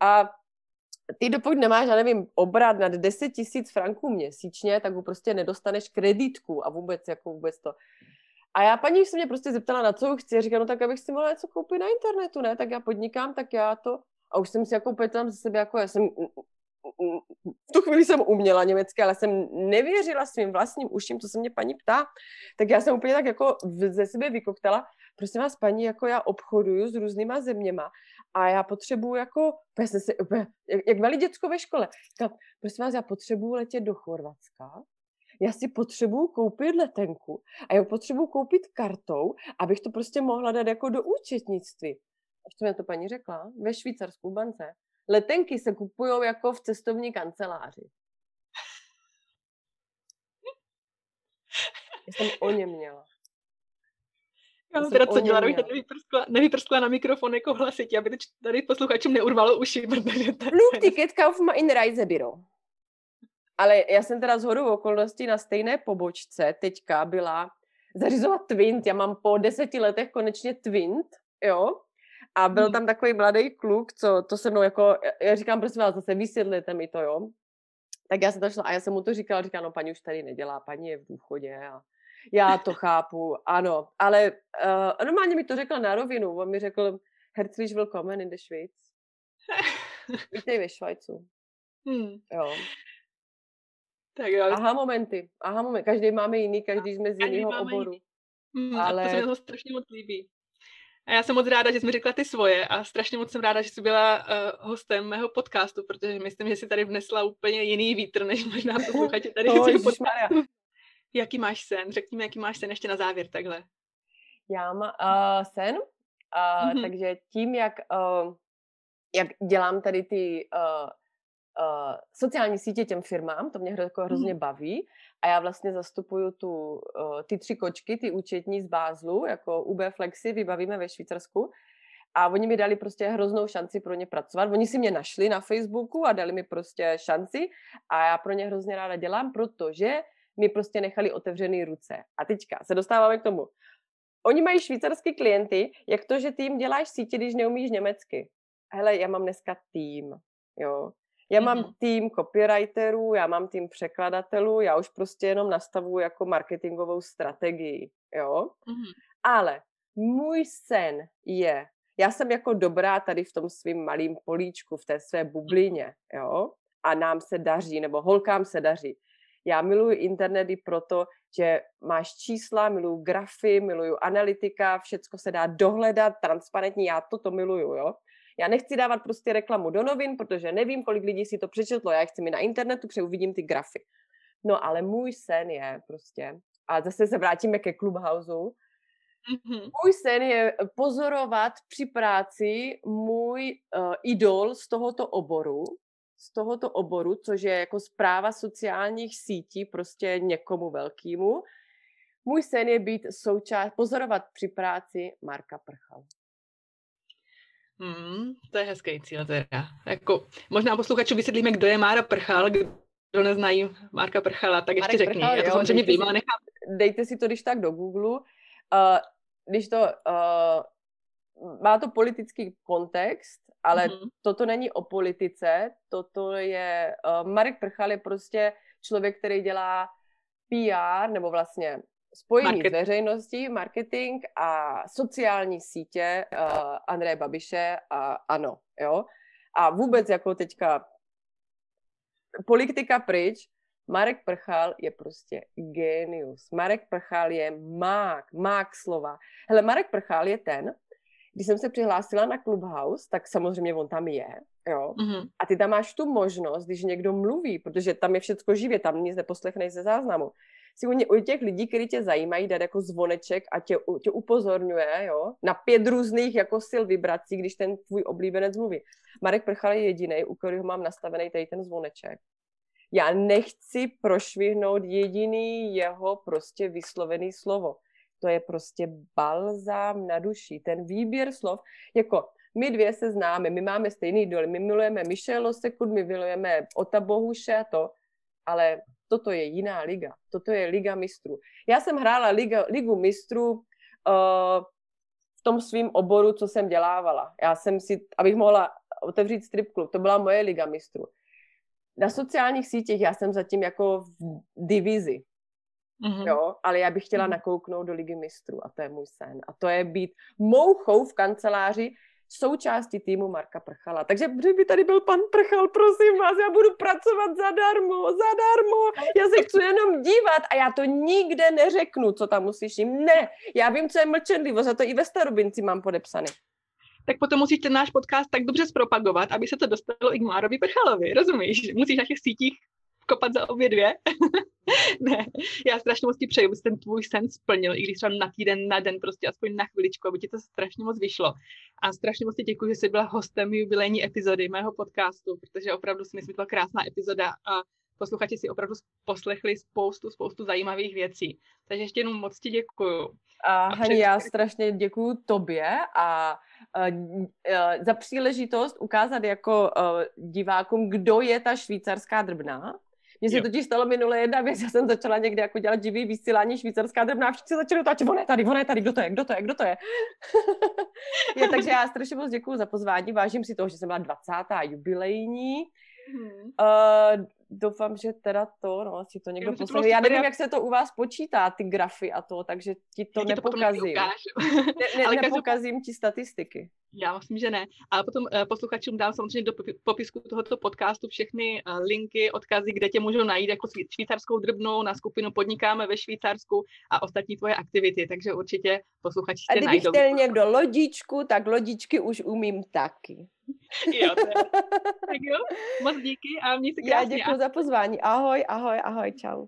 A ty dokud nemáš, já nevím, obrat nad 10 tisíc franků měsíčně, tak ho prostě nedostaneš kreditku a vůbec, jako vůbec to. A já paní se mě prostě zeptala, na co chci, a říká, no tak abych si mohla něco koupit na internetu, ne, tak já podnikám, tak já to, a už jsem si jako úplně tam ze sebe, jako já jsem v tu chvíli jsem uměla německy, ale jsem nevěřila svým vlastním uším, co se mě paní ptá, tak já jsem úplně tak jako ze sebe vykoktala, prosím vás, paní, jako já obchoduju s různýma zeměma a já potřebuju jako, já jsem si, jak, jak malý děcko ve škole, říkám, prosím vás, já potřebuju letět do Chorvatska, já si potřebuju koupit letenku a já potřebuju koupit kartou, abych to prostě mohla dát jako do účetnictví. A co mě to paní řekla? Ve Švýcarsku bance letenky se kupují jako v cestovní kanceláři. Já jsem o ně měla. Já jsem teda co dělala, abych nevyprskla, nevyprskla na mikrofon jako hlasitě, aby tady posluchačům neurvalo uši, protože to Flugticket kaufen in Reisebüro. Ale já jsem teda z hodu okolností na stejné pobočce teďka byla zařizovat Twint. Já mám po deseti letech konečně Twint, jo, a byl hmm. tam takový mladý kluk, co to se mnou jako, já říkám, prosím vás, zase vysvětlete mi to, jo. Tak já jsem to šla a já jsem mu to říkala, říká, no paní už tady nedělá, paní je v důchodě a já to chápu, ano, ale uh, normálně mi to řekl na rovinu, on mi řekl, herzlich willkommen in der Schweiz. Vítej ve Švajcu. Hmm. Jo. Tak jo. Aha momenty, aha momenty, každý máme jiný, každý jsme z jiného oboru. Hmm, ale... A to se mi to strašně moc líbí. A já jsem moc ráda, že jsi mi řekla ty svoje a strašně moc jsem ráda, že jsi byla uh, hostem mého podcastu, protože myslím, že jsi tady vnesla úplně jiný vítr, než možná posluchači tady oh, těch podcastů. Jaký máš sen? Řekni mi, jaký máš sen ještě na závěr takhle. Já mám uh, sen, uh, mm-hmm. takže tím, jak, uh, jak dělám tady ty uh, uh, sociální sítě těm firmám, to mě jako hrozně baví a já vlastně zastupuju tu, uh, ty tři kočky, ty účetní z Bázlu, jako UB Flexi, vybavíme ve Švýcarsku a oni mi dali prostě hroznou šanci pro ně pracovat. Oni si mě našli na Facebooku a dali mi prostě šanci a já pro ně hrozně ráda dělám, protože mi prostě nechali otevřený ruce. A teďka se dostáváme k tomu. Oni mají švýcarský klienty, jak to, že ty jim děláš sítě, když neumíš německy. Hele, já mám dneska tým, jo. Já mám mm-hmm. tým copywriterů, já mám tým překladatelů, já už prostě jenom nastavuju jako marketingovou strategii, jo. Mm-hmm. Ale můj sen je, já jsem jako dobrá tady v tom svým malým políčku, v té své bublině, jo. A nám se daří, nebo holkám se daří. Já miluji internet i proto, že máš čísla, miluju grafy, miluju analytika, všecko se dá dohledat, transparentní, já toto miluju, jo. Já nechci dávat prostě reklamu do novin, protože nevím, kolik lidí si to přečetlo. Já chci mi na internetu, protože uvidím ty grafy. No ale můj sen je prostě, a zase se vrátíme ke Clubhouse, Mm-hmm. Můj sen je pozorovat při práci můj uh, idol z tohoto oboru, z tohoto oboru, což je jako zpráva sociálních sítí prostě někomu velkému. Můj sen je být součást, pozorovat při práci Marka Prchal. Hmm, to je hezký cíl teda. Jako, možná posluchačům vysvětlíme, kdo je Mára Prchal, kdo neznají Marka Prchala, tak ještě řekni. Prchal, Já to jo, samozřejmě vím, ale nechám. Dejte si to když tak do Google. Uh, když to, uh, má to politický kontext, ale mm-hmm. toto není o politice, toto je, uh, Marek Prchal je prostě člověk, který dělá PR, nebo vlastně spojení Market. s veřejností, marketing a sociální sítě uh, Andreje Babiše a ano, jo. A vůbec jako teďka politika pryč, Marek Prchal je prostě genius. Marek Prchal je mák, mák slova. Hele, Marek Prchal je ten, když jsem se přihlásila na Clubhouse, tak samozřejmě on tam je, jo. Mm-hmm. A ty tam máš tu možnost, když někdo mluví, protože tam je všecko živě, tam nic neposlechneš ze záznamu. Si u, těch lidí, kteří tě zajímají, dát jako zvoneček a tě, tě upozorňuje, jo, na pět různých jako sil vibrací, když ten tvůj oblíbenec mluví. Marek Prchal je jediný, u kterého mám nastavený tady ten zvoneček. Já nechci prošvihnout jediný jeho prostě vyslovený slovo to je prostě balzám na duši. Ten výběr slov, jako my dvě se známe, my máme stejný doly, my milujeme Michelle Sekud, my milujeme Ota Bohuše a to, ale toto je jiná liga. Toto je liga mistrů. Já jsem hrála liga, ligu mistrů uh, v tom svém oboru, co jsem dělávala. Já jsem si, abych mohla otevřít strip klub, to byla moje liga mistrů. Na sociálních sítích já jsem zatím jako v divizi. Mm-hmm. Jo, ale já bych chtěla mm-hmm. nakouknout do ligy mistrů a to je můj sen. A to je být mouchou v kanceláři součástí týmu Marka Prchala. Takže kdyby tady byl pan Prchal, prosím vás, já budu pracovat zadarmo, zadarmo. Já se chci jenom dívat a já to nikde neřeknu, co tam uslyším. Ne, já vím, co je mlčenlivost, za to i ve Starobinci mám podepsaný tak potom musíš ten náš podcast tak dobře zpropagovat, aby se to dostalo i k Márovi Prchalovi, rozumíš? Musíš na těch sítích kopat za obě dvě. ne, já strašně moc ti přeju, abys ten tvůj sen splnil, i když třeba na týden, na den, prostě aspoň na chviličku, aby ti to strašně moc vyšlo. A strašně moc ti děkuji, že jsi byla hostem jubilejní epizody mého podcastu, protože opravdu si myslím, že to byla krásná epizoda a posluchači si opravdu poslechli spoustu, spoustu zajímavých věcí. Takže ještě jenom moc ti děkuju. A, a Hani, já strašně děkuju tobě a uh, za příležitost ukázat jako uh, divákům, kdo je ta švýcarská drbná mně se totiž stalo minule jedna věc, já jsem začala někde jako dělat živý vysílání švýcarská drobná, všichni začali otáčet, on je tady, on je tady, kdo to je, kdo to je, kdo to je. je takže já strašně moc děkuji za pozvání, vážím si toho, že jsem byla 20. jubilejní. Hmm. Uh, doufám, že teda to, no, si to někdo poslechne. Já nevím, jak se to u vás počítá, ty grafy a to, takže ti to nepokazím. To ne, ne, Ale nepokazím ti statistiky. Já myslím, že ne. Ale potom uh, posluchačům dám samozřejmě do popisku tohoto podcastu všechny uh, linky, odkazy, kde tě můžou najít jako švýcarskou drbnou na skupinu Podnikáme ve Švýcarsku a ostatní tvoje aktivity, takže určitě posluchači tě najdou. A kdyby chtěl někdo lodičku, tak lodičky už umím taky. jo, to je. tak jo, moc díky a měj se krásně. Já děkuji za pozvání. Ahoj, ahoj, ahoj, čau.